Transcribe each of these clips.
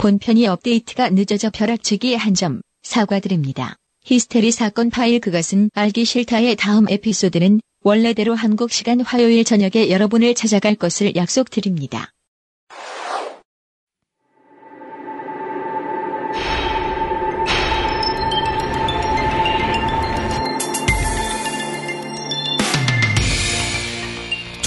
본편이 업데이트가 늦어져 벼락치기 한 점 사과드립니다. 히스테리 사건 파일 그것은 알기 싫다의 다음 에피소드는 원래대로 한국 시간 화요일 저녁에 여러분을 찾아갈 것을 약속드립니다.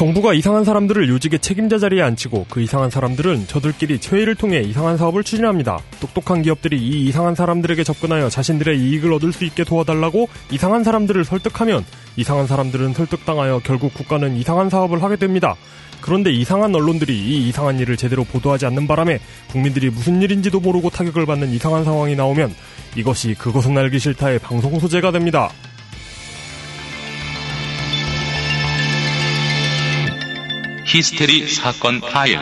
정부가 이상한 사람들을 요직의 책임자 자리에 앉히고 그 이상한 사람들은 저들끼리 회의를 통해 이상한 사업을 추진합니다. 똑똑한 기업들이 이 이상한 사람들에게 접근하여 자신들의 이익을 얻을 수 있게 도와달라고 이상한 사람들을 설득하면 이상한 사람들은 설득당하여 결국 국가는 이상한 사업을 하게 됩니다. 그런데 이상한 언론들이 이 이상한 일을 제대로 보도하지 않는 바람에 국민들이 무슨 일인지도 모르고 타격을 받는 이상한 상황이 나오면 이것이 그것은 알기 싫다의 방송 소재가 됩니다. 히스테리 사건 파일.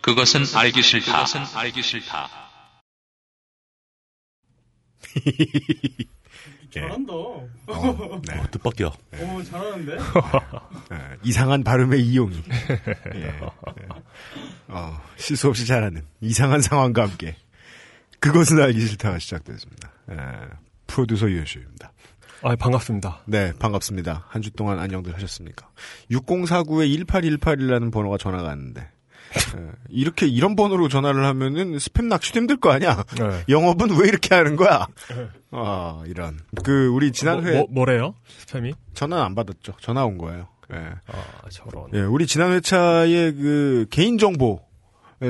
그것은 알기 싫다. 그것은 알기 싫다. 잘한다. 어, 네. 어, 뜻밖이야. 오, 잘하는데? 네, 이상한 발음의 이용이. 예, 예. 어, 실수 없이 잘하는 이상한 상황과 함께 그것은 알기 싫다가 시작됐습니다. 예, 프로듀서 유현수입니다. 아, 반갑습니다. 네, 반갑습니다. 한 주 동안 안녕들 하셨습니까? 6049에 1818이라는 번호가 전화가 왔는데 예, 이렇게 이런 번호로 전화를 하면은 스팸 낚시도 힘들 거 아니야? 네. 영업은 왜 이렇게 하는 거야? 아, 이런. 그 우리 지난 뭐, 회 뭐, 뭐 래요? 스팸이? 전화 안 받았죠. 전화 온 거예요. 예. 아, 저런. 예, 우리 지난 회차의 그 개인 정보, 예,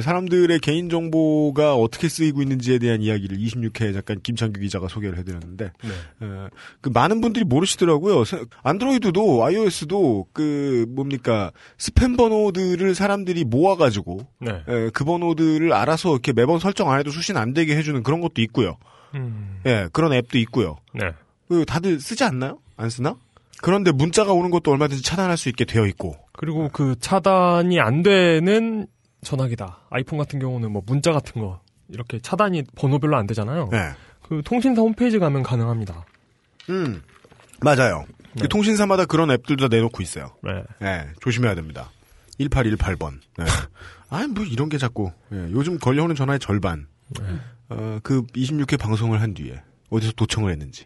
사람들의 개인 정보가 어떻게 쓰이고 있는지에 대한 이야기를 26회 잠깐 김창규 기자가 소개를 해드렸는데, 네. 예, 그 많은 분들이 모르시더라고요. 세- 안드로이드도 iOS도 그 뭡니까 스팸 번호들을 사람들이 모아가지고 네. 예, 그 번호들을 알아서 이렇게 매번 설정 안 해도 수신 안 되게 해주는 그런 것도 있고요. 음, 예, 그런 앱도 있고요. 네. 그 다들 쓰지 않나요? 안 쓰나? 그런데 문자가 오는 것도 얼마든지 차단할 수 있게 되어 있고. 그리고 그 차단이 안 되는 전화기다. 아이폰 같은 경우는 뭐 문자 같은 거 이렇게 차단이 번호별로 안 되잖아요. 네. 그 통신사 홈페이지 가면 가능합니다. 음, 맞아요. 그 네. 통신사마다 그런 앱들도 다 내놓고 있어요. 네. 네, 조심해야 됩니다. 1818번. 네. 아니, 뭐 이런 게 자꾸. 예, 요즘 걸려오는 전화의 절반. 네. 어, 그 26회 방송을 한 뒤에 어디서 도청을 했는지.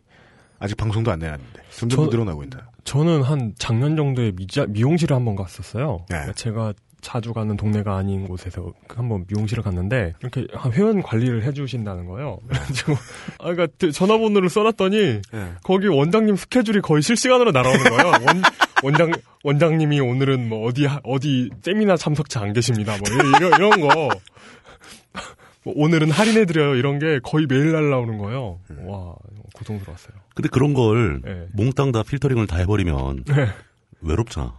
아직 방송도 안 내놨는데. 점점 저- 늘어나고 있다. 저는 한 작년 정도에 미자, 미용실을 한번 갔었어요. 네. 그러니까 제가 자주 가는 동네가 아닌 곳에서 그 한번 미용실을 갔는데 이렇게 회원 관리를 해주신다는 거예요. 그래가지고 아, 그러니까 그 전화번호를 써놨더니 네. 거기 원장님 스케줄이 거의 실시간으로 날아오는 거예요. 원, 원장 원장님이 오늘은 뭐 어디 하- 어디 세미나 참석자 안 계십니다. 뭐 이런 이런 거. 뭐 오늘은 할인해드려요. 이런 게 거의 매일 날라오는 거예요. 와 고통스러웠어요. 근데 그런 걸 네. 몽땅 다 필터링을 다 해버리면 네. 외롭잖아.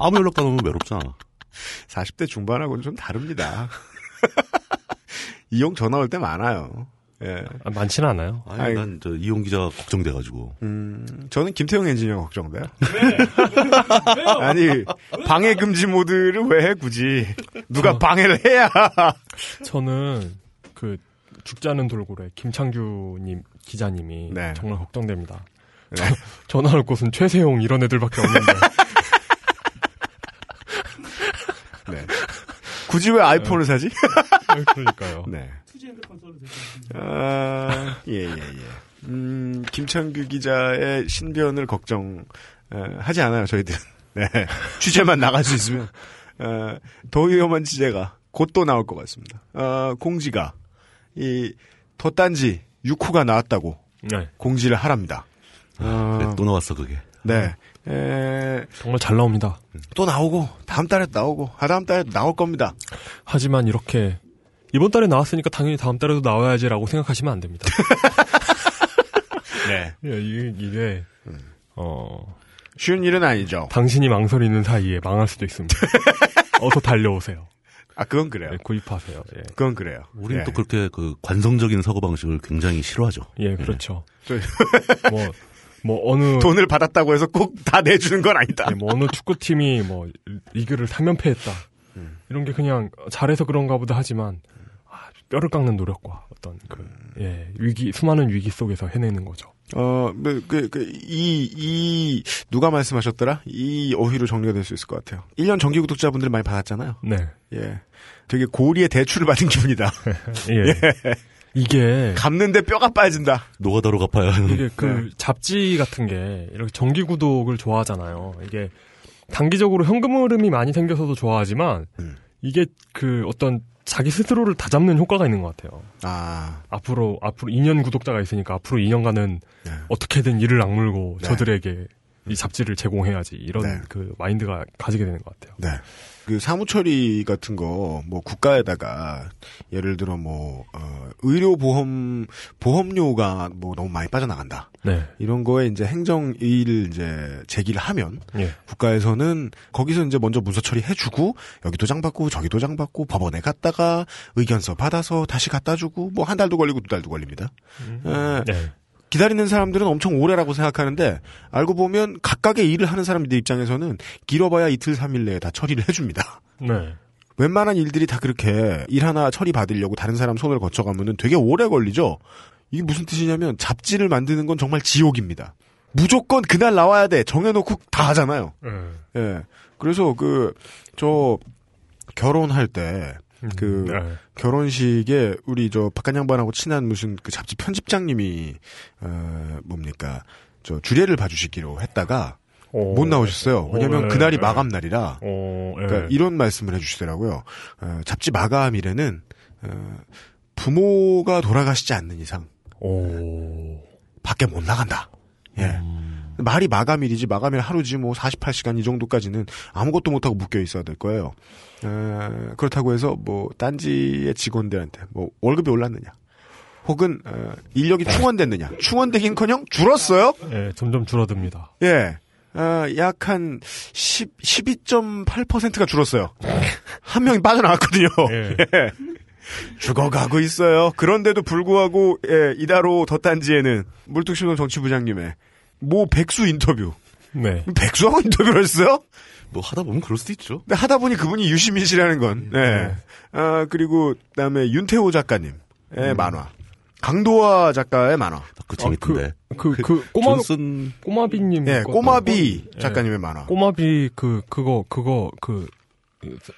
아무 연락도 안 오면 외롭잖아. 40대 중반하고는 좀 다릅니다. 이용 전화 올 때 많아요. 예. 아, 많지는 않아요. 아니, 아이. 난저 이용 기자 걱정돼가지고. 음, 저는 김태형 엔지니어 걱정돼요. 왜요? 아니, 방해 금지 모드를 왜 해, 굳이. 누가 어. 방해를 해야. 저는 그 않은 돌고래 김창규님 기자님이 네. 정말 걱정됩니다. 네. 전화할 곳은 최세용 이런 애들밖에 없는데 네. 굳이 왜 아이폰을 사지? 그러니까요. 네. 투지 핸드폰 써도 될것 같은데. 아, 예, 예, 예. 음, 김창규 기자의 신변을 걱정, 어, 하지 않아요, 저희들은. 네. 취재만 나갈 수 있으면. 어, 더 위험한 취재가 곧 또 나올 것 같습니다. 어, 공지가, 이, 덧단지 6호가 나왔다고 네, 공지를 하랍니다. 어, 그래, 또 나왔어 그게. 네. 에, 정말 잘 나옵니다. 또 나오고, 다음 달에 나오고, 하다음 달에 나올 겁니다. 하지만 이렇게 이번 달에 나왔으니까 당연히 다음 달에도 나와야지라고 생각하시면 안 됩니다. 네. 예, 이게, 이게 어 쉬운 일은 아니죠. 당신이 망설이는 사이에 망할 수도 있습니다. 어서 달려오세요. 아, 그건 그래요. 네, 구입하세요. 예, 그건 그래요. 우리는 예. 또 그렇게 그 관성적인 사고 방식을 굉장히 싫어하죠. 예 그렇죠. 저- 뭐, 뭐 어느 돈을 받았다고 해서 꼭 다 내주는 건 아니다. 네, 뭐 어느 축구팀이 뭐 리그를 3연패했다. 음. 이런 게 그냥 잘해서 그런가 보다 하지만 아, 뼈를 깎는 노력과 어떤 그 예, 위기 수많은 위기 속에서 해내는 거죠. 어, 그, 그, 그, 이, 이, 누가 말씀하셨더라? 이 어휘로 정리가 될 수 있을 것 같아요. 1년 정기 구독자분들 많이 받았잖아요. 네. 예. 되게 고리에 대출을 받은 기분이다. 예. 이게 갚는데 뼈가 빠진다. 노가다로 갚아야 하는. 이게 그 잡지 같은 게 이렇게 정기 구독을 좋아하잖아요. 이게 단기적으로 현금 흐름이 많이 생겨서도 좋아하지만 음. 이게 그 어떤 자기 스스로를 다 잡는 효과가 있는 것 같아요. 아, 앞으로 앞으로 2년 구독자가 있으니까 앞으로 2년간은 네. 어떻게든 이를 악물고 네. 저들에게 이 잡지를 제공해야지 이런 네. 그 마인드가 가지게 되는 것 같아요. 네. 그 사무처리 같은 거, 뭐, 국가에다가, 예를 들어 뭐, 어, 의료 보험, 보험료가 뭐 너무 많이 빠져나간다. 네. 이런 거에 이제 행정의를 이제 제기를 하면, 예. 국가에서는 거기서 이제 먼저 문서 처리해 주고, 여기 도장 받고, 저기 도장 받고, 법원에 갔다가, 의견서 받아서 다시 갖다 주고, 뭐 한 달도 걸리고 두 달도 걸립니다. 에, 네. 기다리는 사람들은 엄청 오래라고 생각하는데 알고 보면 각각의 일을 하는 사람들 입장에서는 길어봐야 이틀 삼일 내에 다 처리를 해줍니다. 네. 웬만한 일들이 다 그렇게 일 하나 처리 받으려고 다른 사람 손을 거쳐가면은 되게 오래 걸리죠. 이게 무슨 뜻이냐면 잡지를 만드는 건 정말 지옥입니다. 무조건 그날 나와야 돼 정해놓고 다 하잖아요. 네. 예. 그래서 그 저 결혼할 때 그 네. 결혼식에 우리 저 박한 양반하고 친한 무슨 그 잡지 편집장님이 어 뭡니까 저 주례를 봐주시기로 했다가 어, 못 나오셨어요. 왜냐면 어, 네, 그날이 네. 마감 날이라. 어, 예. 그러니까 이런 말씀을 해주시더라고요. 어, 잡지 마감일에는 어, 부모가 돌아가시지 않는 이상 오. 밖에 못 나간다. 예. 음. 말이 마감일이지 마감일 하루지 뭐 48시간 이 정도까지는 아무것도 못하고 묶여 있어야 될 거예요. 어, 그렇다고 해서 뭐 딴지의 직원들한테 뭐 월급이 올랐느냐 혹은 어, 인력이 충원됐느냐 충원되긴커녕 줄었어요. 예, 점점 줄어듭니다. 예. 어, 약한 10, 12.8%가 줄었어요. 한 명이 빠져나왔거든요. 예. 예. 죽어가고 있어요. 그런데도 불구하고, 예, 이다로 덧단지에는 물뚝심동 정치부장님의 모 백수 인터뷰. 네. 백수하고 인터뷰를 했어요? 뭐 하다 보면 그럴 수도 있죠. 근데 하다 보니 그분이 유시민 씨라는 건. 네. 아, 그리고, 그 다음에 윤태호 작가님의 만화. 강도화 작가의 만화. 그 재밌던데. 그, 그, 꼬마, 존슨 꼬마비님. 예, 거- 꼬마비 예. 작가님의 만화. 꼬마비, 그, 그거, 그거, 그,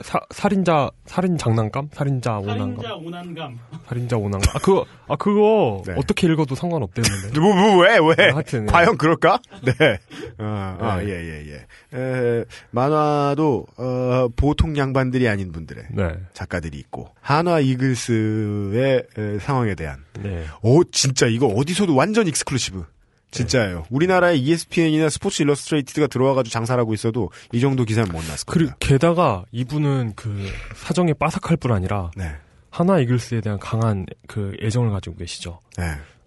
사, 살인자, 살인 장난감? 살인자 오난감? 살인자 오난감. 살인자 오난감? 아, 그거, 아, 그거, 네. 어떻게 읽어도 상관없대는데. 뭐, 뭐, 왜, 왜? 네, 하여튼, 예. 과연 그럴까? 네. 아, 아, 네. 예, 예, 예. 에, 만화도, 어, 보통 양반들이 아닌 분들의 네. 작가들이 있고, 한화 이글스의 에, 상황에 대한, 네. 오, 진짜 이거 어디서도 완전 exclusive. 진짜예요. 우리나라에 E ESPN이나 스포츠 일러스트레이티드가 들어와가지고 장사를 하고 있어도 이 정도 기사는 못 났을 그리고 겁니다. 게다가 이분은 그 사정에 빠삭할 뿐 아니라 네. 하나 이글스에 대한 강한 그 애정을 가지고 계시죠. 네.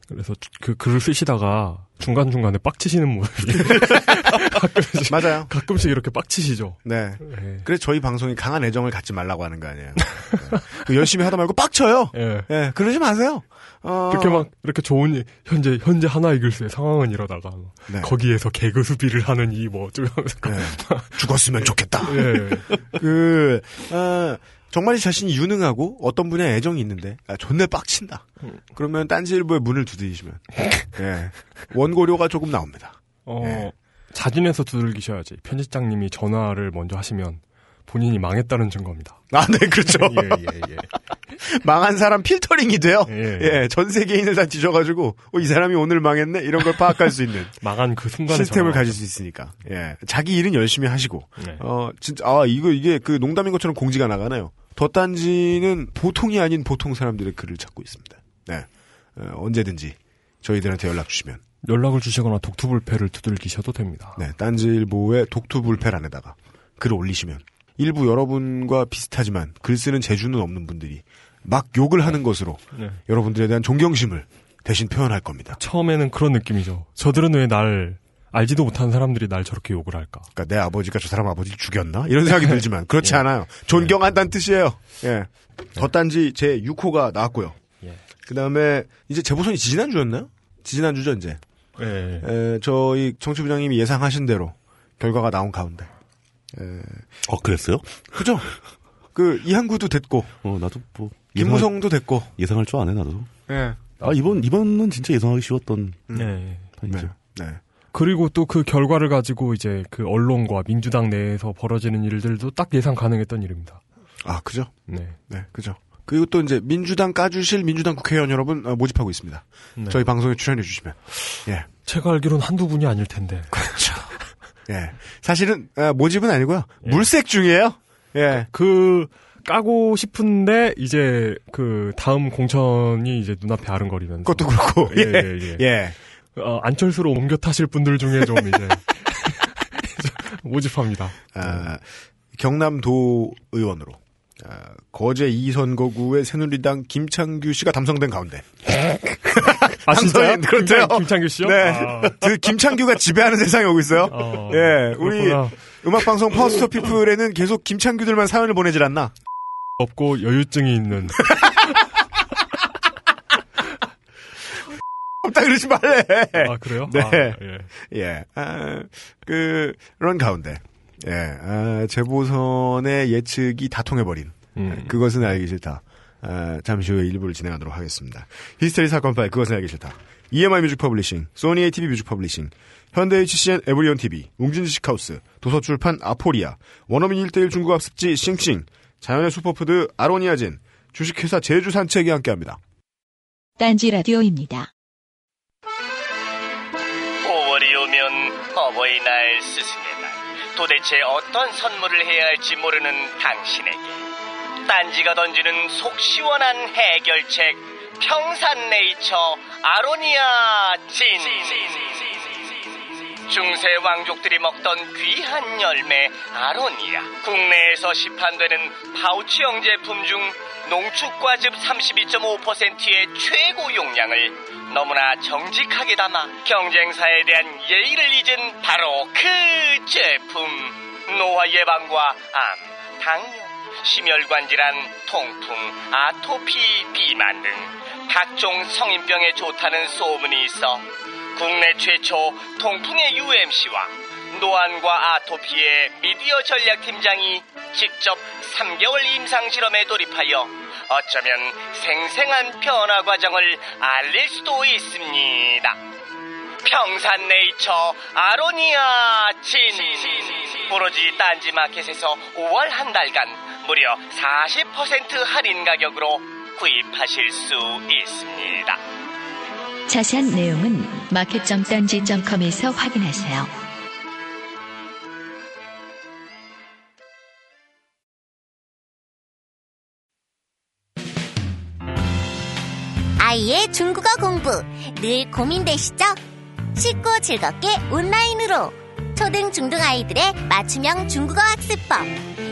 그래서 그 글을 쓰시다가 중간 중간에 빡치시는 모습이 가끔씩, 맞아요. 가끔씩 이렇게 빡치시죠. 네. 네. 그래서 저희 방송이 강한 애정을 갖지 말라고 하는 거 아니에요. 네. 열심히 하다 말고 빡쳐요. 예. 예, 그러지 마세요. 어, 이렇게 막 이렇게 좋은 일, 현재 현재 하나 이글스의 상황은 이러다가 뭐 네. 거기에서 개그 수비를 하는 이 뭐 어쩌고 네. 죽었으면 좋겠다. 예. 그, 아, 정말 자신이 유능하고 어떤 분야에 애정이 있는데, 아, 존내 빡친다. 그러면 딴지일보에 문을 두드리시면, 예. 원고료가 조금 나옵니다. 어 예. 자진해서 두들기셔야지. 편집장님이 전화를 먼저 하시면 본인이 망했다는 증거입니다. 아, 네, 그렇죠. 예, 예, 예. 망한 사람 필터링이 돼요. 예. 예, 전 세계인을 다 뒤져가지고, 어, 이 사람이 오늘 망했네? 이런 걸 파악할 수 있는 망한 그 순간에 시스템을 가질 수 있으니까. 예. 자기 일은 열심히 하시고, 네. 어, 진짜, 아, 이거, 이게 그 농담인 것처럼 공지가 나가네요. 덧단지는 보통이 아닌 보통 사람들의 글을 찾고 있습니다. 네. 어, 언제든지 저희들한테 연락 주시면, 연락을 주시거나 독투불패를 두들기셔도 됩니다. 네. 딴지일보의 독투불패란에다가 글을 올리시면, 일부 여러분과 비슷하지만 글 쓰는 재주는 없는 분들이 막 욕을 하는 것으로 네. 여러분들에 대한 존경심을 대신 표현할 겁니다. 처음에는 그런 느낌이죠. 저들은 왜 날 알지도 못하는 사람들이 날 저렇게 욕을 할까? 그러니까 내 아버지가 저 사람 아버지를 죽였나? 이런 생각이 들지만 그렇지 예. 않아요. 존경한다는 뜻이에요. 예. 덧단지 제 6호가 나왔고요. 예. 그다음에 이제 재보선이 지지난주였나요? 지지난주죠, 이제. 예. 에, 저희 정치부장님이 예상하신 대로 결과가 나온 가운데. 에, 어 그랬어요? 그죠? 그 이항구도 됐고 어 나도 뭐 김무성도 됐고. 예상할 줄 아네 나도. 예. 아 이번 이번은 진짜 예상하기 쉬웠던 네. 판이죠. 네. 그리고 또 그 결과를 가지고 이제 그 언론과 민주당 내에서 벌어지는 일들도 딱 예상 가능했던 일입니다. 아, 그죠? 네. 네, 그죠. 그리고 또 이제 민주당 까주실 민주당 국회의원 여러분 어, 모집하고 있습니다. 네. 저희 방송에 출연해 주시면. 예. 제가 알기로는 한두 분이 아닐 텐데. 그렇죠. 예. 사실은 아, 모집은 아니고요. 물색 중이에요. 예. 그 까고 싶은데 이제 그 다음 공천이 이제 눈앞에 아른거리면서 그것도 그렇고. 예, 예. 예, 예. 예. 어, 안철수로 옮겨 타실 분들 중에 좀 이제 모집합니다. 아, 경남도 의원으로 아, 거제 2선거구의 새누리당 김창규 씨가 당선된 가운데 아 진짜요? 그렇대요. 김창, 김창규 씨요? 네. 아, 그 김창규가 지배하는 세상이 오고 있어요. 어, 예, 우리. 음악방송 파워스터 피플에는 계속 김창규들만 사연을 보내질 않나? 없고 여유증이 있는 없다 그러지 말래. 아 그래요? 네. 아, 예. 예, 아, 그, 그런 가운데, 예, 아, 재보선의 예측이 다 통해버린, 음. 그것은 알기 싫다. 아, 잠시 후에 일부를 진행하도록 하겠습니다. 히스테리 사건 파일, 그것은 알기 싫다. EMI 뮤직 퍼블리싱, 소니 ATV 뮤직 퍼블리싱, 현대 HCN 에브리온 TV, 웅진 지식하우스, 도서출판 아포리아, 원어민 1대1 중국학습지 싱싱, 자연의 슈퍼푸드 아로니아진, 주식회사 제주산책이 함께합니다. 딴지 라디오입니다. 5월이 오면 어버이날 스승의 날 도대체 어떤 선물을 해야 할지 모르는 당신에게 딴지가 던지는 속 시원한 해결책 평산네이처 아로니아 진. 중세 왕족들이 먹던 귀한 열매 아로니아. 국내에서 시판되는 파우치형 제품 중 농축과즙 32.5%의 최고 용량을 너무나 정직하게 담아 경쟁사에 대한 예의를 잊은 바로 그 제품 노화 예방과 암, 당뇨, 심혈관 질환, 통풍, 아토피, 비만 등 각종 성인병에 좋다는 소문이 있어 국내 최초 통풍의 UMC와 노안과 아토피의 미디어 전략팀장이 직접 3개월 임상 실험에 돌입하여 어쩌면 생생한 변화 과정을 알릴 수도 있습니다. 평산네이처 아로니아 진 오로지 딴지마켓에서 5월 한 달간 무려 40% 할인 가격으로 구입하실 수 있습니다. 자세한 내용은 마켓.딴지.com에서 확인하세요. 아이의 중국어 공부 늘 고민되시죠? 쉽고 즐겁게 온라인으로. 초등 중등 아이들의 맞춤형 중국어 학습법.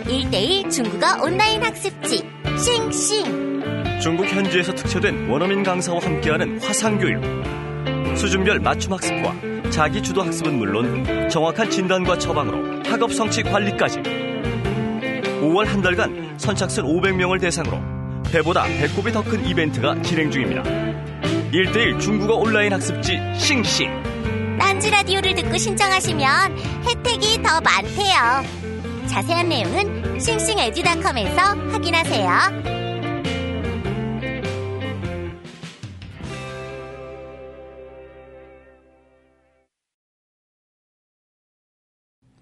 1대1 중국어 온라인 학습지. 싱싱. 중국 현지에서 특채된 원어민 강사와 함께하는 화상교육. 수준별 맞춤 학습과 자기 주도 학습은 물론 정확한 진단과 처방으로 학업 성취 관리까지. 5월 한 달간 선착순 500명을 대상으로 배보다 배꼽이 더 큰 이벤트가 진행 중입니다. 1대1 중국어 온라인 학습지 싱싱 딴지 라디오를 듣고 신청하시면 혜택이 더 많대요 자세한 내용은 싱싱에듀닷컴에서 확인하세요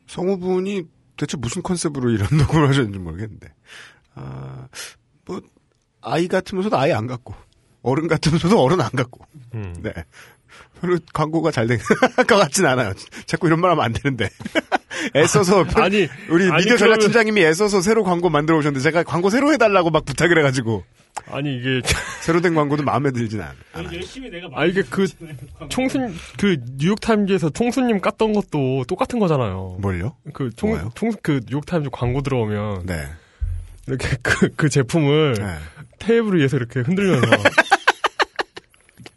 성우분이 대체 무슨 컨셉으로 이런 녹음을 하셨는지 모르겠는데. 아, 뭐, 아이 같으면서도 아이 안 같고, 어른 같으면서도 어른 안 같고, 음. 네. 별로 광고가 잘 된 것 같진 않아요. 자꾸 이런 말 하면 안 되는데. 애써서, 아 니, 우리 아니, 미디어 그러면- 전략 팀장님이 애써서 새로 광고 만들어 오셨는데, 제가 광고 새로 해달라고 막 부탁을 해가지고, 아니 이게 새로 된 광고도 마음에 들진 않, 않아요. 열심히 내가 아 이게 그. 총순 그 뉴욕 타임즈에서 총수님 깠던 것도 똑같은 거잖아요. 뭘요? 그총 뭐요? 총그 뉴욕 타임즈 광고 들어오면 네. 이렇게 그, 그 제품을 네. 테이블 위에서 이렇게 흔들면서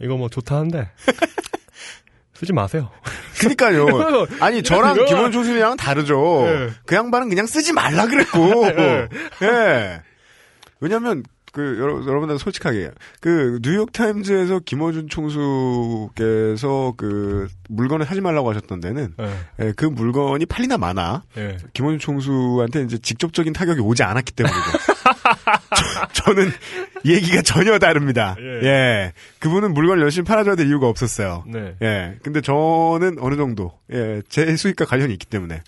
이거 뭐 좋다는데 쓰지 마세요. 그니까요. 아니, 저랑 이거- 김원종 선생님이랑은 다르죠. 네. 그 양반은 그냥 쓰지 말라 그랬고. 네. 예. 왜냐면, 그, 여러, 여러분들 솔직하게. 그, 뉴욕 타임즈에서 김어준 총수께서 그, 물건을 사지 말라고 하셨던 데는, 예, 예, 그 물건이 팔리나 마나, 예. 김어준 총수한테 이제 직접적인 타격이 오지 않았기 때문이죠. 저, 는 얘기가 전혀 다릅니다. 예. 예. 그분은 물건을 열심히 팔아줘야 될 이유가 없었어요. 네. 예. 근데 저는 어느 정도, 예, 제 수익과 관련이 있기 때문에.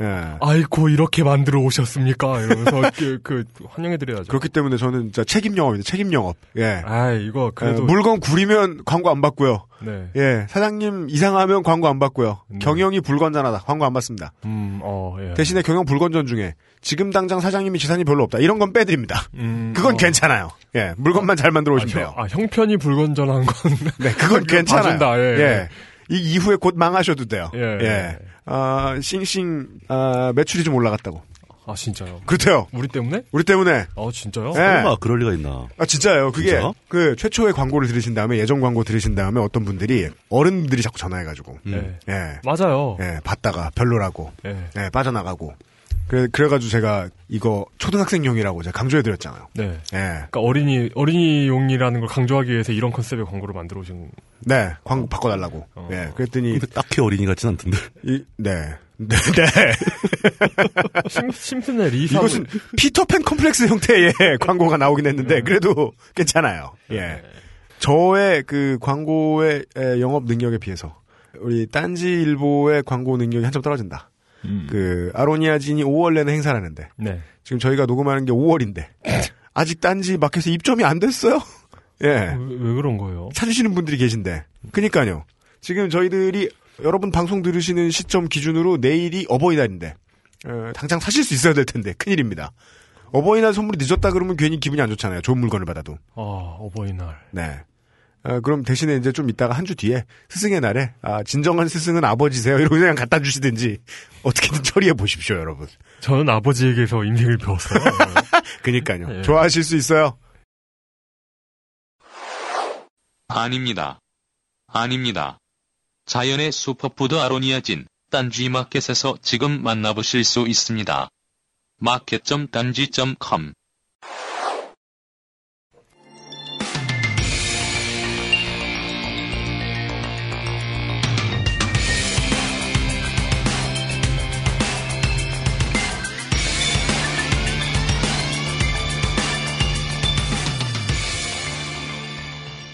예. 아이고 이렇게 만들어 오셨습니까? 이러면서 그, 그 환영해드려야죠. 그렇기 때문에 저는 진짜 책임 영업입니다. 책임 영업. 예. 아 이거 그래도 예, 물건 구리면 광고 안 받고요. 네. 예. 사장님 이상하면 광고 안 받고요. 네. 경영이 불건전하다. 광고 안 받습니다. 음, 어, 예. 대신에 경영 불건전 중에 지금 당장 사장님이 재산이 별로 없다. 이런 건 빼드립니다. 음, 그건 어. 괜찮아요. 예. 물건만 잘 만들어 아, 오시면 형, 돼요. 아, 형편이 불건전한 건. 네, 그건 괜찮아요. 봐준다, 예. 예. 이 이후에 곧 망하셔도 돼요. 예. 아, 싱싱, 아, 매출이 좀 올라갔다고. 아, 진짜요? 그렇대요. 우리 때문에? 우리 때문에. 어, 진짜요? 예. 설마 그럴 리가 있나. 아, 진짜요. 그게, 진짜? 그, 최초의 광고를 들으신 다음에, 예전 광고 들으신 다음에 어떤 분들이, 어른들이 자꾸 전화해가지고, 예. 예. 맞아요. 예, 봤다가 별로라고, 예. 예, 빠져나가고. 그래, 그래가지고 제가 이거 초등학생용이라고 제가 강조해드렸잖아요. 네. 예. 그러니까 어린이, 어린이용이라는 걸 강조하기 위해서 이런 컨셉의 광고를 만들어 오신. 네, 광고 바꿔달라고. 어. 예, 그랬더니, 근데 딱히 어린이 같진 않던데. 이, 네. 네, 네. 심, 심슨의 리사. 이것은 피터팬 컴플렉스 형태의 광고가 나오긴 했는데 그래도 괜찮아요. 예. 저의 그 광고의 에, 영업 능력에 비해서 우리 딴지일보의 광고 능력이 한점 떨어진다. 음. 그 아로니아진이 5월 내내 행사를 하는데 네. 지금 저희가 녹음하는 게 5월인데 아직 딴지 마켓에 입점이 안 됐어요. 예. 왜, 왜 그런 거예요? 찾으시는 분들이 계신데. 그니까요. 지금 저희들이 여러분 방송 들으시는 시점 기준으로 내일이 어버이날인데 어, 당장 사실 수 있어야 될 텐데 큰일입니다. 어버이날 선물이 늦었다 그러면 괜히 기분이 안 좋잖아요. 좋은 물건을 받아도. 아, 어버이날. 네. 어, 그럼 대신에 이제 좀 이따가 한 주 뒤에 스승의 날에 아, 진정한 스승은 아버지세요. 이러고 그냥 갖다 주시든지 어떻게든 처리해 보십시오, 여러분. 저는 아버지에게서 인생을 배웠어요. 그니까요. 예. 좋아하실 수 있어요. 아닙니다. 아닙니다. 자연의 슈퍼푸드 아로니아진 딴지 마켓에서 지금 만나보실 수 있습니다. 마켓.딴지.com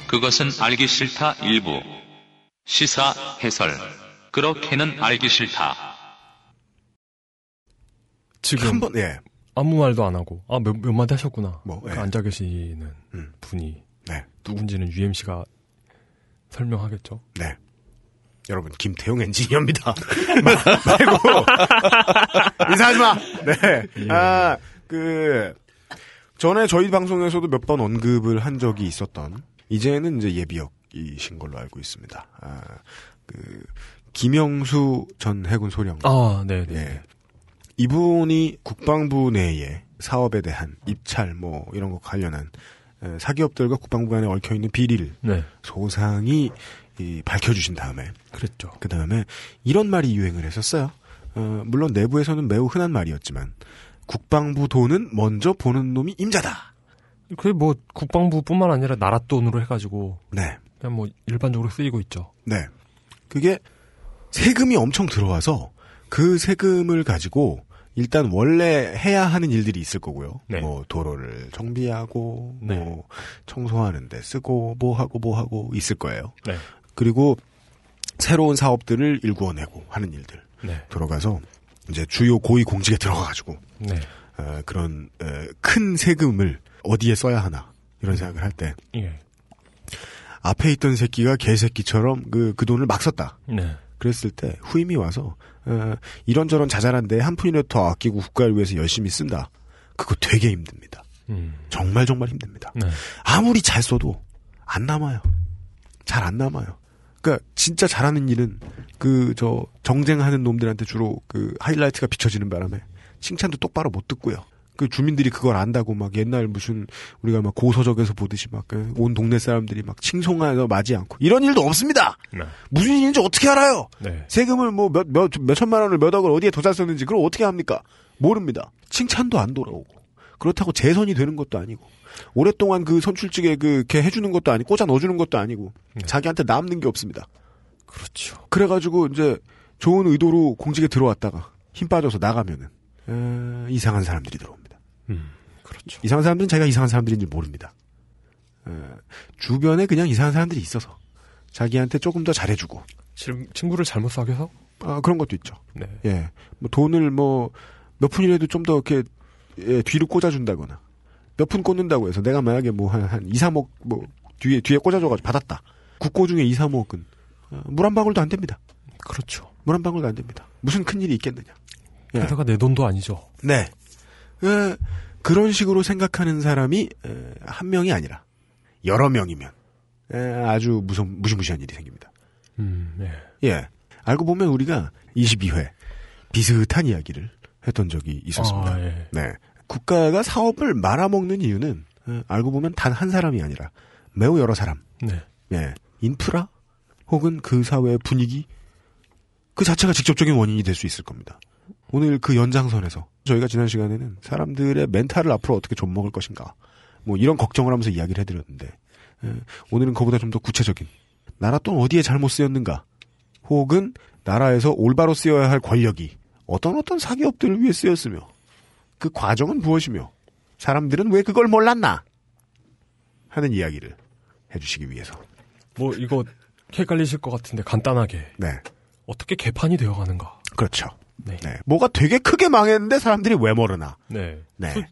그것은 알기 싫다 일부 시사 해설 그렇게는 알기 싫다. 지금 한 번, 예. 아무 말도 안 하고 아 몇 몇 마디 하셨구나. 뭐, 그 예. 앉아 계시는 음. 분이 네. 누군지는 UMC가 설명하겠죠. 네. 여러분, 김태용 엔지니어입니다. 마- 말고. 인사하지 마! 네. 예. 아, 그, 전에 저희 방송에서도 몇 번 언급을 한 적이 있었던, 이제는 이제 예비역이신 걸로 알고 있습니다. 아, 그, 김영수 전 해군 소령. 아, 네, 네. 예. 이분이 국방부 내에 사업에 대한 입찰, 뭐, 이런 거 관련한, 에, 사기업들과 국방부 간에 얽혀 있는 비리를 네. 소상히 이, 밝혀주신 다음에 그랬죠. 그 다음에 이런 말이 유행을 했었어요. 어, 물론 내부에서는 매우 흔한 말이었지만 국방부 돈은 먼저 보는 놈이 임자다. 그게 뭐 국방부뿐만 아니라 나라 돈으로 해가지고 네, 그냥 뭐 일반적으로 쓰이고 있죠. 네. 그게 세금이 엄청 들어와서 그 세금을 가지고 일단 원래 해야 하는 일들이 있을 거고요. 네. 뭐 도로를 정비하고 네. 뭐 청소하는데 쓰고 뭐 하고 뭐 하고 있을 거예요. 네. 그리고 새로운 사업들을 일구어내고 하는 일들. 네. 들어가서 이제 주요 고위 공직에 들어가가지고 네. 어, 그런 어, 큰 세금을 어디에 써야 하나 이런 생각을 할 때 예. 앞에 있던 새끼가 개새끼처럼 그, 그 돈을 막 썼다. 네. 그랬을 때 후임이 와서 어, 이런저런 자잘한데 한 푼이라도 더 아끼고 국가를 위해서 열심히 쓴다. 그거 되게 힘듭니다. 음. 정말 정말 힘듭니다. 네. 아무리 잘 써도 안 남아요. 잘 안 남아요. 그러니까 진짜 잘하는 일은 그 저 정쟁하는 놈들한테 주로 그 하이라이트가 비춰지는 바람에 칭찬도 똑바로 못 듣고요. 그 주민들이 그걸 안다고 막 옛날 무슨 우리가 막 고서적에서 보듯이 막 온 동네 사람들이 막 칭송하여 마지 않고 이런 일도 없습니다. 네. 무슨 일인지 어떻게 알아요? 네. 세금을 뭐 몇 몇 몇 천만 원을 몇 억을 어디에 도잘 썼는지 그걸 어떻게 합니까? 모릅니다. 칭찬도 안 돌아오고 그렇다고 재선이 되는 것도 아니고 오랫동안 그 선출직에 그걔 해주는 것도 아니고 꽂아 넣어주는 것도 아니고 자기한테 남는 게 없습니다. 그렇죠. 그래가지고 이제 좋은 의도로 공직에 들어왔다가 힘 빠져서 나가면은 에, 이상한 사람들이 들어옵니다. 음. 그렇죠. 이상한 사람들은 자기가 이상한 사람들인지 모릅니다. 에, 주변에 그냥 이상한 사람들이 있어서 자기한테 조금 더 잘해주고 친- 친구를 잘못 사귀어서? 아, 그런 것도 있죠. 네. 예, 뭐 돈을 뭐 몇 푼이라도 좀 더 이렇게 예, 뒤로 꽂아준다거나 몇 푼 꽂는다고 해서 내가 만약에 뭐한한 2, 3억 뭐 뒤에 뒤에 꽂아줘가지고 받았다. 국고 중에 2, 3억은 물 한 방울도 안 됩니다. 그렇죠. 물 한 방울도 안 됩니다. 무슨 큰 일이 있겠느냐. 예. 게다가 내 돈도 아니죠. 네. 에, 그런 식으로 생각하는 사람이 에, 한 명이 아니라 여러 명이면 에, 아주 무서 무시무시한 일이 생깁니다. 음, 네. 예. 알고 보면 우리가 22회 비슷한 이야기를 했던 적이 있었습니다. 아, 예. 네. 국가가 사업을 말아먹는 이유는 에, 알고 보면 단 한 사람이 아니라 매우 여러 사람. 네. 예. 인프라 혹은 그 사회의 분위기 그 자체가 직접적인 원인이 될 수 있을 겁니다. 오늘 그 연장선에서 저희가 지난 시간에는 사람들의 멘탈을 앞으로 어떻게 좀 먹을 것인가 뭐 이런 걱정을 하면서 이야기를 해드렸는데 예, 오늘은 그보다 좀 더 구체적인 나라 돈 어디에 잘못 쓰였는가 혹은 나라에서 올바로 쓰여야 할 권력이 어떤 어떤 사기업들을 위해 쓰였으며 그 과정은 무엇이며 사람들은 왜 그걸 몰랐나 하는 이야기를 해주시기 위해서 뭐 이거 헷갈리실 것 같은데 간단하게 네 어떻게 개판이 되어가는가. 그렇죠. 네. 네. 뭐가 되게 크게 망했는데 사람들이 왜 모르나. 네. 네. 수,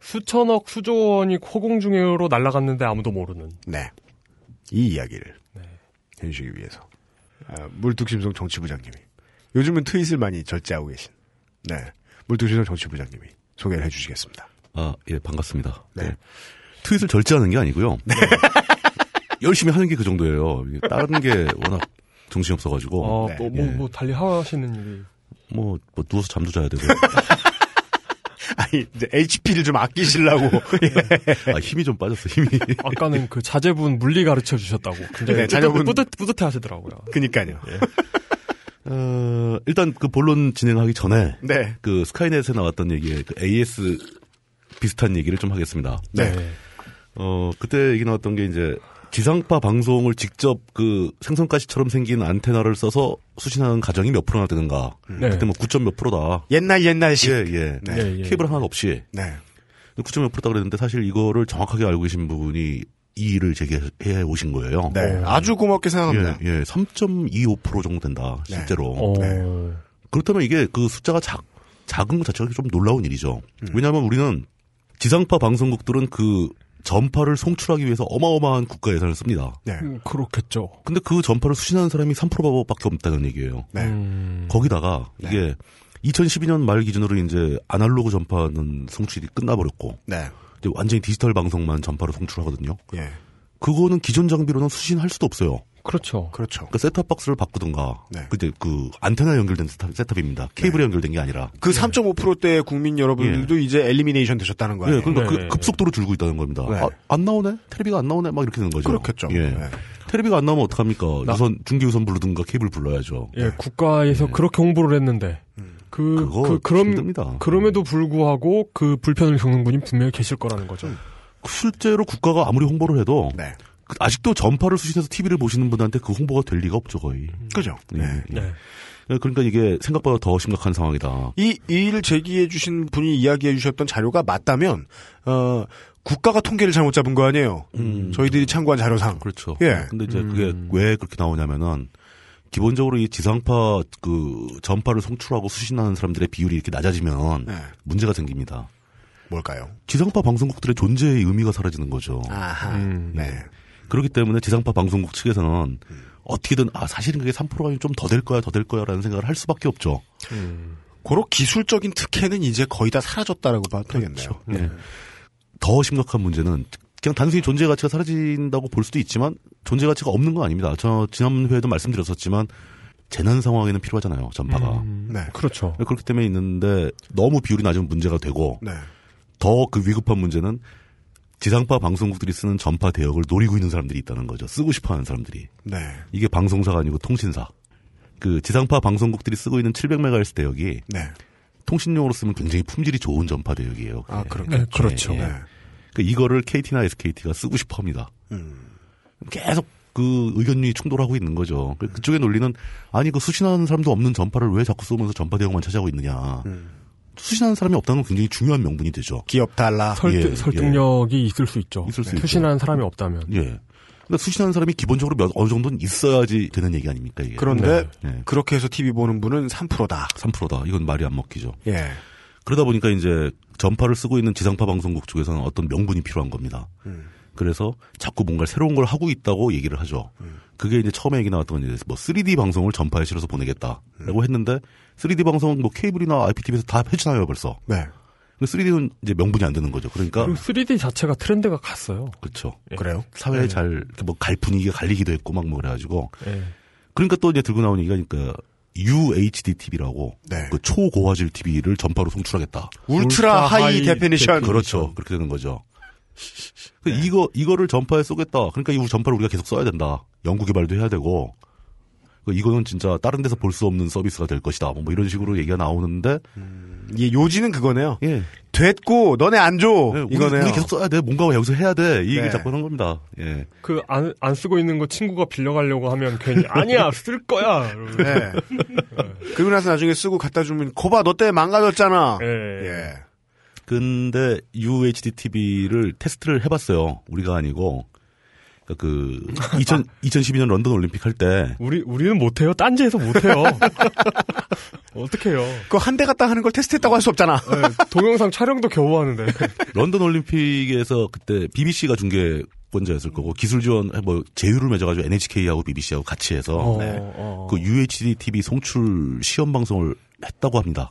수천억 수조 원이 허공중에로 날아갔는데 아무도 모르는. 네. 이 이야기를 네. 해주시기 위해서. 아, 물뚝심송 정치부장님이. 요즘은 트윗을 많이 절제하고 계신. 네. 물뚝심송 정치부장님이 소개를 해주시겠습니다. 아, 예, 반갑습니다. 네. 네. 트윗을 절제하는 게 아니고요. 열심히 하는 게 그 정도예요. 다른 게 워낙 정신이 없어가지고. 어, 네. 뭐, 뭐, 예. 뭐, 달리 하시는 일이. 뭐, 뭐, 누워서 잠도 자야 되고. 아니, 이제 HP를 좀 아끼시려고. 아, 힘이 좀 빠졌어, 힘이. 아까는 그 자제분 물리 가르쳐 주셨다고. 굉장히 네, 자녀분- 뿌듯, 뿌듯해 하시더라고요. 그니까요. 어, 일단 그 본론 진행하기 전에. 네. 그 스카이넷에 나왔던 얘기에 그 AS 비슷한 얘기를 좀 하겠습니다. 네. 어, 그때 얘기 나왔던 게 이제 지상파 방송을 직접 그 생선가시처럼 생긴 안테나를 써서 수신하는 가정이 몇 프로나 되는가. 네. 그때 뭐 9점 몇 프로다. 옛날 옛날식. 예, 예. 네. 예, 예. 케이블 하나 없이 네. 9점 몇 프로다 그랬는데 사실 이거를 정확하게 알고 계신 분이 이의를 제기해 오신 거예요. 네. 아주 고맙게 생각합니다. 예, 예. 3.25% 정도 된다, 네. 실제로. 어, 네. 그렇다면 이게 그 숫자가 작, 작은 것 자체가 좀 놀라운 일이죠. 음. 왜냐하면 우리는 지상파 방송국들은 그 전파를 송출하기 위해서 어마어마한 국가 예산을 씁니다. 네. 음, 그렇겠죠. 근데 그 전파를 수신하는 사람이 3%밖에 없다는 얘기예요. 네. 음, 거기다가 이게 2012년 말 기준으로 이제 아날로그 전파는 송출이 끝나버렸고 네. 이제 완전히 디지털 방송만 전파로 송출하거든요. 예. 그거는 기존 장비로는 수신할 수도 없어요. 그렇죠. 그렇죠. 그러니까 셋탑박스를 바꾸든가. 네. 그때 그 안테나 연결된 셋탑, 셋탑입니다. 케이블에 연결된 게 아니라. 그 3.5%대의 국민 여러분들도 이제 엘리미네이션 되셨다는 거 예, 아니에요? 그러니까 네. 그 급속도로 줄고 있다는 겁니다. 네. 아, 안 나오네? 테레비가 안 나오네? 막 이렇게 되는 거죠. 그렇겠죠. 예. 네. 테레비가 안 나오면 어떡합니까? 나- 우선 중계우선 부르든가 케이블 불러야죠. 예, 국가에서 그렇게 홍보를 했는데, 그, 네. 그거 그, 그럼, 힘듭니다. 그럼에도 불구하고 그 불편을 겪는 분이 분명히 계실 거라는 거죠. 실제로 국가가 아무리 홍보를 해도 네. 그- 아직도 전파를 수신해서 TV를 보시는 분한테 그 홍보가 될 리가 없죠 거의. 그죠. 예. 네. 네. 그러니까 이게 생각보다 더 심각한 상황이다. 이, 이 일을 제기해 주신 분이 이야기해 주셨던 자료가 맞다면, 어, 국가가 통계를 잘못 잡은 거 아니에요? 음. 저희들이 참고한 자료상. 그렇죠. 예. 근데 이제 음. 그게 왜 그렇게 나오냐면은 기본적으로 이 지상파 그 전파를 송출하고 수신하는 사람들의 비율이 이렇게 낮아지면 네. 문제가 생깁니다. 뭘까요? 지상파 방송국들의 존재의 의미가 사라지는 거죠. 아하. 음. 네. 그렇기 때문에 지상파 방송국 측에서는 어떻게든 아 사실은 그게 3%가 아니면 좀더 될 거야 더 될 거야라는 생각을 할 수밖에 없죠. 음. 고로 기술적인 특혜는 이제 거의 다 사라졌다라고 봐도 되겠네요. 예. 더 심각한 문제는 그냥 단순히 존재 가치가 사라진다고 볼 수도 있지만 존재 가치가 없는 건 아닙니다. 저 지난 회에도 말씀드렸었지만 재난 상황에는 필요하잖아요 전파가. 음, 네. 그렇죠. 그렇기 때문에 있는데 너무 비율이 낮으면 문제가 되고 네. 더그 위급한 문제는 지상파 방송국들이 쓰는 전파 대역을 노리고 있는 사람들이 있다는 거죠. 쓰고 싶어하는 사람들이. 네. 이게 방송사가 아니고 통신사. 그 지상파 방송국들이 쓰고 있는 700MHz 대역이 네. 통신용으로 쓰면 굉장히 품질이 좋은 전파 대역이에요. 아, 그게. 그렇겠죠. 네, 그렇죠. 예, 예. 네. 그 이거를 KT나 SKT가 쓰고 싶어 합니다. 음. 계속 그 의견이 충돌하고 있는 거죠. 그- 그쪽의 논리는 아니 그 수신하는 사람도 없는 전파를 왜 자꾸 쏘면서 전파 대역만 차지하고 있느냐. 음. 수신하는 사람이 없다는 건 굉장히 중요한 명분이 되죠. 기업 달라. 설득, 예, 설득력이 있을 수 있죠. 있을 수 있죠. 투신하는 사람이 없다면. 예. 그러니까 수신하는 사람이 기본적으로 몇, 어느 정도는 있어야지 되는 얘기 아닙니까, 이게. 그런데 네. 그렇게 해서 TV 보는 분은 3%다. 3%다. 이건 말이 안 먹히죠. 예. 그러다 보니까 이제 전파를 쓰고 있는 지상파 방송국 쪽에서는 어떤 명분이 필요한 겁니다. 음. 그래서 자꾸 뭔가 새로운 걸 하고 있다고 얘기를 하죠. 음. 그게 이제 처음에 얘기 나왔던 건 이제 뭐 3D 방송을 전파에 실어서 보내겠다라고 음. 했는데 3D 방송은 뭐 케이블이나 IPTV에서 다 해주나요 벌써. 네. 3D는 이제 명분이 안 되는 거죠. 그러니까 그리고 3D 자체가 트렌드가 갔어요. 그렇죠. 그래요? 사회에 네. 잘, 이렇게 뭐갈 분위기가 갈리기도 했고 막 뭐 그래가지고. 예. 그러니까 또 이제 들고 나온 얘기가 그러니까 UHD TV라고 네. 그 초고화질 TV를 전파로 송출하겠다. ultra ultra high high definition. 그렇죠. 그렇게 되는 거죠. 그 이거 이거를 전파에 쏘겠다. 그러니까 이 전파를 우리가 계속 써야 된다. 연구 개발도 해야 되고. 그 이거는 진짜 다른 데서 볼 수 없는 서비스가 될 것이다. 뭐 이런 식으로 얘기가 나오는데 예, 요지는 그거네요. 예. 됐고 너네 안 줘. 예, 우리, 이거네요. 우리 계속 써야 돼. 뭔가 여기서 해야 돼. 이 얘기를 네. 자꾸 하는 겁니다. 예. 그, 안, 안 쓰고 있는 거 친구가 빌려가려고 하면 괜히, 아니야, 쓸 거야! 네. 그리고 나서 나중에 쓰고 갖다 주면 거봐 너 때문에 망가졌잖아. 예. 예. 근데 UHD TV를 테스트를 해봤어요. 우리가 아니고. 그러니까 그 2000, 2012년 런던 올림픽 할 때 우리, 우리는 못해요. 딴지에서 못해요. 어떡해요. 그거 한대 갖다 하는 걸 테스트했다고 할 수 없잖아. 예, 동영상 촬영도 겨우 하는데. 런던 올림픽에서 그때 BBC가 중계 권자였을 거고 기술 지원 뭐 제휴를 맺어가지고 NHK하고 BBC하고 같이 해서 어, 네. 어, 그 UHD TV 송출 시험 방송을 했다고 합니다.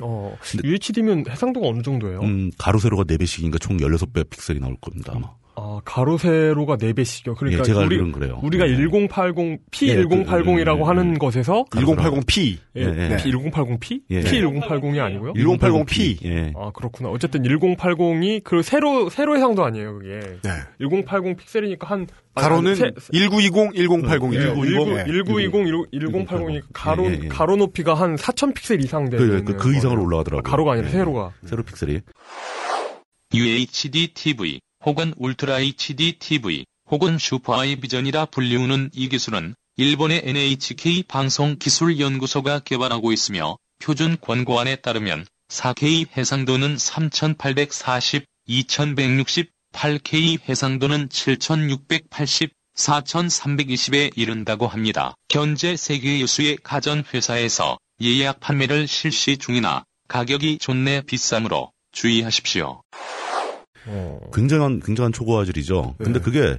어. UHD면 해상도가 어느 정도예요? 음, 가로 세로가 4배씩인가 총 16배 픽셀이 나올 겁니다, 아마. 아, 가로 세로가 4배씩이요. 그러니까 예, 제가 우리, 알기로는 그래요. 우리가 네. 1080, 예, P1080이라고 그, 하는 예, 것에서 1080p. 예, 예, 예. P1080P? 예. P1080이 아니고요? 1080p. 예. 아, 그렇구나. 어쨌든 1080이 그 세로 세로 해상도 아니에요, 그게. 네. 1080 픽셀이니까 한 아, 가로는 세- 1920, 1080, 예, 1920. 예. 1920, 1080이 가로 예, 예, 예. 가로 높이가 한 4000 픽셀 이상 되는 그, 그, 그 거예요. 이상으로 올라가더라고요. 가로가 아니라 예. 세로가. 세로 픽셀이. UHD TV 혹은 울트라 HD TV 혹은 슈퍼 아이 비전이라 불리우는 이 기술은 일본의 NHK 방송기술연구소가 개발하고 있으며 표준 권고안에 따르면 4K 해상도는 3840, 2160, 8K 해상도는 7680, 4320에 이른다고 합니다. 현재 세계 유수의 가전회사에서 예약 판매를 실시 중이나 가격이 존내 비싸므로 주의하십시오. 어. 굉장한, 굉장한 초고화질이죠. 근데 네. 그게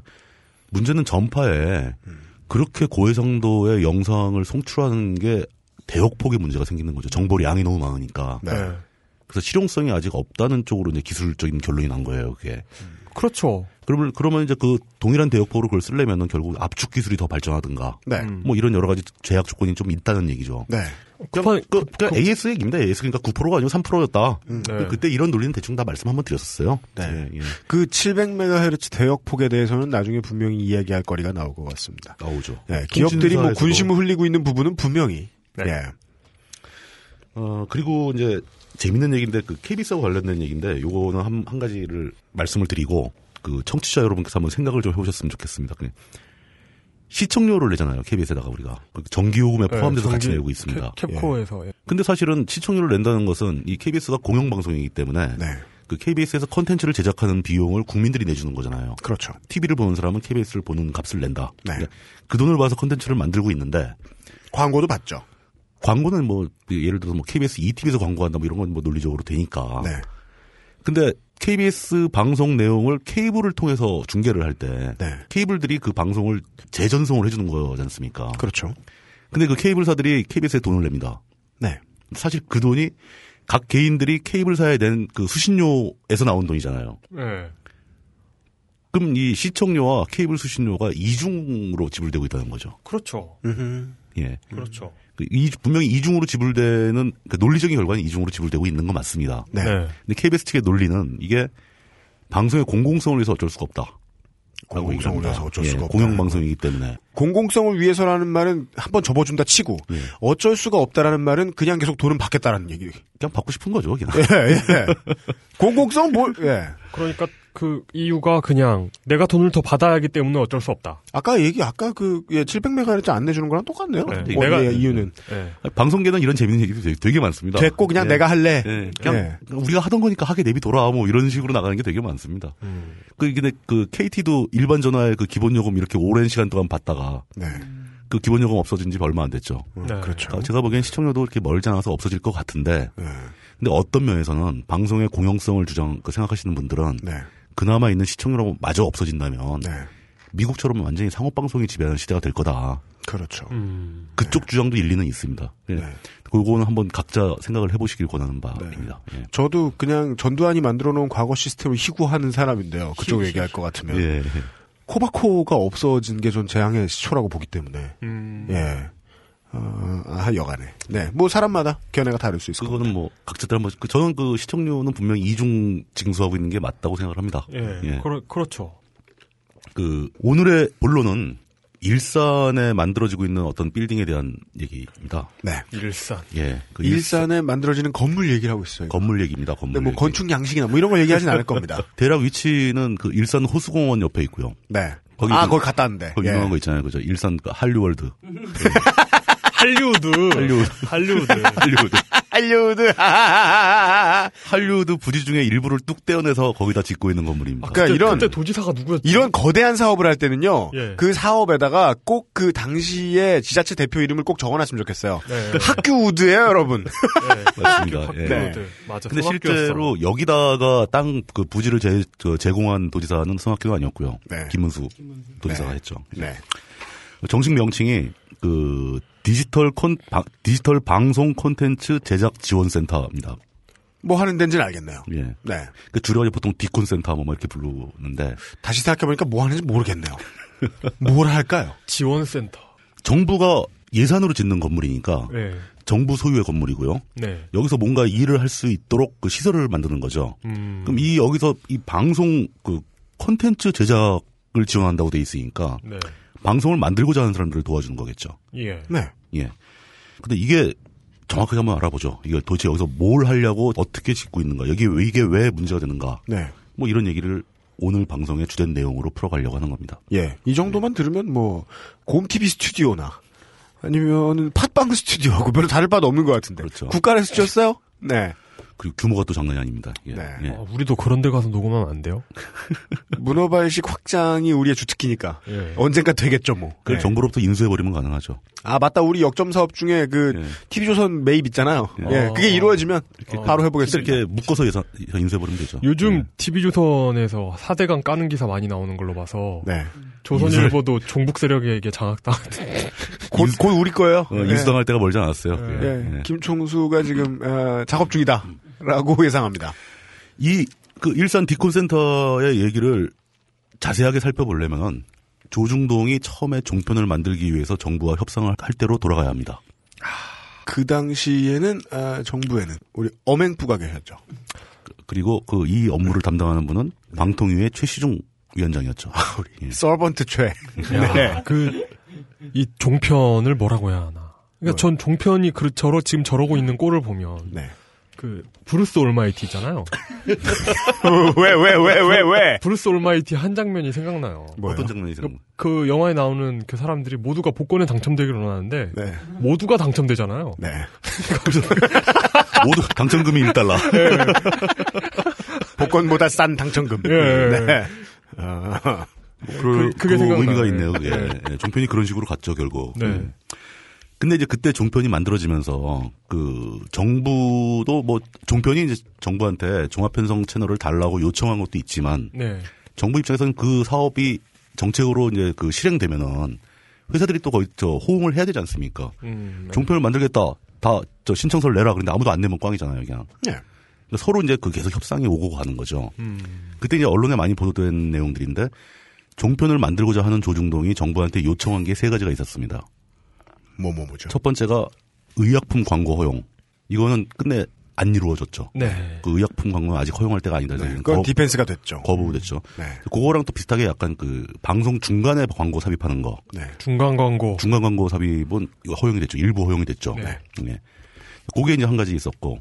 문제는 전파에 그렇게 고해상도의 영상을 송출하는 게 대역폭의 문제가 생기는 거죠. 정보량이 너무 많으니까. 네. 네. 그래서 실용성이 아직 없다는 쪽으로 이제 기술적인 결론이 난 거예요, 그게. 그렇죠. 그러면, 그러면 이제 그 동일한 대역폭으로 그걸 쓰려면은 결국 압축 기술이 더 발전하든가. 네. 음. 뭐 이런 여러 가지 제약 조건이 좀 있다는 얘기죠. 네. 그냥, 그, 그냥 AS 얘기입니다. AS 그러니까 9%가 아니고 3%였다. 네. 그때 이런 논리는 대충 다 말씀 한번 드렸었어요. 네. 예, 예. 그 700MHz 대역폭에 대해서는 나중에 분명히 이야기할 거리가 나올 것 같습니다. 나오죠. 네, 기업들이 뭐. 군심을 흘리고 있는 부분은 분명히. 네. 예. 어, 그리고 이제 재밌는 얘기인데 그 KBS와 관련된 얘기인데 요거는 한, 한 가지를 말씀을 드리고 그 청취자 여러분께서 한번 생각을 좀 해보셨으면 좋겠습니다. 그냥 시청료를 내잖아요. KBS에다가 우리가 그 전기요금에 네, 포함돼서 같이 전기- 내고 있습니다. KEPCO, KEPCO에서. 예. 근데 사실은 시청료를 낸다는 것은 이 KBS가 공영방송이기 때문에 네. 그 KBS에서 컨텐츠를 제작하는 비용을 국민들이 내주는 거잖아요. 그렇죠. TV를 보는 사람은 KBS를 보는 값을 낸다. 네. 그러니까 그 돈을 봐서 컨텐츠를 만들고 있는데 광고도 받죠. 광고는 뭐 예를 들어서 뭐 KBS 2TV에서 광고한다 뭐 이런 건 뭐 논리적으로 되니까. 네. 근데 KBS 방송 내용을 케이블을 통해서 중계를 할때 네. 케이블들이 그 방송을 재전송을 해주는 거지 않습니까? 그렇죠. 근데 그 케이블사들이 KBS에 돈을 냅니다. 네. 사실 그 돈이 각 개인들이 케이블사에 낸 그 수신료에서 나온 돈이잖아요. 예. 그럼 이 시청료와 케이블 수신료가 이중으로 지불되고 있다는 거죠. 그렇죠. 예. 그렇죠. 그 이, 분명히 이중으로 지불되는 그 논리적인 결과는 이중으로 지불되고 있는 건 맞습니다. 네. 네. 근데 KBS 측의 논리는 이게 방송의 공공성을 위해서 어쩔 수가 없다. 공공성을. 위해서 어쩔 예, 수가 없다. 공영방송이기 때문에. 공공성을 위해서라는 말은 한번 접어준다 치고 예. 어쩔 수가 없다라는 말은 그냥 계속 돈은 받겠다라는 얘기. 그냥 받고 싶은 거죠, 그냥. 예, 예. 공공성 뭘? 예. 그러니까 그 이유가 그냥 내가 돈을 더 받아야 하기 때문에 어쩔 수 없다. 아까 얘기 아까 그 예, 700메가헤르츠 안 내주는 거랑 똑같네요. 네. 원- 내가- 예, 이유는 예. 방송계는 이런 재밌는 얘기도 되게, 되게 많습니다. 됐고 그냥 예. 내가 할래. 예, 그냥 예. 우리가 하던 거니까 하게 내비 돌아와 뭐 이런 식으로 나가는 게 되게 많습니다. 음. 그 근데 그 KT도 일반 전화의 그 기본 요금 이렇게 오랜 시간 동안 받다가 네. 그 기본 요금 없어진 지 얼마 안 됐죠. 음, 네. 그렇죠. 그러니까 제가 보기엔 시청료도 이렇게 멀지 않아서 없어질 것 같은데 네. 근데 어떤 면에서는 방송의 공영성을 주장 그 생각하시는 분들은 네. 그나마 있는 시청료라고 마저 없어진다면 네. 미국처럼 완전히 상업 방송이 지배하는 시대가 될 거다. 그렇죠. 음. 그쪽 주장도 일리는 있습니다. 예. 네. 그거는 한번 각자 생각을 해보시길 권하는 바입니다. 예. 저도 그냥 전두환이 만들어 놓은 과거 시스템을 희구하는 사람인데요. 그쪽 얘기할 것 같으면. 예. 코바코가 없어진 게 전 재앙의 시초라고 보기 때문에. 음. 예. 어, 아, 여간에. 네. 뭐 사람마다 견해가 다를 수 있을 겁니다. 그거는 뭐 각자들 한번 그 저는 그 시청료는 분명히 이중 징수하고 있는 게 맞다고 생각을 합니다. 예. 예. 그러, 그렇죠. 그 오늘의 본론은 일산에 만들어지고 있는 어떤 빌딩에 대한 얘기입니다. 네. 일산. 예. 그 일산 일산에 만들어지는 건물 얘기를 하고 있어요. 건물 얘기입니다. 건물. 근데 뭐 얘기. 건축 양식이나 뭐 이런 걸 얘기하진 않을 겁니다. 대략 위치는 그 일산 호수공원 옆에 있고요. 네. 거기 아, 그- 거기 갔다 왔는데. 그 예. 유명한 거 있잖아요. 그죠? 일산 그 한류월드. 할리우드. 할리우드. 할리우드. 한류월드. 할리우드. 한류우드 부지 중에 일부를 뚝 떼어내서 거기다 짓고 있는 건물입니다. 그러니까 그때, 이런 그때 도지사가 누구였지? 이런 거대한 사업을 할 때는요. 예. 그 사업에다가 꼭 그 당시에 지자체 대표 이름을 꼭 적어놨으면 좋겠어요. 네. 학규우드예요, 여러분. 네. 맞습니다. 학규, 예. 학규우드. 맞아. 근데. 실제로 여기다가 땅 그 부지를 제, 저, 제공한 도지사는 손학규가 아니었고요. 네. 김문수 도지사가 네. 했죠. 네. 정식 명칭이 그 디지털 콘 방- 디지털 방송 콘텐츠 제작 지원 센터입니다. 뭐 하는 데인지는 알겠네요. 예. 네. 그 줄여서 보통 디콘센터 뭐 이렇게 부르는데 다시 생각해 보니까 뭐 하는지 모르겠네요. 뭘 할까요? 지원 센터. 정부가 예산으로 짓는 건물이니까 네. 정부 소유의 건물이고요. 네. 여기서 뭔가 일을 할 수 있도록 그 시설을 만드는 거죠. 음. 그럼 이 여기서 이 방송 그 콘텐츠 제작을 지원한다고 돼 있으니까 네. 방송을 만들고자 하는 사람들을 도와주는 거겠죠. 예. 네. 예. 근데 이게 정확하게 한번 알아보죠. 이게 도대체 여기서 뭘 하려고 어떻게 짓고 있는가, 여기 왜 이게 왜 문제가 되는가, 네. 뭐 이런 얘기를 오늘 방송의 주된 내용으로 풀어가려고 하는 겁니다. 예. 이 정도만 들으면 뭐, 곰TV 스튜디오나, 아니면은 팟빵 스튜디오하고 별로 다를 바도 없는 것 같은데. 그렇죠. 국가에서 지었어요? 네. 그리고 규모가 또 장난이 아닙니다. 예. 네. 예. 아, 우리도 그런 데 가서 녹음하면 안 돼요? 문어발식 확장이 우리의 주특기니까. 예. 언젠가 되겠죠, 뭐. 그걸 네. 정부로부터 인수해버리면 가능하죠. 아, 맞다. 우리 역점 사업 중에 그, 예. TV조선 매입 있잖아요. 예. 예. 그게 이루어지면 바로 해보겠습니다. 이렇게 묶어서 예산, 인수해버리면 되죠. 요즘 예. TV조선에서 4대강 까는 기사 많이 나오는 걸로 봐서 네. 조선일보도 종북 세력에게 장악당한 곧, 곧 우리 거예요. 어, 예. 인수당할 때가 멀지 않았어요. 예. 예. 예. 김총수가 지금, 어, 작업 중이다. 라고 예상합니다. 이, 그, 일산 디콘센터의 얘기를 자세하게 살펴보려면 조중동이 처음에 종편을 만들기 위해서 정부와 협상을 할 때로 돌아가야 합니다. 그 당시에는, 아, 정부에는 우리 엄행부가 계셨죠. 그리고 그 이 업무를 담당하는 분은 방통위의 최시중 위원장이었죠. 예. servant 최. 야, 네. 그, 이 종편을 뭐라고 해야 하나. 그러니까 전 종편이 그, 저러, 지금 저러고 있는 꼴을 보면, 네. 그, 브루스 올마이티 있잖아요. 왜, 왜, 왜, 왜, 왜? 브루스 올마이티 한 장면이 생각나요. 뭐요? 어떤 장면이 생각 그 영화에 나오는 그 사람들이 모두가 복권에 당첨되기로 하는데, 네. 모두가 당첨되잖아요. 네. 모두 당첨금이 1달러. 복권보다 싼 당첨금. 예. 네. 어, 그, 그게 그 생각나요. 의미가 있네요, 그게. 네. 예, 종편이 그런 식으로 갔죠, 결국. 네. 예. 근데 이제 그때 종편이 만들어지면서 그 정부도 뭐 종편이 이제 정부한테 종합편성 채널을 달라고 요청한 것도 있지만 네. 정부 입장에서는 그 사업이 정책으로 이제 그 실행되면은 회사들이 또 거의 저 호응을 해야 되지 않습니까? 음, 종편을 만들겠다. 다 저 신청서를 내라. 그런데 아무도 안 내면 꽝이잖아요, 그냥. 예. 그러니까 서로 이제 그 계속 협상이 오고 가는 거죠. 음, 그때 이제 언론에 많이 보도된 내용들인데 종편을 만들고자 하는 조중동이 정부한테 요청한 게 세 가지가 있었습니다. 뭐, 뭐, 뭐죠? 첫 번째가 의약품 광고 허용. 이거는 끝내 안 이루어졌죠. 네. 그 의약품 광고는 아직 허용할 때가 아니다. 네. 그건 거, 디펜스가 됐죠. 거부됐죠. 네. 그거랑 또 비슷하게 약간 그 방송 중간에 광고 삽입하는 거. 네. 중간 광고. 중간 광고 삽입은 이거 허용이 됐죠. 일부 허용이 됐죠. 네. 네. 그게 이제 한 가지 있었고,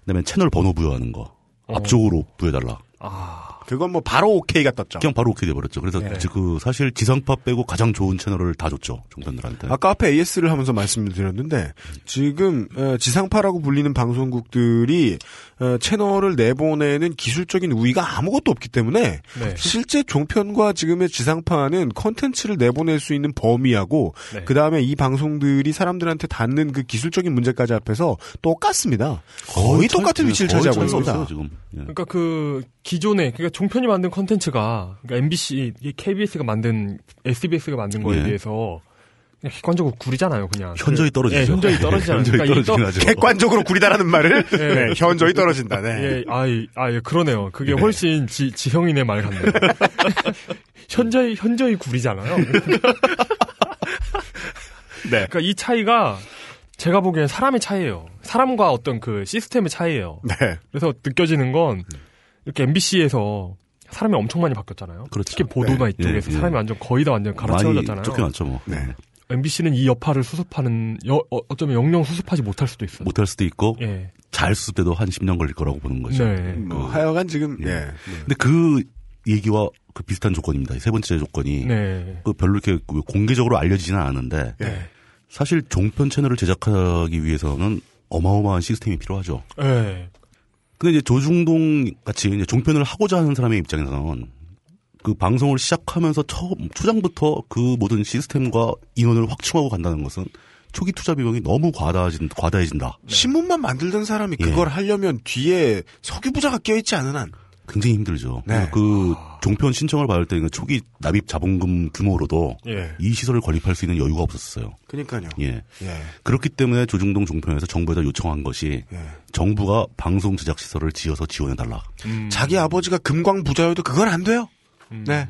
그다음에 채널 번호 부여하는 거. 어. 앞쪽으로 부여달라. 아, 그건 뭐 바로 오케이가 떴죠. 그냥 바로 오케이 돼버렸죠. 그래서 네. 그 사실 지상파 빼고 가장 좋은 채널을 다 줬죠 종편들한테. 아까 앞에 AS를 하면서 말씀을 드렸는데 지금 어, 지상파라고 불리는 방송국들이 어, 채널을 내보내는 기술적인 우위가 아무것도 없기 때문에 네. 실제 종편과 지금의 지상파는 컨텐츠를 내보낼 수 있는 범위하고 네. 그 다음에 이 방송들이 사람들한테 닿는 그 기술적인 문제까지 앞에서 똑같습니다. 거의 똑같은 위치를 거의 차지하고 있습니다. 없어요, 지금. 예. 그러니까 그 기존에 그러니까 종편이 만든 컨텐츠가 그러니까 MBC, KBS가 만든 SBS가 만든 거에 예. 비해서 그냥 객관적으로 구리잖아요, 그냥. 현저히 그- 떨어지죠. 예, 현저히 떨어지잖아요. 현저히 그러니까 하죠. 객관적으로 구리다라는 말을 예. 네, 현저히 떨어진다. 네. 예, 아, 이- 아, 예, 그러네요. 그게 네. 훨씬 지, 지형인의 말 같네요. 현저히, 현저히 구리잖아요. 네. 그러니까 이 차이가 제가 보기엔 사람의 차이예요. 사람과 어떤 그 시스템의 차이예요. 네. 그래서 느껴지는 건 이렇게 MBC에서 사람이 엄청 많이 바뀌었잖아요. 그렇죠. 특히 보도나 네. 이쪽에서 예, 예. 사람이 완전 거의 다 완전 갈아채워졌잖아요. 쫓겨 났죠 뭐. 네. MBC는 이 여파를 수습하는 여- 어, 어쩌면 영영 수습하지 못할 수도 있어요. 못할 수도 있고 예. 잘 수습 때도 한 10년 걸릴 거라고 보는 거죠. 네. 뭐 하여간 지금 예. 예. 근데 그 얘기와 그 비슷한 조건입니다. 세 번째 조건이 네. 그 별로 이렇게 그 공개적으로 알려지지는 않았는데 예. 사실 종편 채널을 제작하기 위해서는 어마어마한 시스템이 필요하죠. 예. 근데 이제 조중동 같이 이제 종편을 하고자 하는 사람의 입장에서는 그 방송을 시작하면서 처음 초장부터 그 모든 시스템과 인원을 확충하고 간다는 것은 초기 투자 비용이 너무 과다해진, 과다해진다. 신문만 만들던 사람이 예. 그걸 하려면 뒤에 석유 부자가 껴있지 않은 한. 굉장히 힘들죠. 네. 그 종편 신청을 받을 때 초기 납입 자본금 규모로도 예. 이 시설을 건립할 수 있는 여유가 없었어요. 그러니까요. 예. 예. 그렇기 때문에 조중동 종편에서 정부에다 요청한 것이 예. 정부가 방송 제작 시설을 지어서 지원해 달라. 음. 자기 아버지가 금광 부자여도 그건 안 돼요. 음. 네.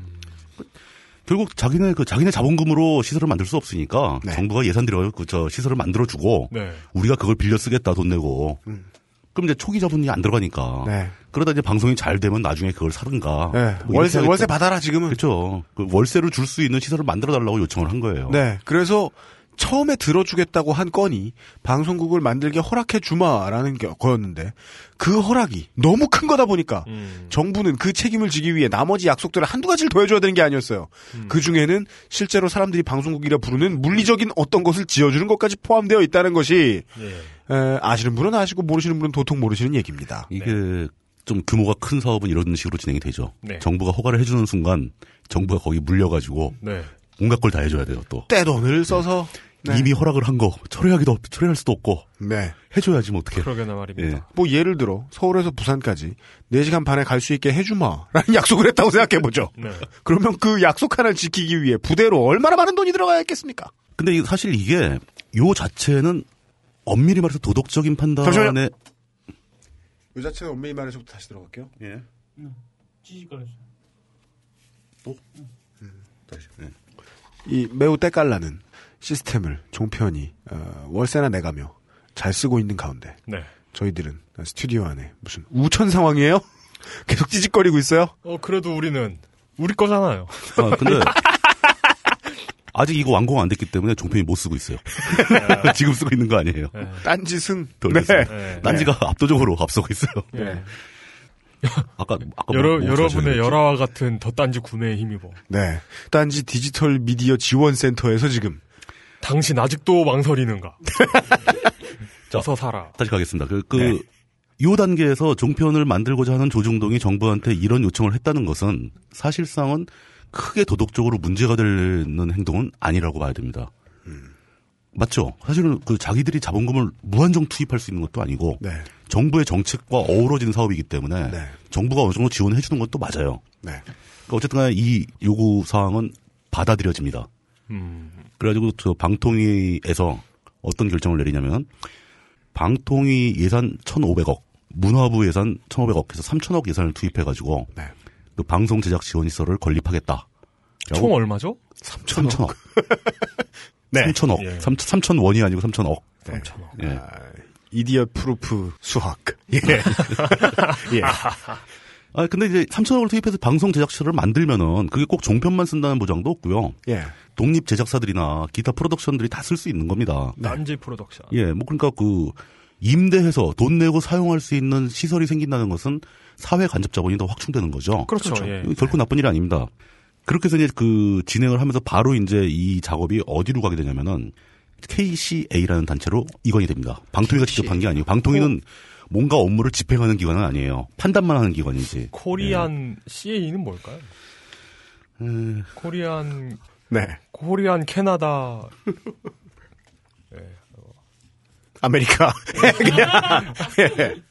결국 자기네 그 자기네 자본금으로 시설을 만들 수 없으니까 네. 정부가 예산 들여 그저 시설을 만들어 주고 네. 우리가 그걸 빌려 쓰겠다 돈 내고 음. 그럼 이제 초기 자본이 안 들어가니까 네. 그러다 이제 방송이 잘 되면 나중에 그걸 사든가 네. 뭐 월세, 이렇게 월세. 받아라, 지금은. 그렇죠 그 월세를 줄 수 있는 시설을 만들어 달라고 요청을 한 거예요 네. 그래서 처음에 들어주겠다고 한 건이 방송국을 만들게 허락해 주마라는 게- 거였는데 그 허락이 너무 큰 거다 보니까 음. 정부는 그 책임을 지기 위해 나머지 약속들을 한두 가지를 더 해줘야 되는 게 아니었어요. 음. 그 중에는 실제로 사람들이 방송국이라 부르는 물리적인 어떤 것을 지어주는 것까지 포함되어 있다는 것이 예. 에, 아시는 분은 아시고 모르시는 분은 도통 모르시는 얘기입니다. 이게 좀 규모가 큰 사업은 이런 식으로 진행이 되죠 네. 정부가 허가를 해주는 순간 정부가 거기 물려가지고 네. 온갖 걸 다 해줘야 돼요 또 떼돈을 써서 네. 이미 허락을 한거 처리하기도 없- 처리할 수도 없고 네. 해줘야지 뭐 어떻게 그러게나 말입니다. 예. 뭐 예를 들어 서울에서 부산까지 4시간 반에 갈 수 있게 해주마라는 약속을 했다고 생각해 보죠. 네. 그러면 그 약속 하나를 지키기 위해 부대로 얼마나 많은 돈이 들어가야 했겠습니까? 근데 이- 사실 이게 요 자체는 엄밀히 말해서 도덕적인 판단에 잠시만요. 이 자체는 엄밀히 말해서부터 다시 들어갈게요. 예. 찌직거렸어요. 이 매우 때깔나는 시스템을 종편이 어, 월세나 내가며 잘 쓰고 있는 가운데 네. 저희들은 스튜디오 안에 무슨 우천 상황이에요? 계속 찌직거리고 있어요? 어, 그래도 우리는 우리 거잖아요. 아, 근데 아직 이거 완공 안 됐기 때문에 종편이 못 쓰고 있어요. 지금 쓰고 있는 거 아니에요. 네. 딴짓은 돌렸어요. 네. 딴지가 압도적으로 앞서고 있어요. 예. 아까 아까 여러, 뭐 여러분의. 열화와 같은 덧단지 구매에 힘입어. 네. 딴지 디지털 미디어 지원센터에서 지금 당신 아직도 망설이는가? 어서 사라. 다시 가겠습니다. 그, 그, 네. 요 단계에서 종편을 만들고자 하는 조중동이 정부한테 이런 요청을 했다는 것은 사실상은 크게 도덕적으로 문제가 되는 행동은 아니라고 봐야 됩니다. 맞죠? 사실은 그 자기들이 자본금을 무한정 투입할 수 있는 것도 아니고 네. 정부의 정책과 어우러진 사업이기 때문에 네. 정부가 어느 정도 지원해 주는 것도 맞아요. 네. 그러니까 어쨌든 간에 이 요구 사항은 받아들여집니다. 음. 그래가지고 저 방통위에서 어떤 결정을 내리냐면 방통위 예산 1,500억, 문화부 예산 1,500억 해서 3,000억 예산을 투입해가지고 네. 그 방송 제작 지원 시설을 건립하겠다. 총 얼마죠? 3,000억. 네. 3,000억. 예. 3, 3,000원이 아니고 3,000억. 3,000원. 예. 아, idiot proof 수학. 예. 예. 아, 근데 이제 3,000억을 투입해서 방송 제작 시설을 만들면은 그게 꼭 종편만 쓴다는 보장도 없고요. 예. 독립 제작사들이나 기타 프로덕션들이 다 쓸 수 있는 겁니다. 딴지 프로덕션. 예, 뭐 그러니까 그 임대해서 돈 내고 사용할 수 있는 시설이 생긴다는 것은 사회 간접 자본이 더 확충되는 거죠. 그렇죠. 예. 이건 결코 나쁜 일이 아닙니다. 그렇게 해서 이제 그 진행을 하면서 바로 이제 이 작업이 어디로 가게 되냐면은 KCA라는 단체로 이관이 됩니다. 방통위가 직접 한 게 아니고 방통위는 뭔가 업무를 집행하는 기관은 아니에요. 판단만 하는 기관이지. Korean CA는 뭘까요? 음, Korean 네. Korean Canada 아메리카. 그냥. 예.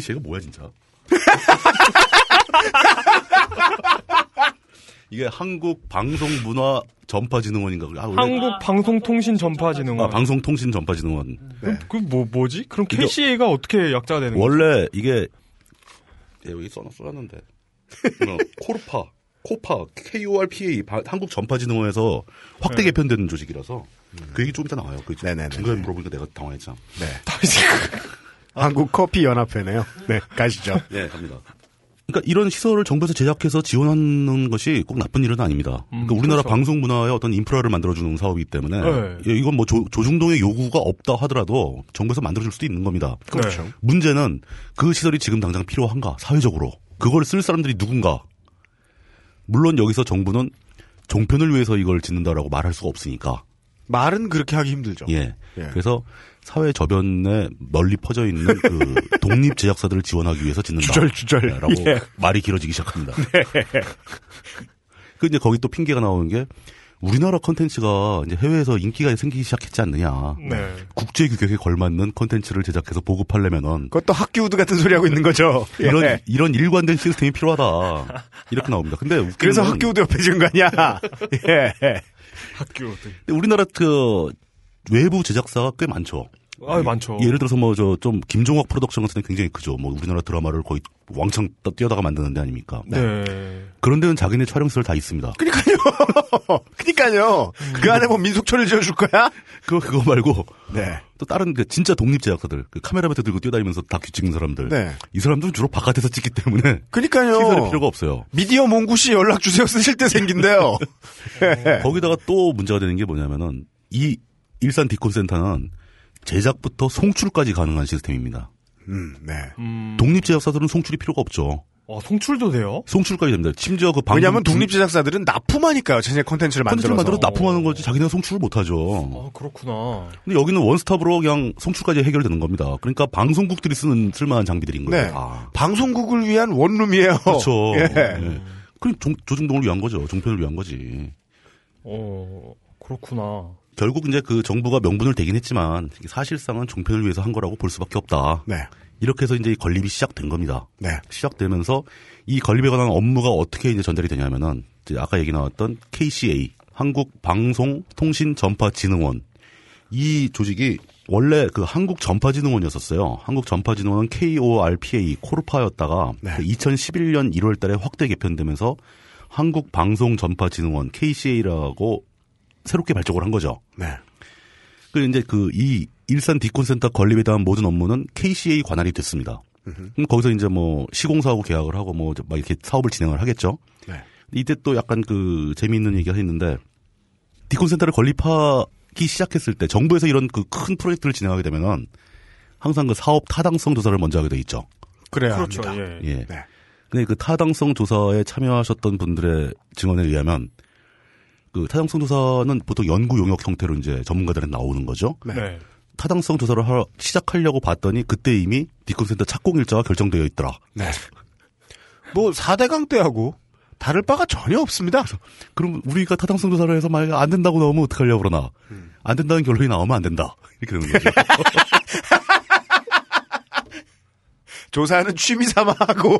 KCA가 뭐야 진짜? 이게 한국 방송 문화 전파진흥원인가? 아, 원래- 한국 방송통신전파진흥원. 아, 방송통신전파진흥원. 네. 그뭐 뭐지? 그럼 KCA가 어떻게 약자가 되는 거죠? 원래 이게 예, 여기 써놨 써놨는데 어, 코르파, 코파, KORPA 바- 한국 전파진흥원에서 확대 네. 개편된 조직이라서 그 얘기 좀 이따 나와요. 그 네네네. 중간에 물어보니까 내가 당황했죠. 네. 한국 커피 연합회네요. 네, 가시죠. 네, 갑니다. 그러니까 이런 시설을 정부에서 제작해서 지원하는 것이 꼭 나쁜 일은 아닙니다. 그러니까 음, 우리나라 그렇죠. 방송 문화의 어떤 인프라를 만들어주는 사업이기 때문에 네. 예, 이건 뭐 조, 조중동의 요구가 없다 하더라도 정부에서 만들어줄 수도 있는 겁니다. 그렇죠. 네. 문제는 그 시설이 지금 당장 필요한가 사회적으로 그걸 쓸 사람들이 누군가 물론 여기서 정부는 종편을 위해서 이걸 짓는다라고 말할 수가 없으니까 말은 그렇게 하기 힘들죠. 예. 예. 그래서 사회 저변에 널리 퍼져 있는 그 독립 제작사들을 지원하기 위해서 짓는다. 주절 주절. 라고 예. 말이 길어지기 시작합니다. 그 이제 거기 또 핑계가 나오는 게 우리나라 컨텐츠가 이제 해외에서 인기가 생기기 시작했지 않느냐. 네. 국제 규격에 걸맞는 컨텐츠를 제작해서 보급하려면은 그것도 한류우드 같은 소리 하고 있는 거죠. 예. 이런 이런 일관된 시스템이 필요하다. 이렇게 나옵니다. 근데 그래서 건 한류우드 옆에 지은 거 아니야? 예. 한류. 우리나라 그 외부 제작사가 꽤 많죠. 아 많죠. 예를 들어서 뭐 저 좀 김종학 프로덕션 같은 데 굉장히 크죠. 뭐 우리나라 드라마를 거의 왕창 떠- 뛰어다가 만드는 데 아닙니까? 네. 그런 데는 자기네 촬영시설 다 있습니다. 그니까요. 그니까요. 그 안에 뭐 민속촌을 지어줄 거야? 그거 그거 말고 네. 또 다른 그 진짜 독립 제작사들 그 카메라매트 들고 뛰어다니면서 다큐 찍는 사람들. 네. 이 사람들은 주로 바깥에서 찍기 때문에 그니까요. 시설이 필요가 없어요. 미디어 몽구 씨 연락 주세요 쓰실 때 생긴대요. 네. 거기다가 또 문제가 되는 게 뭐냐면은 이 일산 디콘 센터는 제작부터 송출까지 가능한 시스템입니다. 음, 네. 음. 독립 제작사들은 송출이 필요가 없죠. 아, 송출도 돼요? 송출까지 됩니다. 심지어 그 방송 왜냐하면 독립 제작사들은 납품하니까요. 자신의 컨텐츠를 만들어서. 만들어 납품하는 거지 자기네가 송출을 못하죠. 아, 그렇구나. 근데 여기는 원스톱으로 그냥 송출까지 해결되는 겁니다. 그러니까 방송국들이 쓰는 쓸만한 장비들인 거예요. 네. 다. 방송국을 위한 원룸이에요. 그렇죠. 예. 예. 그럼 종- 조중동을 위한 거죠. 종편을 위한 거지. 어, 그렇구나. 결국 이제 그 정부가 명분을 대긴 했지만 사실상은 종편을 위해서 한 거라고 볼 수밖에 없다. 네. 이렇게 해서 이제 이 건립이 시작된 겁니다. 네. 시작되면서 이 건립에 관한 업무가 어떻게 이제 전달이 되냐면은 이제 아까 얘기 나왔던 KCA 한국 방송 통신 전파 진흥원 이 조직이 원래 그 한국 전파진흥원이었었어요. 한국 전파진흥원은 KORPA 코르파였다가 네. 2011년 1월 달에 확대 개편되면서 한국 방송 전파진흥원 KCA라고 새롭게 발족을 한 거죠. 네. 그 이제 그 이 일산 디콘센터 건립에 대한 모든 업무는 KCA 관할이 됐습니다. 그럼 거기서 이제 뭐 시공사하고 계약을 하고 뭐 막 이렇게 사업을 진행을 하겠죠. 네. 이때 또 약간 그 재미있는 얘기가 있는데 디콘센터를 건립하기 시작했을 때 정부에서 이런 그 큰 프로젝트를 진행하게 되면은 항상 그 사업 타당성 조사를 먼저 하게 돼 있죠. 그래야 그렇죠. 합니다. 예. 예. 네. 근데 그 타당성 조사에 참여하셨던 분들의 증언에 의하면 그 타당성 조사는 보통 연구 용역 형태로 이제 전문가들은 나오는 거죠. 네. 네. 타당성 조사를 하- 시작하려고 봤더니 그때 이미 디콘센터 착공 일자가 결정되어 있더라. 네. 뭐 4대강 때하고 다를 바가 전혀 없습니다. 그럼 우리가 타당성 조사를 해서 만약에 안 된다고 나오면 어떡하려고 그러나. 음. 안 된다는 결론이 나오면 안 된다. 이렇게 되는 거죠. 조사는 취미 삼아 하고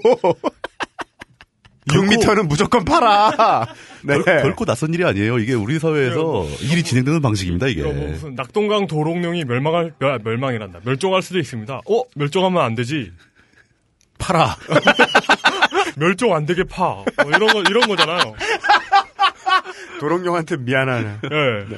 결코- 6m는 무조건 팔아. 네. 결, 결코 낯선 일이 아니에요. 이게 우리 사회에서 일이 진행되는 방식입니다, 이게. 뭐 무슨 낙동강 도롱뇽이 멸망할 멸, 멸망이란다. 멸종할 수도 있습니다. 어, 멸종하면 안 되지. 팔아. 멸종 안 되게 파. 뭐 이런 거 이런 거잖아요. 도롱뇽한테 미안하네. 예.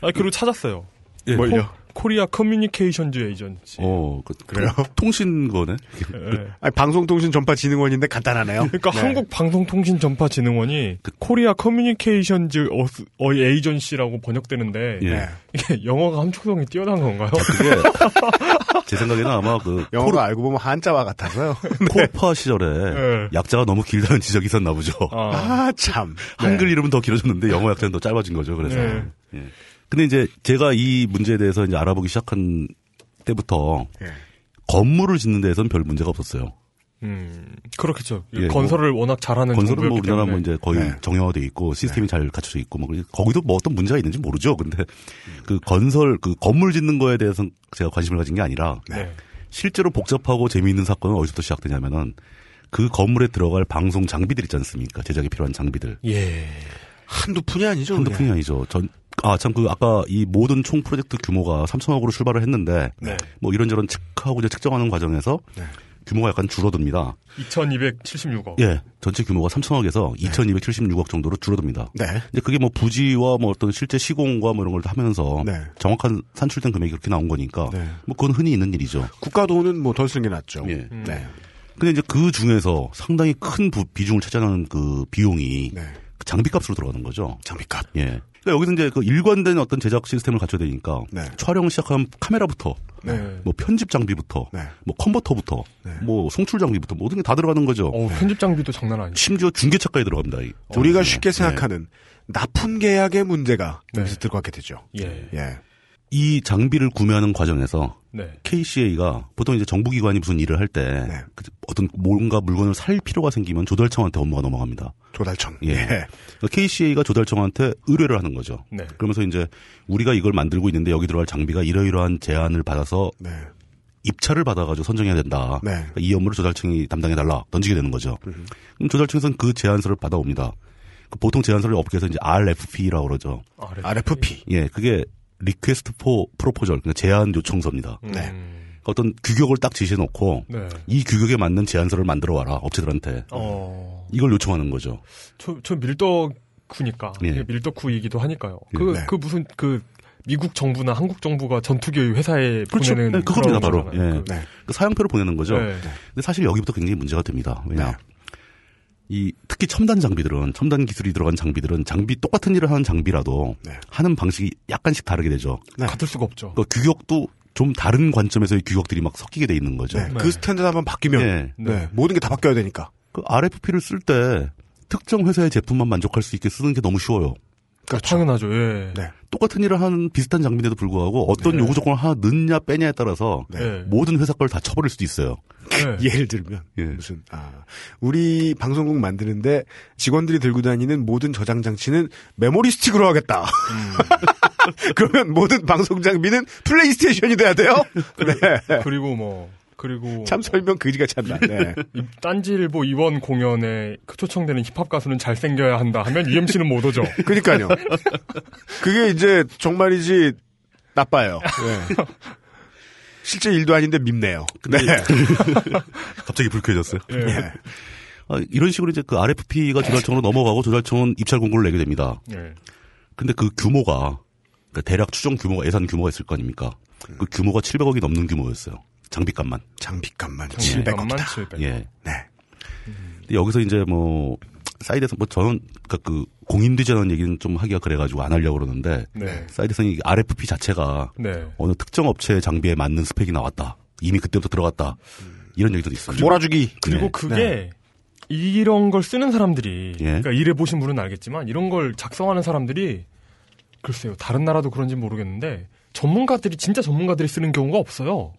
아 그리고 찾았어요. 예. 뭘요? Korea Communications Agency. 어, 그, 그래요? 통신 거네. 예. 아니, 방송통신전파진흥원인데 간단하네요. 그러니까 네. 한국 방송통신전파진흥원이 Korea Communications 어, 어, Agency라고 번역되는데 예. 네. 이게 영어가 함축성이 뛰어난 건가요? 그게 제 생각에는 아마 그 영어가 알고 보면 한자와 같아서요. KORPA 시절에 네. 약자가 너무 길다는 지적이 있었나 보죠. 아, 아, 참. 한글 이름은 더 길어졌는데 영어 약자는 더 짧아진 거죠. 그래서. 네. 예. 근데 이제 제가 이 문제에 대해서 이제 알아보기 시작한 때부터 예. 건물을 짓는 데에서는 별 문제가 없었어요. 음, 그렇겠죠. 예, 건설을 워낙 잘하는 건설은 뭐 우리나라. 뭐 이제 거의 네. 정형화돼 있고 시스템이 잘 갖춰져 있고 뭐 그래서 거기도 뭐 어떤 문제가 있는지 모르죠. 근데 그 건설 그 건물 짓는 거에 대해서 제가 관심을 가진 게 아니라 네. 실제로 복잡하고 재미있는 사건은 어디서부터 시작되냐면은 그 건물에 들어갈 방송 장비들 있지 않습니까? 제작에 필요한 장비들. 예. 한두 푼이 아니죠. 한두. 푼이 아니죠. 전, 아, 참, 그, 아까 이 모든 총 프로젝트 규모가 3천억으로 출발을 했는데, 네. 뭐 이런저런 체크하고 이제 측정하는 과정에서 네. 규모가 약간 줄어듭니다. 2276억. 예. 전체 규모가 3천억에서 2276억 정도로 줄어듭니다. 네. 근데 그게 뭐 부지와 뭐 어떤 실제 시공과 뭐 이런 걸 하면서 네. 정확한 산출된 금액이 그렇게 나온 거니까 네. 뭐 그건 흔히 있는 일이죠. 국가 돈은 뭐 덜 쓰는 게 낫죠. 예. 네. 근데 이제 그 중에서 상당히 큰 부- 비중을 차지하는 그 비용이 네. 그 장비값으로 들어가는 거죠. 장비값. 예. 그러니까 여기서 이제 그 일관된 어떤 제작 시스템을 갖춰야 되니까 네. 촬영 시작하면 카메라부터 네. 뭐 편집 장비부터 네. 뭐 컨버터부터 네. 뭐 송출 장비부터 모든 게 다 들어가는 거죠. 어우, 편집 장비도 장난 아니죠. 심지어 중개차까지 들어갑니다. 이- 우리가 네. 쉽게 생각하는 납품 계약의 문제가 네. 여기서 들어가게 되죠. 예. 예. 이 장비를 구매하는 과정에서 네. KCA가 보통 이제 정부기관이 무슨 일을 할때 네. 어떤 뭔가 물건을 살 필요가 생기면 조달청한테 업무가 넘어갑니다. 조달청. 예. 그러니까 KCA가 조달청한테 의뢰를 하는 거죠. 네. 그러면서 이제 우리가 이걸 만들고 있는데 여기 들어갈 장비가 이러이러한 제안을 받아서 네. 입찰을 받아가지고 선정해야 된다. 네. 그러니까 이 업무를 조달청이 담당해달라 던지게 되는 거죠. 그럼 조달청에서는 그 제안서를 받아옵니다. 그 보통 제안서를 업계에서 이제 RFP라고 그러죠. 아래. RFP. 예, 그게 Request for Proposal, 그러니까 제안 요청서입니다. 음. 네. 어떤 규격을 딱 지시해놓고 네. 이 규격에 맞는 제안서를 만들어 와라 업체들한테 어. 이걸 요청하는 거죠. 저, 저 밀떡구니까. 예. 이게 밀떡구이기도 하니까요. 그, 네. 그 무슨, 그, 미국 정부나 한국 정부가 전투기의 회사에 그렇죠. 보내는 네, 그겁니다, 바로. 예. 그- 네. 그 사양표를 보내는 거죠. 네. 근데 사실 여기부터 굉장히 문제가 됩니다. 왜냐? 네. 이 특히 첨단 장비들은 첨단 기술이 들어간 장비들은 장비 똑같은 일을 하는 장비라도 네. 하는 방식이 약간씩 다르게 되죠. 네. 같을 수가 없죠. 그 규격도 좀 다른 관점에서의 규격들이 막 섞이게 돼 있는 거죠. 네. 네. 그 standard 한번 바뀌면 네. 네. 모든 게 다 바뀌어야 되니까. 그 RFP를 쓸 때 특정 회사의 제품만 만족할 수 있게 쓰는 게 너무 쉬워요. 그렇죠. 당연하죠. 예. 네. 똑같은 일을 하는 비슷한 장비인데도 불구하고 어떤 네. 요구 조건을 하나 넣냐 빼냐에 따라서 네. 모든 회사 걸 다 쳐버릴 수도 있어요. 네. 예를 들면 예. 무슨 아 우리 방송국 만드는데 직원들이 들고 다니는 모든 저장 장치는 memory stick으로 하겠다. 그러면 모든 방송 장비는 플레이스테이션이 돼야 돼요. 네. 그리고 뭐, 그리고. 참 설명 그지같이 한다. 네. 이- 딴지일보 이번 공연에 그 초청되는 힙합 가수는 잘 생겨야 한다 하면 UMC는 못 오죠. 그니까요. 그게 이제 정말이지 나빠요. 네. 실제 일도 아닌데 밉네요. 네. 갑자기 불쾌해졌어요. 예. 네. 아, 이런 식으로 이제 그 RFP가 조달청으로 넘어가고 조달청은 입찰 공고를 내게 됩니다. 예. 근데 그 규모가 그러니까 대략 추정 규모가 예산 규모가 있을 거 아닙니까? 그 규모가 700억이 넘는 규모였어요. 장비값만. 장비값만 장비값만 700억이다. 700억. 예. 네. 근데 여기서 이제 뭐 사이드에서 뭐 저는 그그 공인되지 않은 얘기는 좀 하기가 그래가지고 안 하려고 그러는데 네. 사이드에서는 이 RFP 자체가 네. 어느 특정 업체의 장비에 맞는 스펙이 나왔다. 이미 그때부터 들어갔다. 이런 얘기도 있습니다. 몰아주기. 그리고 네. 그게 이런 걸 쓰는 사람들이 예. 그러니까 일해 보신 분은 알겠지만 이런 걸 작성하는 사람들이 글쎄요 다른 나라도 그런지 모르겠는데 전문가들이 진짜 전문가들이 쓰는 경우가 없어요.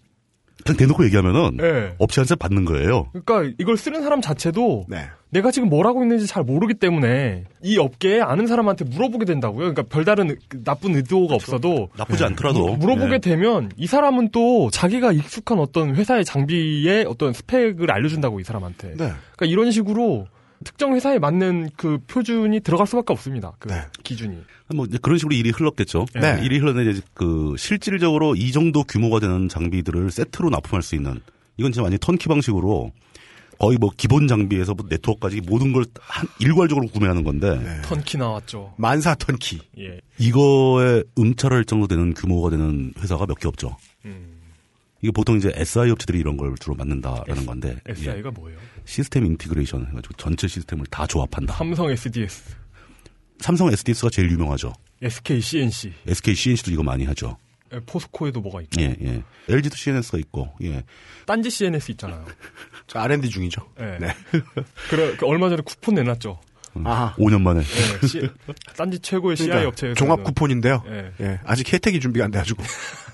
그냥 대놓고 얘기하면은 예. 업체 한테 받는 거예요. 그러니까 이걸 쓰는 사람 자체도 네. 내가 지금 뭘 하고 있는지 잘 모르기 때문에 이 업계에 아는 사람한테 물어보게 된다고요. 그러니까 별다른 의- 나쁜 의도가 없어도 나쁘지 않더라도 물어보게 예. 되면 이 사람은 또 자기가 익숙한 어떤 회사의 장비의 어떤 스펙을 알려준다고 이 사람한테. 네. 그러니까 이런 식으로 특정 회사에 맞는 그 표준이 들어갈 수밖에 없습니다. 그 네. 기준이. 뭐 이제 그런 식으로 일이 흘렀겠죠. 네. 일이 흘렀는데 이제 그 실질적으로 이 정도 규모가 되는 장비들을 세트로 납품할 수 있는 이건 진짜 완전 턴키 방식으로 거의 뭐 기본 장비에서 뭐 네트워크까지 모든 걸 한 일괄적으로 구매하는 건데 네. 턴키 나왔죠. 만사 턴키. 예. 이거에 응찰할 정도 되는 규모가 되는 회사가 몇 개 없죠. 음. 이게 보통 이제 SI 업체들이 이런 걸 주로 만든다라는 건데 예. SI가 뭐예요? system integration 해가지고 전체 시스템을 다 조합한다. 삼성 SDS, 삼성 SDS가 제일 유명하죠. SK C&C, SK C&C도 이거 많이 하죠. 예, 포스코에도 뭐가 있고, 예, 예. LG도 CNS가 있고, 예. 딴지 CNS 있잖아요. 저 R&D 중이죠. 예. 네. 그래 그 얼마 전에 쿠폰 내놨죠. 아하. 5년 만에. 예, C- 딴지 최고의 CI 그러니까 업체에서 종합 쿠폰인데요. 예. 예. 아직 혜택이 준비가 안 돼가지고.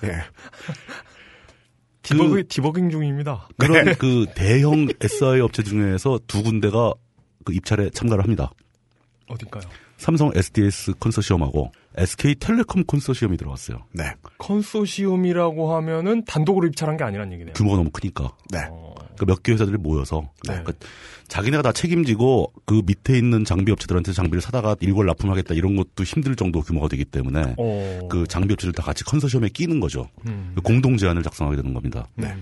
예. 디버그, 디버깅 중입니다. 그런 그 대형 SI 업체 중에서 두 군데가 그 입찰에 참가를 합니다. 어딘가요? 삼성 SDS 컨소시엄하고 SK텔레콤 컨소시엄이 들어갔어요. 네. 컨소시엄이라고 하면은 단독으로 입찰한 게 아니란 얘기네요. 규모가 너무 크니까. 네. 어, 그 몇 개 회사들이 모여서 네. 그러니까 자기네가 다 책임지고 그 밑에 있는 장비 업체들한테 장비를 사다가 일괄 납품하겠다 이런 것도 힘들 정도 규모가 되기 때문에 어. 그 장비 업체들 다 같이 컨소시엄에 끼는 거죠. 음. 그 공동 제안을 작성하게 되는 겁니다. 네.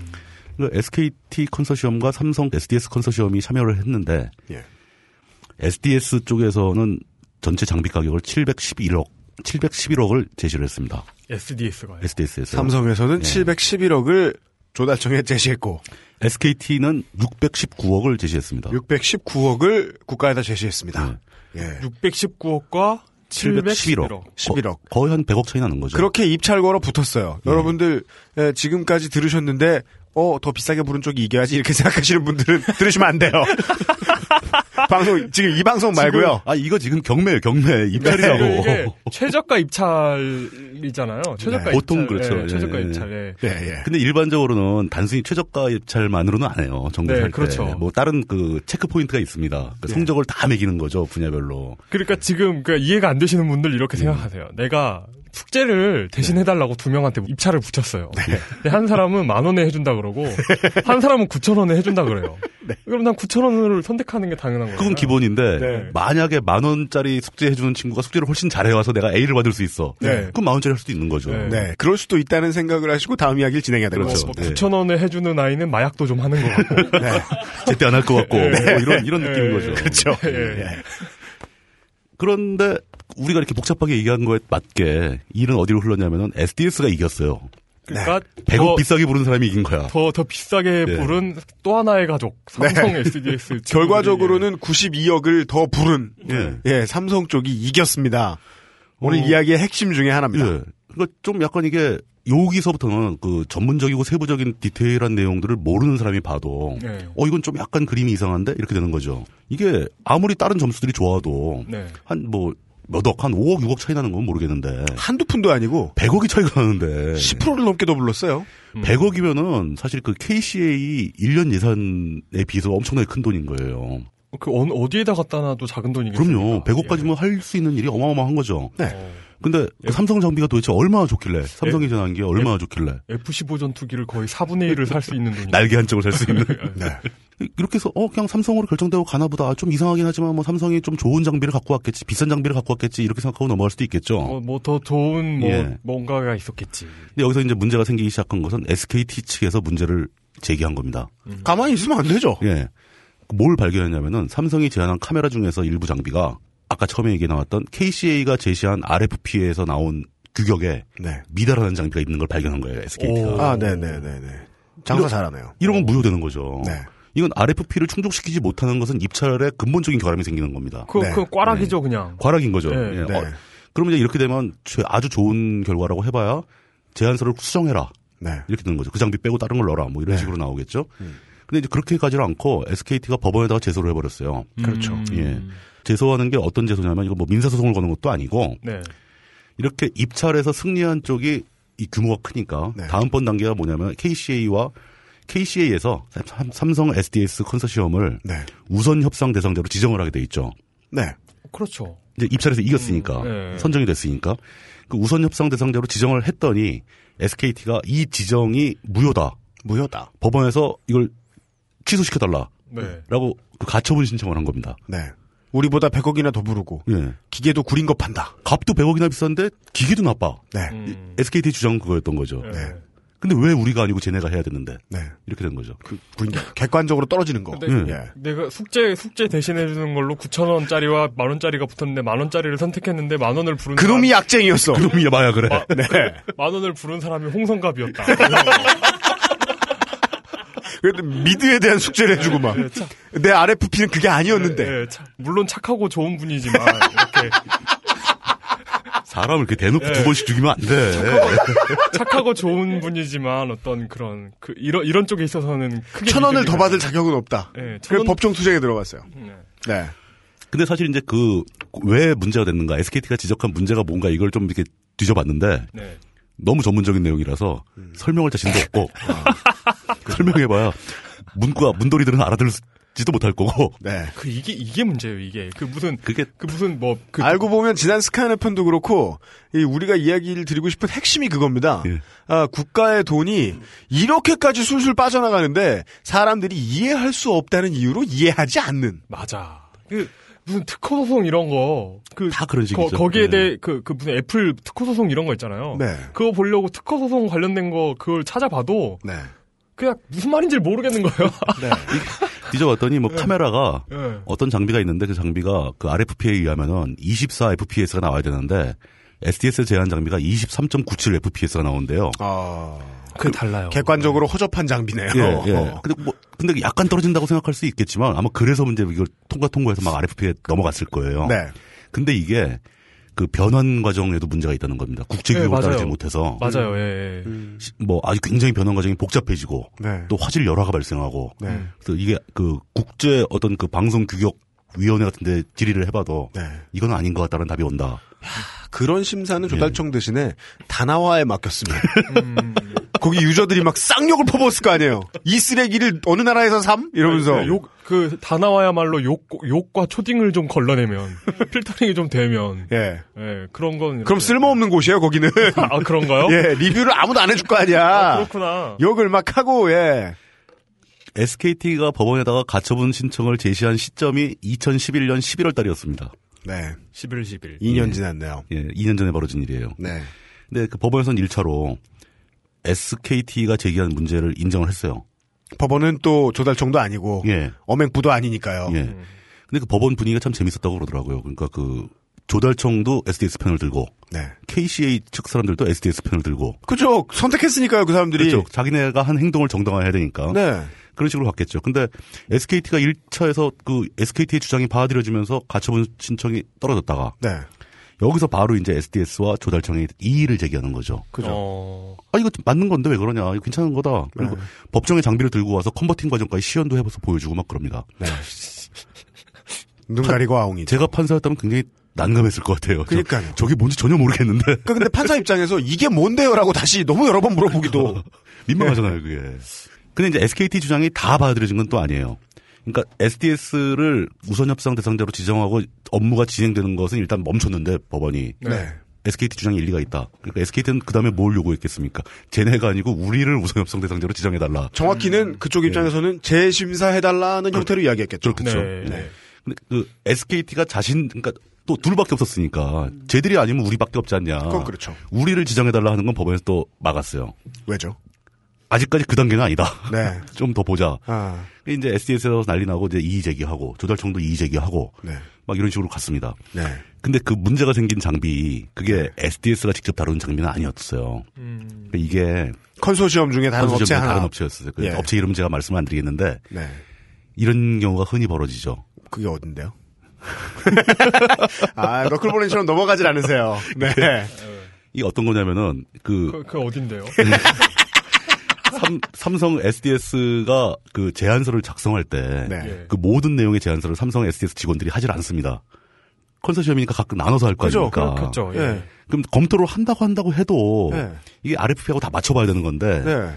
그 SKT 컨소시엄과 삼성 SDS 컨소시엄이 참여를 했는데 예. SDS 쪽에서는 전체 장비 가격을 711억 711억을 제시를 했습니다. SDS가요. SDS에서 삼성에서는 예. 711억을 조달청에 제시했고 SKT는 619억을 제시했습니다. 619억을 국가에다 제시했습니다. 예. 619억과 711억. 711억. 11억. 거 의 한 100억 차이 나는 거죠. 그렇게 입찰 걸어 붙었어요. 네. 여러분들 예, 지금까지 들으셨는데 어 더 비싸게 부른 쪽이 이겨야지 이렇게 생각하시는 분들은 들으시면 안 돼요. 방송 지금 이 방송 말고요. 아 이거 지금 경매예요 경매 입찰이라고. 네, 최저가 입찰이잖아요. 최저가 네. 보통 입찰. 그렇죠. 예, 최저가 예, 예. 입찰. 예. 예, 예. 근데 일반적으로는 단순히 최저가 입찰만으로는 안 해요. 정부할 네, 때. 그렇죠. 뭐 다른 그 체크 포인트가 있습니다. 그 성적을 다 매기는 거죠 분야별로. 그러니까 지금 그 이해가 안 되시는 분들 이렇게 음. 생각하세요. 내가 숙제를 대신 해달라고 두 명한테 입찰을 붙였어요. 근데 한 사람은 만 원에 해준다 그러고 한 사람은 9천 원에 해준다 그래요. 그럼 난 9천 원을 선택하는 게 당연한 거예요. 그건 기본인데 네. 만약에 만 원짜리 숙제 해주는 친구가 숙제를 훨씬 잘해와서 내가 A를 받을 수 있어. 네. 그럼 만 원짜리 할 수도 있는 거죠. 네. 네, 그럴 수도 있다는 생각을 하시고 다음 이야기를 진행해야 되는 그렇죠. 거죠. 네. 9천 원에 해주는 아이는 마약도 좀 하는 것 같고. 네. 제때 안 할 것 같고 네. 뭐 이런 이런 느낌인 네. 거죠. 그렇죠. 그런데 우리가 이렇게 복잡하게 얘기한 거에 맞게 일은 어디로 흘렀냐면은 SDS가 이겼어요. 그러니까 100억 더, 비싸게 부른 사람이 이긴 거야. 더, 더 비싸게 네. 부른 또 하나의 가족. 삼성 SDS. 결과적으로는 92억을 더 부른 예. 예, 삼성 쪽이 이겼습니다. 오늘 어. 이야기의 핵심 중에 하나입니다. 예. 그러니까 좀 약간 이게 여기서부터는 그 전문적이고 세부적인 디테일한 내용들을 모르는 사람이 봐도 네. 어 이건 좀 약간 그림이 이상한데 이렇게 되는 거죠. 이게 아무리 다른 점수들이 좋아도 네. 한뭐 몇 억, 한 5억, 6억 차이 나는 건 모르겠는데 한두 푼도 아니고 100억이 차이가 나는데 10%를 넘게 더 불렀어요. 음. 100억이면은 사실 그 KCA 1년 예산에 비해서 엄청나게 큰 돈인 거예요. 그 어느, 어디에다 갖다 놔도 작은 돈이겠습니까? 그럼요. 100억까지면 할수 있는 일이 어마어마한 거죠. 네. 어. 근데 그 삼성 장비가 도대체 얼마나 좋길래 삼성이 전한 게 얼마나 좋길래 F-15 전투기를 거의 4분의 1을 살 수 있는 돈이. 날개 한쪽을 살 수 있는 네. 이렇게 해서 어 그냥 삼성으로 결정되고 가나 보다 좀 이상하긴 하지만 뭐 삼성이 좀 좋은 장비를 갖고 왔겠지 비싼 장비를 갖고 왔겠지 이렇게 생각하고 넘어갈 수도 있겠죠. 어, 뭐더 좋은 뭐 예. 뭔가가 있었겠지. 근데 여기서 이제 문제가 생기기 시작한 것은 SKT 측에서 문제를 제기한 겁니다. 가만히 있으면 안 되죠. 예. 뭘 발견했냐면은 삼성이 제안한 카메라 중에서 일부 장비가 아까 처음에 얘기 나왔던 KCA가 제시한 RFP에서 나온 규격에 네. 미달하는 장비가 있는 걸 발견한 거예요, SKT가. 오. 아, 네, 네, 네, 네. 장사 잘하네요. 이런 건 무효되는 거죠. 네. 이건 RFP를 충족시키지 못하는 것은 입찰에 근본적인 결함이 생기는 겁니다. 그, 네. 그 꽈락이죠, 그냥. 과락인 거죠. 네. 예. 네. 어, 그러면 이제 이렇게 되면 최- 아주 좋은 결과라고 해봐야 제안서를 수정해라. 네. 이렇게 되는 거죠. 그 장비 빼고 다른 걸 넣어라. 뭐 이런 네. 식으로 나오겠죠. 근데 이제 그렇게 가지를 않고 SKT가 법원에다가 제소를 해버렸어요. 그렇죠. 음. 예. 제소하는 게 어떤 제소냐면 이거 뭐 민사소송을 거는 것도 아니고 네. 이렇게 입찰에서 승리한 쪽이 이 규모가 크니까 네. 다음번 단계가 뭐냐면 KCA와 KCA에서 삼성 SDS 컨소시엄을 네. 우선 협상 대상자로 지정을 하게 돼 있죠. 네. 그렇죠. 이제 입찰에서 이겼으니까 음, 네. 선정이 됐으니까 그 우선 협상 대상자로 지정을 했더니 SKT가 이 지정이 무효다. 무효다. 법원에서 이걸 취소시켜달라라고 네. 그 가처분 신청을 한 겁니다. 네. 우리보다 100억이나 더 부르고 예. 기계도 구린 거 판다. 값도 100억이나 비싼데 기계도 나빠. 네. 음. SKT 주장은 그거였던 거죠. 네. 네. 근데 왜 우리가 아니고 쟤네가 해야 되는데 네. 이렇게 된 거죠. 그, 객관적으로 떨어지는 거. 근데 예. 내가 숙제 숙제 대신해 주는 걸로 9천 원짜리와 만 원짜리가 붙었는데 만 원짜리를 선택했는데 만 원을 부른 그놈이 약쟁이였어. 그놈이 마야 그래. 마- 네. 만 원을 부른 사람이 홍성갑이었다. 그래도 미드에 대한 숙제를 해주고 막. 네, 참. 내 RFP는 그게 아니었는데. 예, 참, 물론 착하고 좋은 분이지만 이렇게 사람을 이렇게 대놓고 예. 두 번씩 죽이면 안 돼. 착하고 좋은 분이지만 어떤 그런 그 이런 이런 쪽에 있어서는 크게 천 원을 더 받을 자격은 없다. 예, 천 그래서 원- 법정 투쟁에 들어갔어요. 네. 네. 근데 사실 이제 그 왜 문제가 됐는가 SKT가 지적한 문제가 뭔가 이걸 좀 이렇게 뒤져봤는데 네. 너무 전문적인 내용이라서 설명할 자신도 없고 설명해봐야 문과 문돌이들은 알아들지도 못할 거고 네. 그 이게 이게 문제예요. 이게 그 무슨 그게 그 무슨 뭐 그 알고 보면 지난 스카이너 편도 그렇고 이 우리가 이야기를 드리고 싶은 핵심이 그겁니다. 예. 아, 국가의 돈이 이렇게까지 술술 빠져나가는데 사람들이 이해할 수 없다는 이유로 이해하지 않는. 맞아. 그 무슨 특허 소송 이런 거 그 다 그런 식이죠. 거 기에 네. 대해 그, 그 무슨 애플 특허 소송 이런 거 있잖아요. 네. 그거 보려고 특허 소송 관련된 거 그걸 찾아봐도 네. 그냥 무슨 말인지 모르겠는 거예요. 네. 뒤져봤더니 뭐 카메라가 예. 어떤 장비가 있는데 그 장비가 그 RFP에 의하면은 24 FPS가 나와야 되는데 SDS 제한 장비가 23.97 FPS가 나온대요. 아, 그 달라요. 객관적으로 허접한 장비네요. 예, 예. 어. 근데 뭐 근데 약간 떨어진다고 생각할 수 있겠지만 아마 그래서 문제 이걸 통과 통과해서 막 RFP에 넘어갔을 거예요. 네. 근데 이게 그 변환 과정에도 문제가 있다는 겁니다. 국제 네. 따르지 못해서 맞아요. 예. 예. 시- 뭐 아주 굉장히 변환 과정이 복잡해지고 네. 또 화질 열화가 발생하고 네. 그래서 이게 그 국제 어떤 그 방송 규격 위원회 같은데 질의를 해봐도 네. 이건 아닌 것 같다는 답이 온다. 그런 심사는 조달청 대신에 다나와에 맡겼습니다. 음. 거기 유저들이 막 쌍욕을 퍼부었을 거 아니에요. 이 쓰레기를 어느 나라에서 삼? 이러면서. 네, 욕, 그, 다 나와야말로 욕, 욕과 초딩을 좀 걸러내면, 필터링이 좀 되면, 예. 예, 그런 건. 그럼 이렇게- 쓸모없는 곳이에요, 거기는. 아, 그런가요? 예, 리뷰를 아무도 안 해줄 거 아니야. 아, 그렇구나. 욕을 막 하고, 예. SKT가 법원에다가 가처분 신청을 제시한 시점이 2011년 11월 달이었습니다. 네. 11, 11. 2년 예. 지났네요. 예, 2년 전에 벌어진 일이에요. 네. 근데 그 법원에서는 1차로 SKT가 제기한 문제를 인정을 했어요. 법원은 또 조달청도 아니고, 예. 어맹부도 아니니까요. 예. 근데 그 법원 분위기가 참 재밌었다고 그러더라고요. 그러니까 그 조달청도 SDS 편을 들고 네. KCA 측 사람들도 SDS 편을 들고 그죠. 선택했으니까요, 그 사람들이. 그렇죠. 자기네가 한 행동을 정당화해야 되니까 네. 그런 식으로 갔겠죠. 근데 SKT가 1차에서 그 SKT의 주장이 받아들여지면서 가처분 신청이 떨어졌다가 네. 여기서 바로 이제 SDS와 조달청이 이의를 제기하는 거죠. 그죠. 어, 아 이거 맞는 건데 왜 그러냐? 이거 괜찮은 거다. 그리고 네. 법정의 장비를 들고 와서 컨버팅 과정까지 시연도 해봐서 보여주고 막 그럽니다. 네. 눈 가리고 아웅이. 제가 판사였다면 굉장히 난감했을 것 같아요. 저- 그러니까요. 저게 뭔지 전혀 모르겠는데 그러니까 근데 판사 입장에서 이게 뭔데요라고 다시 너무 여러 번 물어보기도. 민망하잖아요, 그게. 근데 이제 SKT 주장이 다 받아들여진 건 또 아니에요. 그러니까 SDS를 우선 협상 대상자로 지정하고 업무가 진행되는 것은 일단 멈췄는데 법원이 네. SKT 주장이 일리가 있다. 그러니까 SKT는 그 다음에 뭘 요구했겠습니까? 쟤네가 아니고 우리를 우선 협상 대상자로 지정해달라. 정확히는 그쪽 입장에서는 재심사해달라는 형태로 이야기했겠죠. 그렇죠. 네. 네. 근데 그 SKT가 자신 그러니까 또 둘밖에 없었으니까 쟤들이 아니면 우리밖에 없지 않냐. 그건 그렇죠. 우리를 지정해달라 하는 건 법원에서 또 막았어요. 왜죠? 아직까지 그 단계는 아니다. 네. 좀 더 보자. 아, 이제 SDS에서 난리 나고 이제 이의 제기하고 조달청도 이의 제기하고 네. 막 이런 식으로 갔습니다. 네. 근데 그 문제가 생긴 장비 그게 SDS가 직접 다루는 장비는 아니었어요. 음, 그러니까 이게 컨소시엄 중에 다른 업체 컨소시엄의 하나. 다른 업체였어요. 그 예. 업체 이름 제가 말씀 안 드리겠는데 네. 이런 경우가 흔히 벌어지죠. 그게 어딘데요? 아, 너클볼링처럼 넘어가질 않으세요. 네. 이게 어떤 거냐면은 그 그, 그 어딘데요? 삼, 성 SDS가 그 제안서를 작성할 때그 네. 예. 모든 내용의 제안서를 삼성 SDS 직원들이 하질 않습니다. 컨소시엄이니까 각각 나눠서 할 거 아닙니까? 그렇겠죠. 예. 예. 그럼 검토를 한다고 한다고 해도 네. 이게 RFP하고 다 맞춰봐야 되는 건데 네.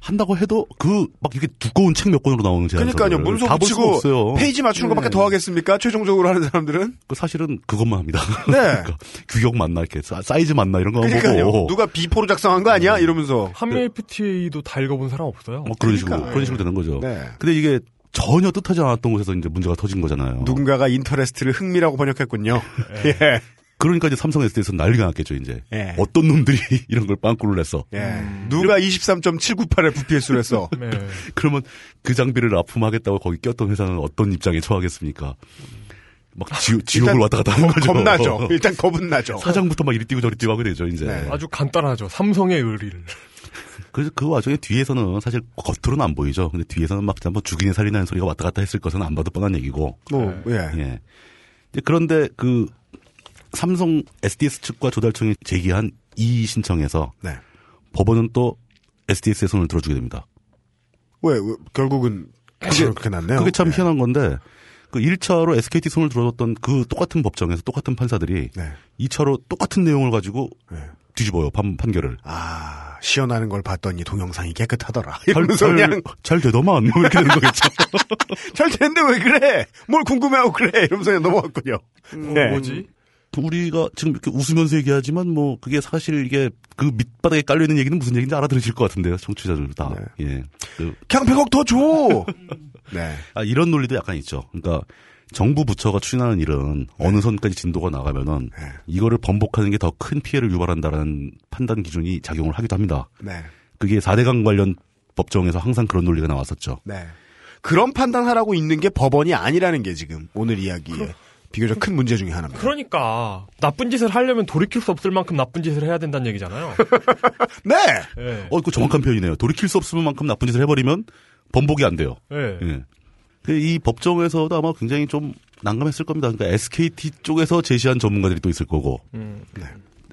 한다고 해도 그 막 이렇게 두꺼운 책 몇 권으로 나오는 제안서를 그러니까요. 문서 붙이고 없어요. 페이지 맞추는 것밖에 더 하겠습니까? 최종적으로 하는 사람들은? 그 사실은 그것만 합니다. 네. 그러니까 규격 맞나 이렇게 사- 사이즈 맞나 이런 거. 보고 누가 B4로 작성한 거 아니야? 이러면서. 한미 FTA도 다 읽어본 사람 없어요. 뭐 그런 식으로 그러니까. 그런 식으로 되는 거죠. 네. 근데 이게 전혀 뜻하지 않았던 곳에서 이제 문제가 터진 거잖아요. 누군가가 interest를 흥미라고 번역했군요. 예. 그러니까 이제 삼성 SDS는 난리가 났겠죠, 이제. 예. 어떤 놈들이 이런 걸 빵꾸를 냈어. 예. 누가 23.798을 FPS로 했어. 네. 그러면 그 장비를 납품하겠다고 거기 꼈던 회사는 어떤 입장에 처하겠습니까? 막 지, 지옥을 왔다 갔다 하는 겁- 거죠. 겁나죠. 일단 겁은 나죠. 사장부터 막 이리 뛰고 저리 뛰고 하게 되죠, 이제. 네. 아주 간단하죠. 삼성의 의리를. 그래서 그 와중에 뒤에서는 사실 겉으로는 안 보이죠. 근데 뒤에서는 막 한번 죽이는 살인하는 소리가 왔다 갔다 했을 것은 안 봐도 뻔한 얘기고. 뭐, 예. 예. 그런데 그 삼성 SDS 측과 조달청이 제기한 이의 신청에서 네. 법원은 또 SDS의 손을 들어주게 됩니다. 왜, 왜, 결국은 그게 그렇게 났네요. 그게 참 네. 희한한 건데 그 1차로 SKT 손을 들어줬던 그 똑같은 법정에서 똑같은 판사들이 네. 2차로 똑같은 내용을 가지고 네. 뒤집어요 판, 판결을. 아, 시연하는 걸 봤더니 동영상이 깨끗하더라. 잘, 이러면서 잘, 그냥 잘 되더만 뭐 이렇게 되는 거겠죠. 잘 됐는데 왜 그래? 뭘 궁금해하고 그래? 이러면서 그냥 넘어갔군요. 네. 뭐지? 우리가 지금 이렇게 웃으면서 얘기하지만 뭐 그게 사실 이게 그 밑바닥에 깔려 있는 얘기는 무슨 얘기인지 알아들으실 것 같은데요, 청취자들 다. 예. 그, 그냥 100억 더 줘! 네. 아, 이런 논리도 약간 있죠. 그러니까 정부 부처가 추진하는 일은 어느 선까지 진도가 나가면은 네. 이거를 번복하는 게 더 큰 피해를 유발한다라는 판단 기준이 작용을 하기도 합니다. 네. 그게 4대강 관련 법정에서 항상 그런 논리가 나왔었죠. 네. 그런 판단하라고 있는 게 법원이 아니라는 게 지금 오늘 이야기의 비교적 큰 문제 중에 하나입니다. 그러니까 나쁜 짓을 하려면 돌이킬 수 없을 만큼 나쁜 짓을 해야 된다는 얘기잖아요. 네! 예. 어, 그 정확한 표현이네요. 돌이킬 수 없을 만큼 나쁜 짓을 해버리면 번복이 안 돼요. 예. 예. 그이 법정에서도 아마 굉장히 좀 난감했을 겁니다. 그러니까 SKT 쪽에서 제시한 전문가들이 또 있을 거고, 음.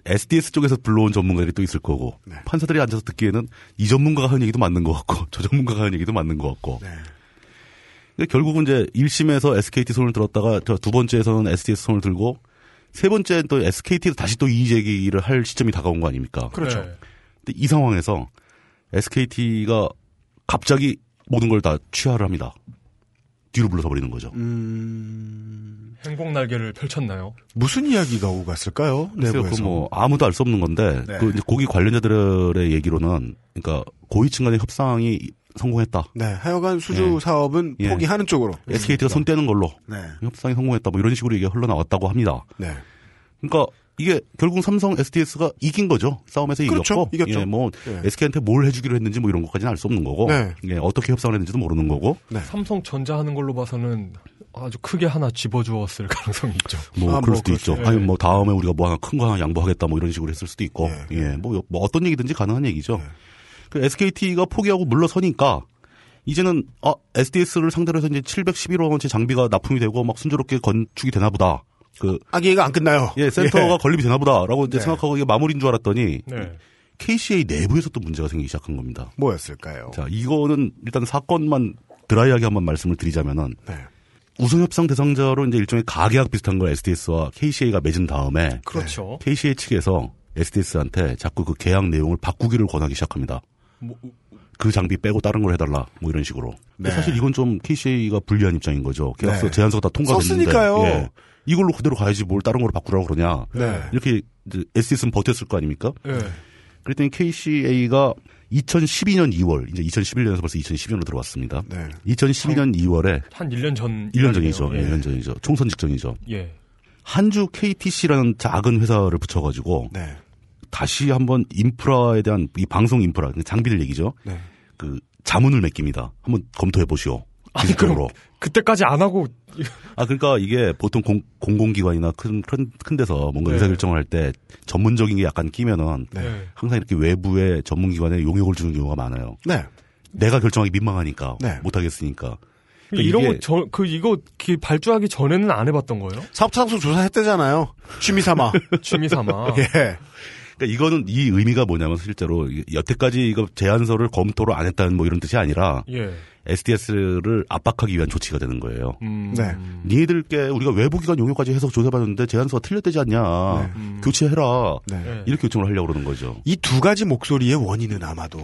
SDS 쪽에서 불러온 전문가들이 또 있을 거고, 네. 판사들이 앉아서 듣기에는 이 전문가가 하는 얘기도 맞는 것 같고, 저 전문가가 하는 얘기도 맞는 것 같고. 네. 근데 결국은 이제 1심에서 SKT 손을 들었다가 저두 번째에서는 SDS 손을 들고, 세 번째는 또 SKT도 다시 또 이의 제기를 할 시점이 다가온 거 아닙니까? 그렇죠. 예. 근데 이 상황에서 SKT가 갑자기 모든 걸 다 취하를 합니다. 뒤로 불러서 버리는 거죠. 음, 행복 날개를 펼쳤나요? 무슨 이야기가 오고 갔을까요? 내부에서. 그뭐 아무도 알 수 없는 건데 네. 그 이제 고기 관련자들의 얘기로는 그러니까 고위층 간의 협상이 성공했다. 네, 하여간 수주 예. 사업은 예. 포기하는 쪽으로. SKT가 손 떼는 걸로 네. 협상이 성공했다. 뭐 이런 식으로 이게 흘러나왔다고 합니다. 네. 그러니까 이게 결국 삼성 SDS가 이긴 거죠. 싸움에서 그렇죠. 이겼고. 이겼죠. 예, 뭐 예. SK한테 뭘 해주기로 했는지 뭐 이런 것까지는 알 수 없는 거고. 네. 예, 어떻게 협상을 했는지도 모르는 거고. 삼성 전자 하는 걸로 봐서는 아주 크게 하나 집어주었을 가능성이 있죠. 뭐 아, 그럴 뭐 수도 있죠. 그렇죠. 아니 예. 뭐 다음에 우리가 뭐 하나 큰 거 하나 양보하겠다 뭐 이런 식으로 했을 수도 있고. 예. 예. 뭐, 뭐 어떤 얘기든지 가능한 얘기죠. 예. 그 SKT가 포기하고 물러서니까 이제는 아 SDS를 상대로 해서 이제 711억 원치 장비가 납품이 되고 막 순조롭게 건축이 되나 보다. 그 아기가 안 끝나요. 예, 센터가 건립이 되나 보다라고 이제 네. 생각하고 이게 마무리인 줄 알았더니 네. KCA 내부에서 또 문제가 생기기 시작한 겁니다. 뭐였을까요? 자, 이거는 일단 사건만 드라이하게 한번 말씀을 드리자면은 네. 우선 협상 대상자로 이제 일종의 가계약 비슷한 걸 SDS와 KCA가 맺은 다음에 그렇죠. KCA 측에서 SDS한테 자꾸 그 계약 내용을 바꾸기를 권하기 시작합니다. 뭐, 그 장비 빼고 다른 걸 해달라 뭐 이런 식으로. 네. 사실 이건 좀 KCA가 불리한 입장인 거죠. 계약서 네. 제안서가 다 통과됐는데 썼으니까요. 예. 이걸로 그대로 가야지 뭘 다른 걸로 바꾸라고 그러냐. 네. 이렇게 SDS는 버텼을 거 아닙니까? 예. 그랬더니 KCA가 2012년 2월, 이제 2011년에서 벌써 2012년으로 들어왔습니다. 네. 2012년 2월에 한 1년 전. 1년 전이죠. 예. 1년 전이죠. 총선 직전이죠. 예. 한주 KTC라는 작은 회사를 붙여가지고 네. 다시 한번 인프라에 대한 이 방송 인프라 장비들 얘기죠. 네. 그 자문을 맡깁니다. 한번 검토해 보시오. 아니, 기술적으로. 그때까지 안 하고. 아 그러니까 이게 보통 공, 공공기관이나 큰, 큰, 큰 데서 뭔가 네. 의사결정을 할 때 전문적인 게 약간 끼면은 네. 항상 이렇게 외부의 전문기관에 용역을 주는 경우가 많아요. 네. 내가 결정하기 민망하니까 네. 못하겠으니까. 그러니까 이런 거, 저, 그, 이거, 기- 발주하기 전에는 안 해봤던 거예요? 사업장소 조사했대잖아요. 취미 삼아. 취미 삼아. 예. 그러니까 이거는 이 의미가 뭐냐면 실제로 여태까지 이거 제안서를 검토를 안 했다는 뭐 이런 뜻이 아니라 예. SDS를 압박하기 위한 조치가 되는 거예요. 음. 네. 니들께 우리가 외부기관 용역까지 해서 조사해봤는데 제안서가 틀렸대지 않냐. 음. 교체해라. 네. 예. 이렇게 요청을 하려고 그러는 거죠. 이 두 가지 목소리의 원인은 아마도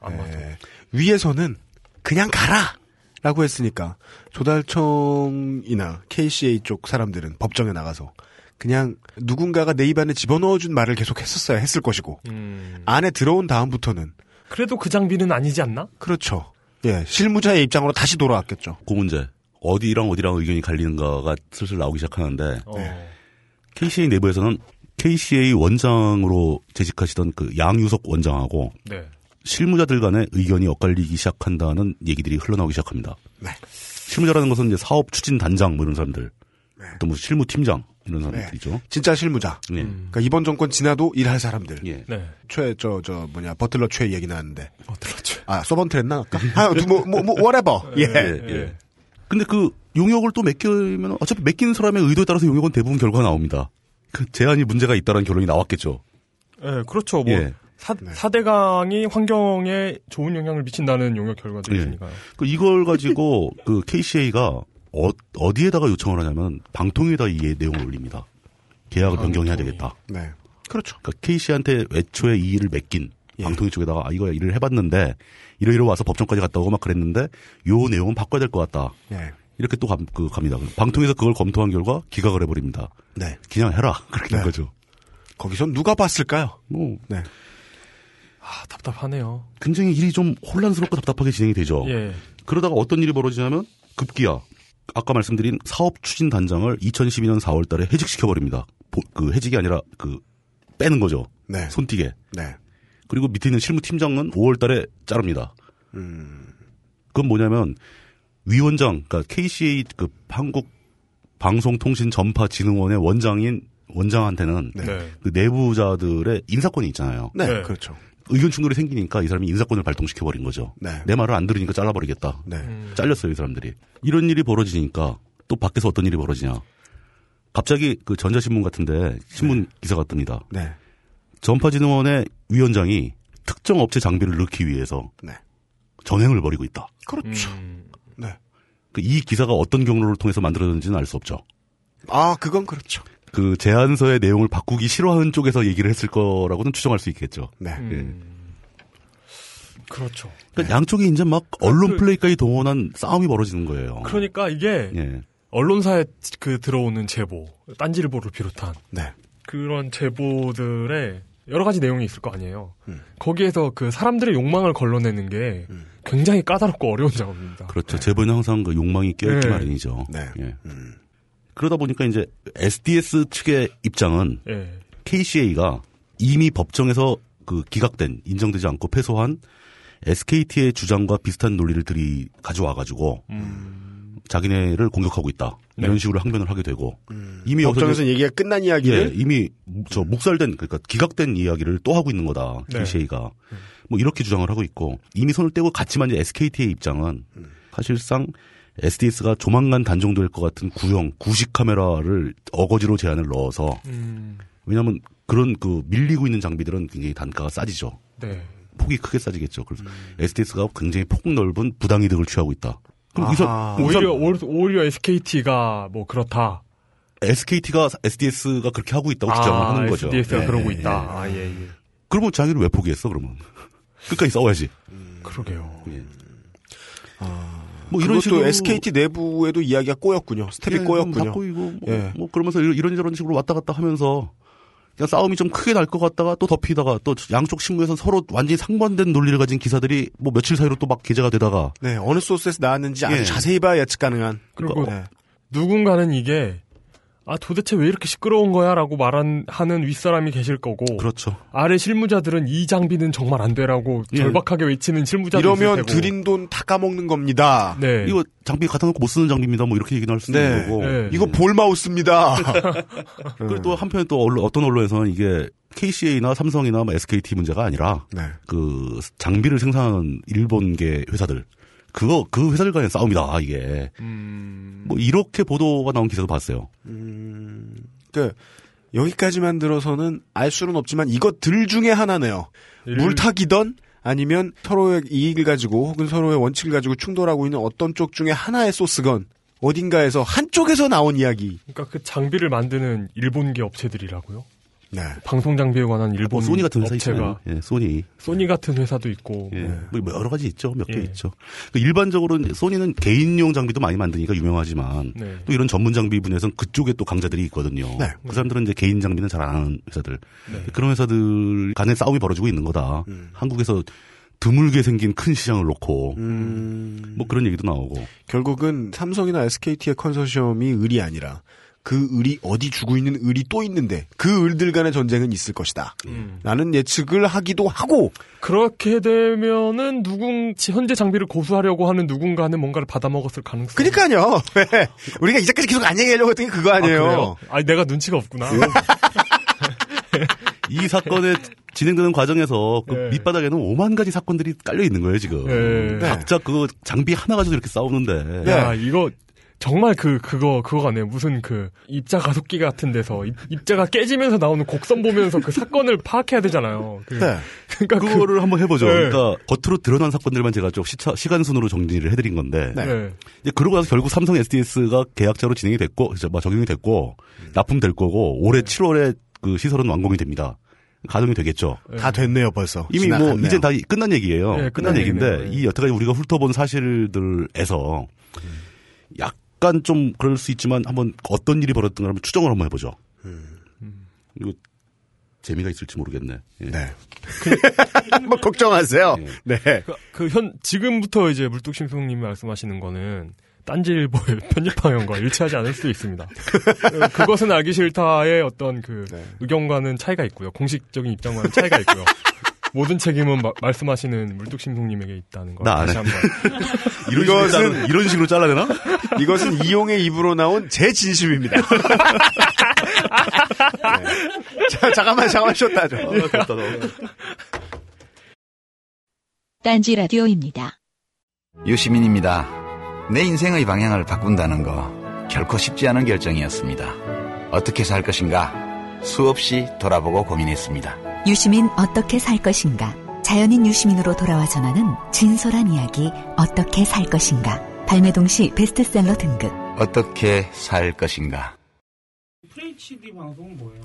아마도. 예, 위에서는 그냥 가라! 라고 했으니까 조달청이나 KCA 쪽 사람들은 법정에 나가서 그냥 누군가가 내 입안에 집어넣어준 말을 계속 했었어야 했을 것이고 음. 안에 들어온 다음부터는 그래도 그 장비는 아니지 않나? 그렇죠. 예, 실무자의 입장으로 다시 돌아왔겠죠. 그 문제. 어디랑 어디랑 의견이 갈리는가가 슬슬 나오기 시작하는데 어. 네. KCA 내부에서는 KCA 원장으로 재직하시던 그 양유석 원장하고 네. 실무자들 간의 의견이 엇갈리기 시작한다는 얘기들이 흘러나오기 시작합니다. 네. 실무자라는 것은 이제 사업 추진 단장 뭐 이런 사람들, 네. 또뭐 실무 팀장 이런 사람들이죠. 진짜 실무자. 예. 그러니까 이번 정권 지나도 일할 사람들. 예. 네. 최, 저, 저, 뭐냐, 버틀러 최 얘기 나왔는데. 어떨었죠? 아, 서번트랬나? 아까? 아, 뭐, 뭐, 뭐, whatever. 예. 예, 예. 근데 그 용역을 또 맡기면 어차피 맡기는 사람의 의도에 따라서 용역은 대부분 결과가 나옵니다. 그 제안이 문제가 있다는 결론이 나왔겠죠. 예, 그렇죠. 뭐 예. 사, 네. 사대강이 환경에 좋은 영향을 미친다는 용역 결과도 예. 있으니까요. 그 이걸 가지고 그 KCA가 어, 어디에다가 요청을 하냐면 방통위에다 이 내용을 올립니다. 계약을 변경해야 되겠다. 네. 그렇죠. 그러니까 KC한테 애초에 이 일을 맡긴 예. 방통위 쪽에다가 아, 이거 일을 해봤는데 이러이러 와서 법정까지 갔다 오고 막 그랬는데 요 내용은 바꿔야 될 것 같다. 예. 이렇게 또 감, 그 갑니다. 방통위에서 그걸 검토한 결과 기각을 해버립니다. 네. 그냥 해라 그렇게 된 네. 거죠. 거기서 누가 봤을까요? 뭐 네. 아, 답답하네요. 굉장히 일이 좀 혼란스럽고 답답하게 진행이 되죠. 예. 그러다가 어떤 일이 벌어지냐면 급기야 아까 말씀드린 사업 추진 단장을 2012년 4월 달에 해직시켜 버립니다. 그 해직이 아니라 그 빼는 거죠. 네. 손띠게. 네. 그리고 밑에 있는 실무 팀장은 5월 달에 자릅니다. 음. 그건 뭐냐면 위원장 그러니까 KCA 그 한국 방송통신전파진흥원의 원장인 원장한테는 네. 네. 그 내부자들의 인사권이 있잖아요. 네. 네. 그렇죠. 의견 충돌이 생기니까 이 사람이 인사권을 발동시켜 버린 거죠. 네. 내 말을 안 들으니까 잘라버리겠다. 네. 음. 잘렸어요, 이 사람들이. 이런 일이 벌어지니까 또 밖에서 어떤 일이 벌어지냐. 갑자기 그 전자신문 같은데 신문 기사가 뜹니다. 네. 전파진흥원의 위원장이 특정 업체 장비를 넣기 위해서 네. 전횡을 벌이고 있다. 그렇죠. 음. 네. 그이 기사가 어떤 경로를 통해서 만들어졌는지는 알 수 없죠. 아, 그건 그렇죠. 그 제안서의 내용을 바꾸기 싫어하는 쪽에서 얘기를 했을 거라고는 추정할 수 있겠죠. 네. 음. 그렇죠. 그러니까 양쪽이 이제 막 언론 그- 플레이까지 동원한 싸움이 벌어지는 거예요. 그러니까 이게 예. 언론사에 그 들어오는 제보, 딴지일보를 비롯한 네. 그런 제보들의 여러 가지 내용이 있을 거 아니에요. 음. 거기에서 그 사람들의 욕망을 걸러내는 게 음. 굉장히 까다롭고 어려운 작업입니다. 그렇죠. 제보는 항상 그 욕망이 깨어있기 네. 마련이죠. 네. 예. 음. 그러다 보니까 이제 SDS 측의 입장은 예. KCA가 이미 법정에서 그 기각된 인정되지 않고 패소한 SKT의 주장과 비슷한 논리를 들이 가져와 가지고 음. 자기네를 공격하고 있다 이런 네. 식으로 항변을 하게 되고 음. 이미 법정에서 얘기가 끝난 예, 이야기를 이미 저 묵살된 그러니까 기각된 이야기를 또 하고 있는 거다 네. KCA가 뭐 이렇게 주장을 하고 있고 이미 손을 떼고 갔지만 이제 SKT의 입장은 사실상 SDS가 조만간 단종될 것 같은 구형 구식 카메라를 어거지로 제안을 넣어서 음. 왜냐하면 그런 그 밀리고 있는 장비들은 굉장히 단가가 싸지죠. 네. 폭이 크게 싸지겠죠. 그래서 SDS가 굉장히 폭 넓은 부당 이득을 취하고 있다. 그럼. 우선, 오히려 오- 오히려 SKT가 뭐 그렇다. SKT가 SDS가 그렇게 하고 있다고 주장을 하는 거죠. SDS가 예, 그러고 예, 있다. 예. 아, 예, 예. 그러면 자기를 왜 포기했어? 그러면 끝까지 싸워야지. 그러게요. 예. 아, 뭐 이런 식으로 SKT 내부에도 이야기가 꼬였군요. 스텝이 예, 꼬였군요. 다 꼬이고 뭐, 예. 뭐 그러면서 이런- 이런 저런 식으로 왔다 갔다 하면서 그냥 싸움이 좀 크게 날 것 같다가 또 덮이다가 또 양쪽 신문에서 서로 완전히 상반된 논리를 가진 기사들이 뭐 며칠 사이로 또 막 게재가 되다가 네, 어느 소스에서 나왔는지 아주 예. 자세히 봐야 예측 가능한. 그리고 네. 누군가는 이게 아 도대체 왜 이렇게 시끄러운 거야라고 말하는 하는 윗사람이 계실 거고 그렇죠. 아래 실무자들은 이 장비는 정말 안 돼라고 예. 절박하게 외치는 실무자도 이러면 있을 테고. 들인 돈 다 까먹는 겁니다. 네. 이거 장비 갖다 놓고 못 쓰는 장비입니다. 뭐 이렇게 얘기는 할 수도 네. 있는 거고. 네. 이거 볼마우스입니다. 그리고 또 한편에 또 언론- 어떤 언론에서는 이게 KCA나 삼성이나 뭐 SKT 문제가 아니라 네. 그 장비를 생산하는 일본계 회사들 그거 그 회사들 간의 싸움이다 이게 음, 뭐 이렇게 보도가 나온 기사도 봤어요. 음, 그 여기까지만 들어서는 알 수는 없지만 이것들 중에 하나네요. 일- 물타기던 아니면 서로의 이익을 가지고 혹은 서로의 원칙을 가지고 충돌하고 있는 어떤 쪽 중에 하나의 소스건 어딘가에서 한쪽에서 나온 이야기. 그러니까 그 장비를 만드는 일본계 업체들이라고요. 네. 방송 장비에 관한 일본 뭐 소니 같은 회사 업체가 있잖아요. 예, 소니. 소니 같은 회사도 있고 예. 뭐뭐 여러 가지 있죠. 몇개 예. 있죠. 그 일반적으로 소니는 개인용 장비도 많이 만드니까 유명하지만 네. 또 이런 전문 장비 분야에서는 그쪽에 또 강자들이 있거든요. 네. 그 사람들은 이제 개인 장비는 잘 안 하는 회사들. 네. 그런 회사들 간의 싸움이 벌어지고 있는 거다. 한국에서 드물게 생긴 큰 시장을 놓고 음, 뭐 그런 얘기도 나오고. 결국은 삼성이나 SKT의 컨소시엄이 을이 아니라 그 을이 어디 주고 있는 을이 또 있는데 그 을들 간의 전쟁은 있을 것이다. 음. 라는 예측을 하기도 하고 그렇게 되면은 누군 현재 장비를 고수하려고 하는 누군가는 뭔가를 받아먹었을 가능성. 그러니까요. 왜? 우리가 이제까지 계속 안 얘기하려고 했던 게 그거 아니에요. 그래요? 아니 내가 눈치가 없구나. 이 사건의 진행되는 과정에서 그 네. 밑바닥에는 5만 가지 사건들이 깔려 있는 거예요 지금. 네. 각자 그거 장비 하나 가지고 이렇게 싸우는데. 야 이거 정말 그 그거 그거 같네요. 무슨 그 입자 가속기 같은 데서 입, 입자가 깨지면서 나오는 곡선 보면서 그 사건을 파악해야 되잖아요. 그, 네. 그러니까 그- 그거를 한번 해보죠. 네. 그러니까 겉으로 드러난 사건들만 제가 좀 시차, 시간 순으로 정리를 해드린 건데. 네. 네. 이제 그러고 나서 결국 삼성 SDS가 계약자로 진행이 됐고, 이제 뭐 적용이 됐고, 납품될 거고, 올해 7월에 그 시설은 완공이 됩니다. 가동이 되겠죠. 다 됐네요, 벌써. 이미 뭐 지나갔네요. 이제 다 끝난 얘기예요. 네, 끝난 끝난 얘기인데. 이 여태까지 우리가 훑어본 사실들에서 약 간 좀 그럴 수 있지만 한번 어떤 일이 벌어졌던가 한번 추정을 한번 해보죠. 이거 재미가 있을지 모르겠네. 예. 네. 뭐 걱정하세요. 네. 그현 지금부터 이제 물뚝심송님이 말씀하시는 거는 딴지일보의 편집 방향과 일치하지 않을 수도 있습니다. 어, 그것은 알기 싫다의 어떤 그 네. 의견과는 차이가 있고요. 공식적인 입장과는 차이가 있고요. 모든 책임은 마- 말씀하시는 물뚝심송님에게 있다는 거 나안 다시 해. 한번 이런, 식으로 이것은- 잘라, 이런 식으로 잘라내나? 이것은 이용의 입으로 나온 제 진심입니다. 네. 자, 잠깐만, 잠깐만 쉬었다 좀. 아, 됐다, 너. 딴지 라디오입니다. 유시민입니다. 내 인생의 방향을 바꾼다는 거 결코 쉽지 않은 결정이었습니다. 어떻게 살 것인가 수없이 돌아보고 고민했습니다. 유시민 어떻게 살 것인가? 자연인 유시민으로 돌아와 전하는 진솔한 이야기 어떻게 살 것인가? 발매 동시 베스트셀러 등급. 어떻게 살 것인가? FHD 방송은 뭐예요?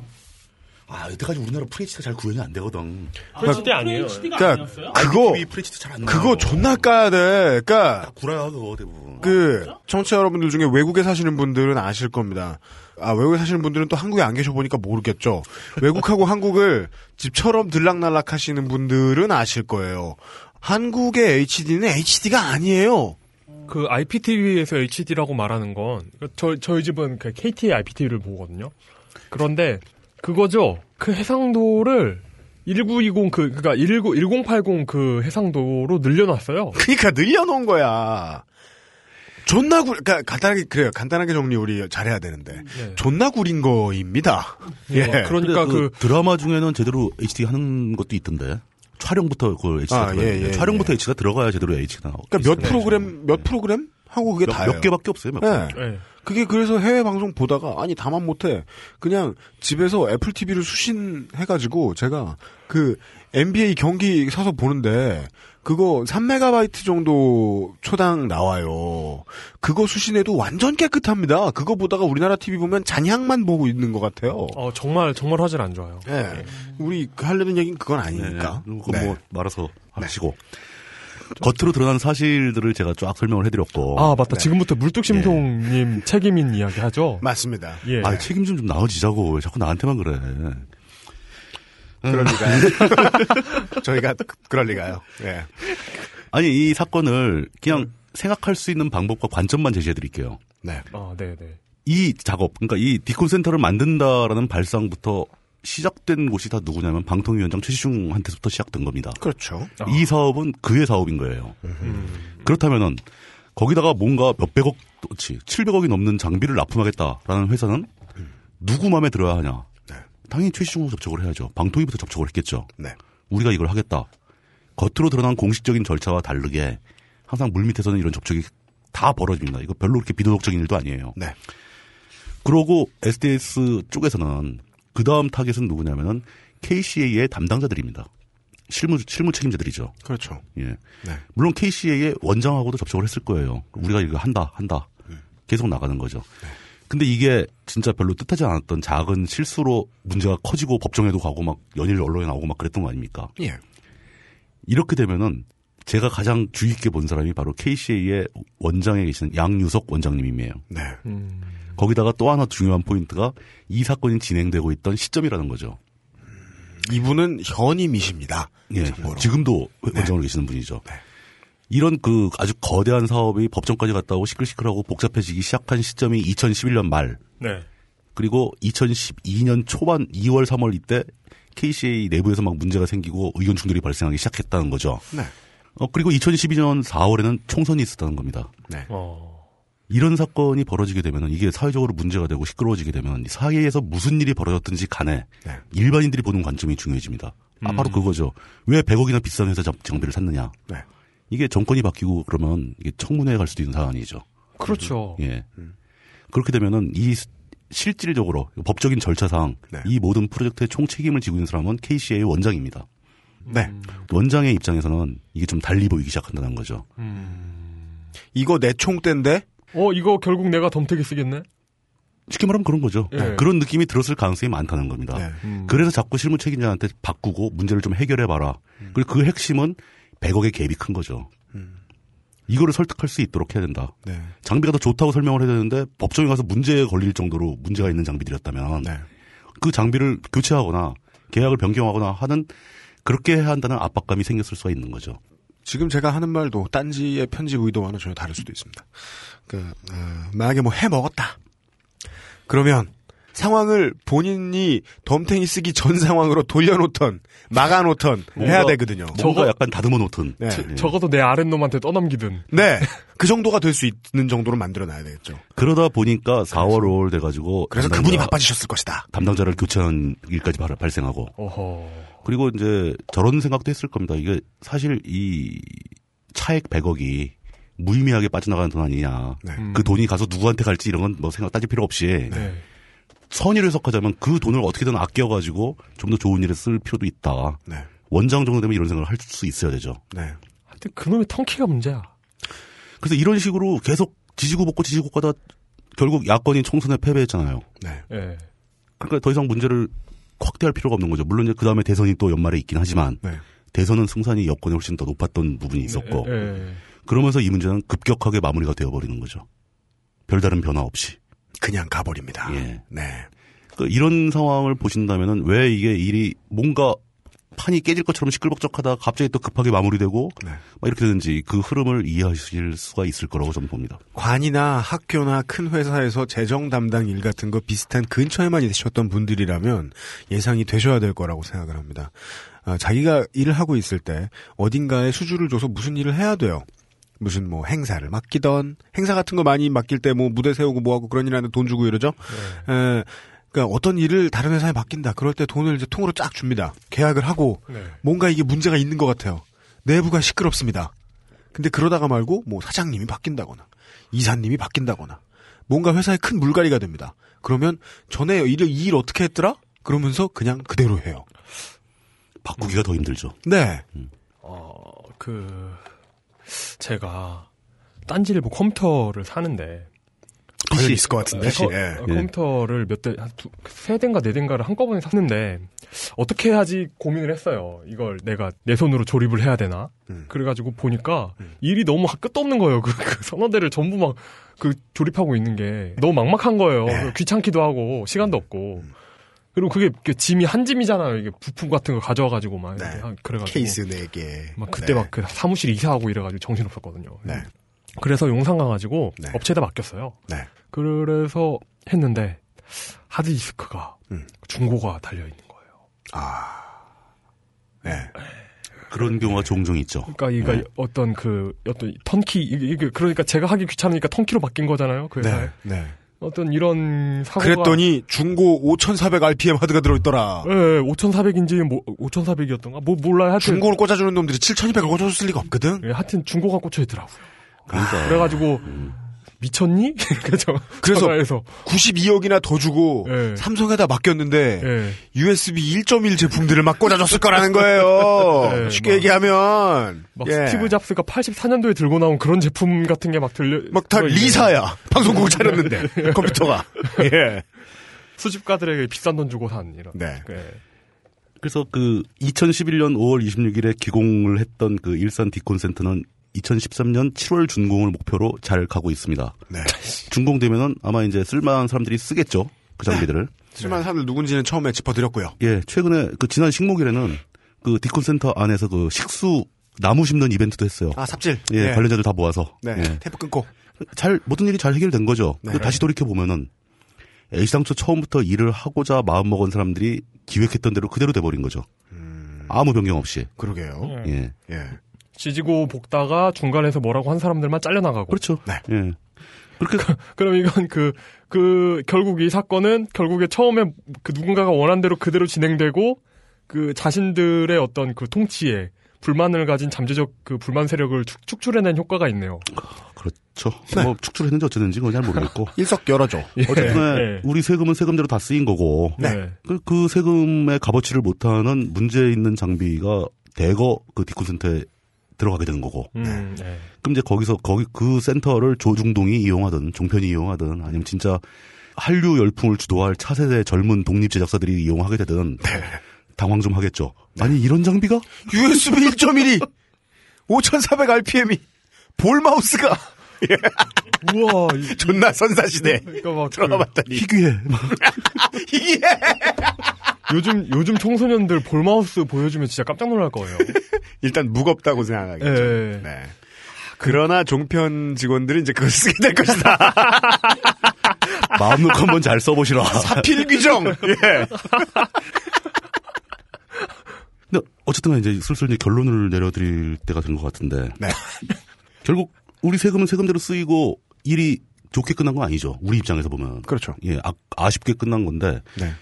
아, 여태까지 우리나라 FHD가 잘 구현이 안 되거든. FHD 아니에요. FHD가 그러니까 아니었어요? 그거 FHD 잘안 나와. 그거 존나 까야 돼. 그러니까 구라야, 그거 대부분. 그 청취자 여러분들 중에 외국에 사시는 분들은 아실 겁니다. 아 외국에 사시는 분들은 또 한국에 안 계셔 보니까 모르겠죠. 외국하고 한국을 집처럼 들락날락 하시는 분들은 아실 거예요. 한국의 HD는 HD가 아니에요. 그 IPTV에서 HD라고 말하는 건, 그 저, 저희 집은 그 KT의 IPTV를 보거든요. 그런데, 그거죠. 그 해상도를 1920 그, 그니까 19, 1080 그 해상도로 늘려놨어요. 그러니까 늘려놓은 거야. 존나 구, 그러니까 간단하게 그래요. 간단하게 정리 우리 잘해야 되는데 예. 존나 구린 거입니다. 예. 예. 그러니까 근데 그, 드라마 중에는 제대로 HD 하는 것도 있던데. 촬영부터 그 HD가 아, 들어가야 예, 예, 촬영부터 예. HD가 들어가야 제대로 HD가 나오고. 그러니까 몇 프로그램 몇 프로그램 하고 그게 몇, 다예요. 몇 개밖에 없어요. 몇 예. 개. 예. 그 게 그래서 해외 방송 보다가 아니 다만 못해 그냥 집에서 애플 TV를 수신해가지고 제가 그 NBA 경기 사서 보는데 그거 3메가바이트 정도 초당 나와요. 그거 수신해도 완전 깨끗합니다. 그거 보다가 우리나라 TV 보면 잔향만 보고 있는 것 같아요. 어, 정말, 정말 화질 안 좋아요. 예. 우리 그 하려는 얘기는 그건 아니니까. 네, 그거 네. 뭐 말아서 하시고. 겉으로 드러난 사실들을 제가 쫙 설명을 해드렸고. 아, 맞다. 지금부터 물뚝심송님 책임인 이야기 하죠? 맞습니다. 예. 아, 책임 좀 좀 나눠지자고. 왜 자꾸 나한테만 그래. 그럴 리가요. 저희가 그- 그럴 리가요. 예. 아니, 이 사건을 그냥 생각할 수 있는 방법과 관점만 제시해 드릴게요. 네. 아, 네 네. 이 작업, 그러니까 이 디콘 센터를 만든다라는 발상부터 시작된 곳이 다 누구냐면 방통위원장 최시중한테서부터 시작된 겁니다. 그렇죠. 이 사업은 그의 사업인 거예요. 그렇다면은 거기다가 뭔가 몇백억, 그렇지, 700억이 넘는 장비를 납품하겠다라는 회사는 누구 마음에 들어야 하냐? 네. 당연히 최시중으로 접촉을 해야죠. 방통위부터 접촉을 했겠죠. 네. 우리가 이걸 하겠다. 겉으로 드러난 공식적인 절차와 다르게 항상 물밑에서는 이런 접촉이 다 벌어집니다. 이거 별로 그렇게 비도덕적인 일도 아니에요. 네. 그러고 SDS 쪽에서는 그 다음 타겟은 누구냐면은 KCA의 담당자들입니다. 실무 실무 책임자들이죠. 그렇죠. 예. 네. 물론 KCA의 원장하고도 접촉을 했을 거예요. 우리가 이거 한다, 한다. 음. 계속 나가는 거죠. 네. 근데 이게 진짜 별로 뜻하지 않았던 작은 실수로 문제가 커지고 법정에도 가고 막 연일 언론에 나오고 막 그랬던 거 아닙니까? 예. 이렇게 되면은 제가 가장 주의 깊게 본 사람이 바로 KCA의 원장에 계시는 양유석 원장님이에요. 네. 음. 거기다가 또 하나 중요한 포인트가 이 사건이 진행되고 있던 시점이라는 거죠. 이분은 현임이십니다. 예, 참고로. 지금도 네. 원장으로 계시는 분이죠. 이런 그 아주 거대한 사업이 법정까지 갔다 오고 시끌시끌하고 복잡해지기 시작한 시점이 2011년 말. 네. 그리고 2012년 초반 2월, 3월 이때 KCA 내부에서 막 문제가 생기고 의견 충돌이 발생하기 시작했다는 거죠. 네. 어, 그리고 2012년 4월에는 총선이 있었다는 겁니다. 네. 이런 사건이 벌어지게 되면 이게 사회적으로 문제가 되고 시끄러워지게 되면 이 사회에서 무슨 일이 벌어졌든지 간에 네. 일반인들이 보는 관점이 중요해집니다. 아, 바로 그거죠. 왜 100억이나 비싼 회사 장- 장비를 샀느냐. 네. 이게 정권이 바뀌고 그러면 이게 청문회에 갈 수도 있는 사안이죠. 그렇죠. 예. 그렇게 되면은 이 스- 실질적으로 법적인 절차상 네. 이 모든 프로젝트의 총 책임을 지고 있는 사람은 KCA 원장입니다. 네. 원장의 입장에서는 이게 좀 달리 보이기 시작한다는 거죠. 이거 내 총대인데? 어, 이거 결국 내가 덤태기 쓰겠네? 쉽게 말하면 그런 거죠. 예. 그런 느낌이 들었을 가능성이 많다는 겁니다. 네. 음. 그래서 자꾸 실무 책임자한테 바꾸고 문제를 좀 해결해봐라. 그리고 그 핵심은 100억의 갭이 큰 거죠. 이거를 설득할 수 있도록 해야 된다. 네. 장비가 더 좋다고 설명을 해야 되는데 법정에 가서 문제에 걸릴 정도로 문제가 있는 장비들이었다면 네. 그 장비를 교체하거나 계약을 변경하거나 하는 그렇게 해야 한다는 압박감이 생겼을 수가 있는 거죠. 지금 제가 하는 말도 딴지의 편집 의도와는 전혀 다를 수도 있습니다. 그, 어, 만약에 뭐 해 먹었다. 그러면 상황을 본인이 덤탱이 쓰기 전 상황으로 돌려놓던, 막아놓던 해야 되거든요. 뭔가 약간 다듬어 놓든. 네. 예. 적어도 내 아랫놈한테 떠넘기든. 네. 그 정도가 될 수 있는 정도로 만들어놔야 되겠죠. 그러다 보니까 4월, 5월 돼가지고 그래서 담당자- 그분이 바빠지셨을 것이다. 담당자를 교체한 일까지 발- 발생하고 어허. 그리고 이제 저런 생각도 했을 겁니다. 이게 사실 이 차액 100억이 무의미하게 빠져나가는 돈 아니냐. 네. 음. 그 돈이 가서 누구한테 갈지 이런 건 뭐 생각 따질 필요 없이 네. 선의를 해석하자면 그 돈을 어떻게든 아껴가지고 좀 더 좋은 일에 쓸 필요도 있다. 네. 원장 정도 되면 이런 생각을 할 수 있어야 되죠. 네. 하여튼 그놈의 턴키가 문제야. 그래서 이런 식으로 계속 지지고 볶고 지지고 가다 결국 야권이 총선에 패배했잖아요. 네. 예. 그러니까 더 이상 문제를 확대할 필요가 없는 거죠. 물론 이제 그 다음에 대선이 또 연말에 있긴 하지만 네. 대선은 승산이 여권에 훨씬 더 높았던 부분이 있었고 예. 그러면서 이 문제는 급격하게 마무리가 되어버리는 거죠. 별다른 변화 없이. 그냥 가버립니다. 예. 네. 그 이런 상황을 보신다면은 왜 이게 일이 뭔가 판이 깨질 것처럼 시끌벅적하다 갑자기 또 급하게 마무리되고 네. 막 이렇게 되는지 그 흐름을 이해하실 수가 있을 거라고 저는 봅니다. 관이나 학교나 큰 회사에서 재정 담당 일 같은 거 비슷한 근처에만 있으셨던 분들이라면 예상이 되셔야 될 거라고 생각을 합니다. 아, 자기가 일을 하고 있을 때 어딘가에 수주를 줘서 무슨 일을 해야 돼요. 무슨 뭐 행사를 맡기던 행사 같은 거 많이 맡길 때 뭐 무대 세우고 뭐하고 그런 일 하는데 돈 주고 이러죠. 에, 그러니까 어떤 일을 다른 회사에 맡긴다. 그럴 때 돈을 이제 통으로 쫙 줍니다. 계약을 하고 네. 뭔가 이게 문제가 있는 것 같아요. 내부가 시끄럽습니다. 근데 그러다가 말고 뭐 사장님이 바뀐다거나 이사님이 바뀐다거나 뭔가 회사에 큰 물갈이가 됩니다. 그러면 전에 일을 이 일 어떻게 했더라? 그러면서 그냥 그대로 해요. 바꾸기가 더 힘들죠. 네. 어, 그, 제가, 딴지일보 컴퓨터를 사는데, 관련 있을 것 같은데. 컴- 예. 어, 컴퓨터를 몇 대, 한 두, 세 대인가 네 대인가를 한꺼번에 샀는데, 어떻게 해야지 고민을 했어요. 이걸 내가 내 손으로 조립을 해야 되나? 음. 그래가지고 보니까 일이 너무 끝도 없는 거예요. 그, 그 서너 대를 전부 막, 그 조립하고 있는 게 너무 막막한 거예요. 네. 귀찮기도 하고, 시간도 없고. 그리고 그게 이렇게 짐이 한 짐이잖아요. 이게 부품 같은 거 가져와가지고 막. 네. 그래가지고. 케이스 4 개. 막 그때 막그 사무실 이사하고 이래가지고 정신 없었거든요. 네. 그래서 용산 가가지고 네. 업체에다 맡겼어요. 네. 그래서 했는데 하드디스크가 음. 중고가 달려 있는 거예요. 아. 네. 그런 경우가 종종 있죠. 그러니까 이거 네. 어떤 그 어떤 턴키 이게, 그러니까 제가 하기 귀찮으니까 턴키로 바뀐 거잖아요. 그 회사에 네. 네. 어떤 이런 사고가 그랬더니 중고 5,400 RPM 하드가 들어있더라. 예, 5,400인지 뭐 5,400이었던가 뭐 몰라요. 하여튼 중고를 꽂아주는 놈들이 7,200을 꽂아줬을 리가 없거든. 예, 하여튼 중고가 꽂혀 있더라고요. 그러니까 그래가지고 미쳤니? 그래서 그래서 전화해서 92억이나 더 주고 예. 삼성에다 맡겼는데 예. USB 1.1 제품들을 막 꽂아줬을 거라는 거예요. 네, 쉽게 막- 얘기하면 막 예. 스티브 잡스가 84년도에 들고 나온 그런 제품 같은 게 막 들려 막 다. 리사야 방송국을 차렸는데 컴퓨터가 예. 수집가들에게 비싼 돈 주고 산 이런. 네. 예. 그래서 그 2011년 5월 26일에 기공을 했던 그 일산 디콘센터는 2013년 7월 준공을 목표로 잘 가고 있습니다. 네. 준공되면은 아마 이제 쓸만한 사람들이 쓰겠죠. 그 장비들을. 실만 사람들 누군지는 처음에 짚어드렸고요. 예, 최근에 그 지난 식목일에는 그 디콘 센터 안에서 그 식수 나무 심는 이벤트도 했어요. 아 삽질. 예, 네. 관련자들 다 모아서. 네. 예. 테이프 끊고. 잘 모든 일이 잘 해결된 거죠. 네. 그 다시 돌이켜 보면은 애시당초 처음부터 일을 하고자 마음 먹은 사람들이 기획했던 대로 그대로 돼버린 거죠. 아무 변경 없이. 그러게요. 예. 예. 지지고 볶다가 중간에서 뭐라고 한 사람들만 잘려나가고. 그렇죠. 네. 예. 그럼 이건 그, 그, 결국 이 사건은 결국에 처음에 그 누군가가 원한 대로 그대로 진행되고 그 자신들의 어떤 그 통치에 불만을 가진 잠재적 그 불만 세력을 축, 축출해낸 효과가 있네요. 그렇죠. 뭐 축출했는지 어쨌는지 그건 잘 모르겠고. 일석 열어줘. 어쨌든 예. 우리 세금은 세금대로 다 쓰인 거고. 네. 그, 그 세금의 값어치를 못하는 문제 있는 장비가 대거 그 디콘 센터에 들어가게 되는 거고. 음, 네. 그럼 이제 거기서 거기 그 센터를 조중동이 이용하든 종편이 이용하든 아니면 진짜 한류 열풍을 주도할 차세대 젊은 독립 제작사들이 이용하게 되든 당황 좀 하겠죠. 아니 이런 장비가 USB 1.1이 5400rpm이 볼 마우스가 우와 존나 선사시대. 그러니까 막 들어가 봤더니 희귀해. 희귀해. 요즘 요즘 청소년들 볼마우스 보여주면 진짜 깜짝 놀랄 거예요. 일단 무겁다고 생각하겠죠. 예. 네. 그러나 종편 직원들은 이제 그걸 쓰게 될 것이다. 마음 놓고 한번 잘 써보시라. 사필 규정. 예. 근데 어쨌든 간에 이제 슬슬 이제 결론을 내려드릴 때가 된 것 같은데. 네. 결국 우리 세금은 세금대로 쓰이고 일이 좋게 끝난 건 아니죠. 우리 입장에서 보면. 그렇죠. 예, 아, 아쉽게 끝난 건데 네.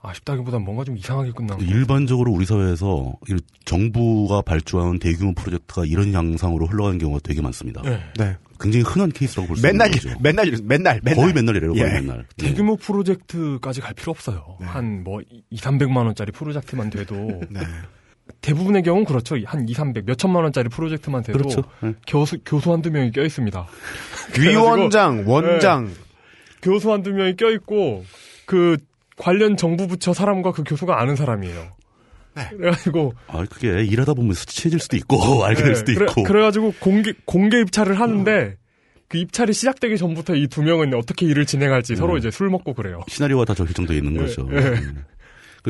아쉽다기보단 뭔가 좀 이상하게 끝난 거. 일반적으로 우리 사회에서 이 정부가 발주하는 대규모 프로젝트가 이런 양상으로 흘러가는 경우가 되게 많습니다. 네. 네. 굉장히 흔한 케이스라고 볼 수 있는 거죠. 맨날 맨날 맨날 거의 맨날 이래요. 거의 예. 맨날. 예. 대규모 프로젝트까지 갈 필요 없어요. 한뭐 2, 300만 원짜리 프로젝트만 돼도 네. 대부분의 경우는 그렇죠. 한 2, 300, 몇 천만 원짜리 프로젝트만 돼도 그렇죠. 예. 교수 교수 한두 명이 껴 있습니다. 위원장, 원장. 교수 한두 명이 껴 있고 그 관련 정부 부처 사람과 그 교수가 아는 사람이에요. 네. 그래가지고 아, 그게 일하다 보면 스치해질 수도 있고 알게 될 수도 네, 그래, 있고. 그래가지고 공개 공개 입찰을 하는데 그 입찰이 시작되기 전부터 이 두 명은 어떻게 일을 진행할지 서로 음. 이제 술 먹고 그래요. 시나리오가 다 결정되어 있는 예, 거죠. 예.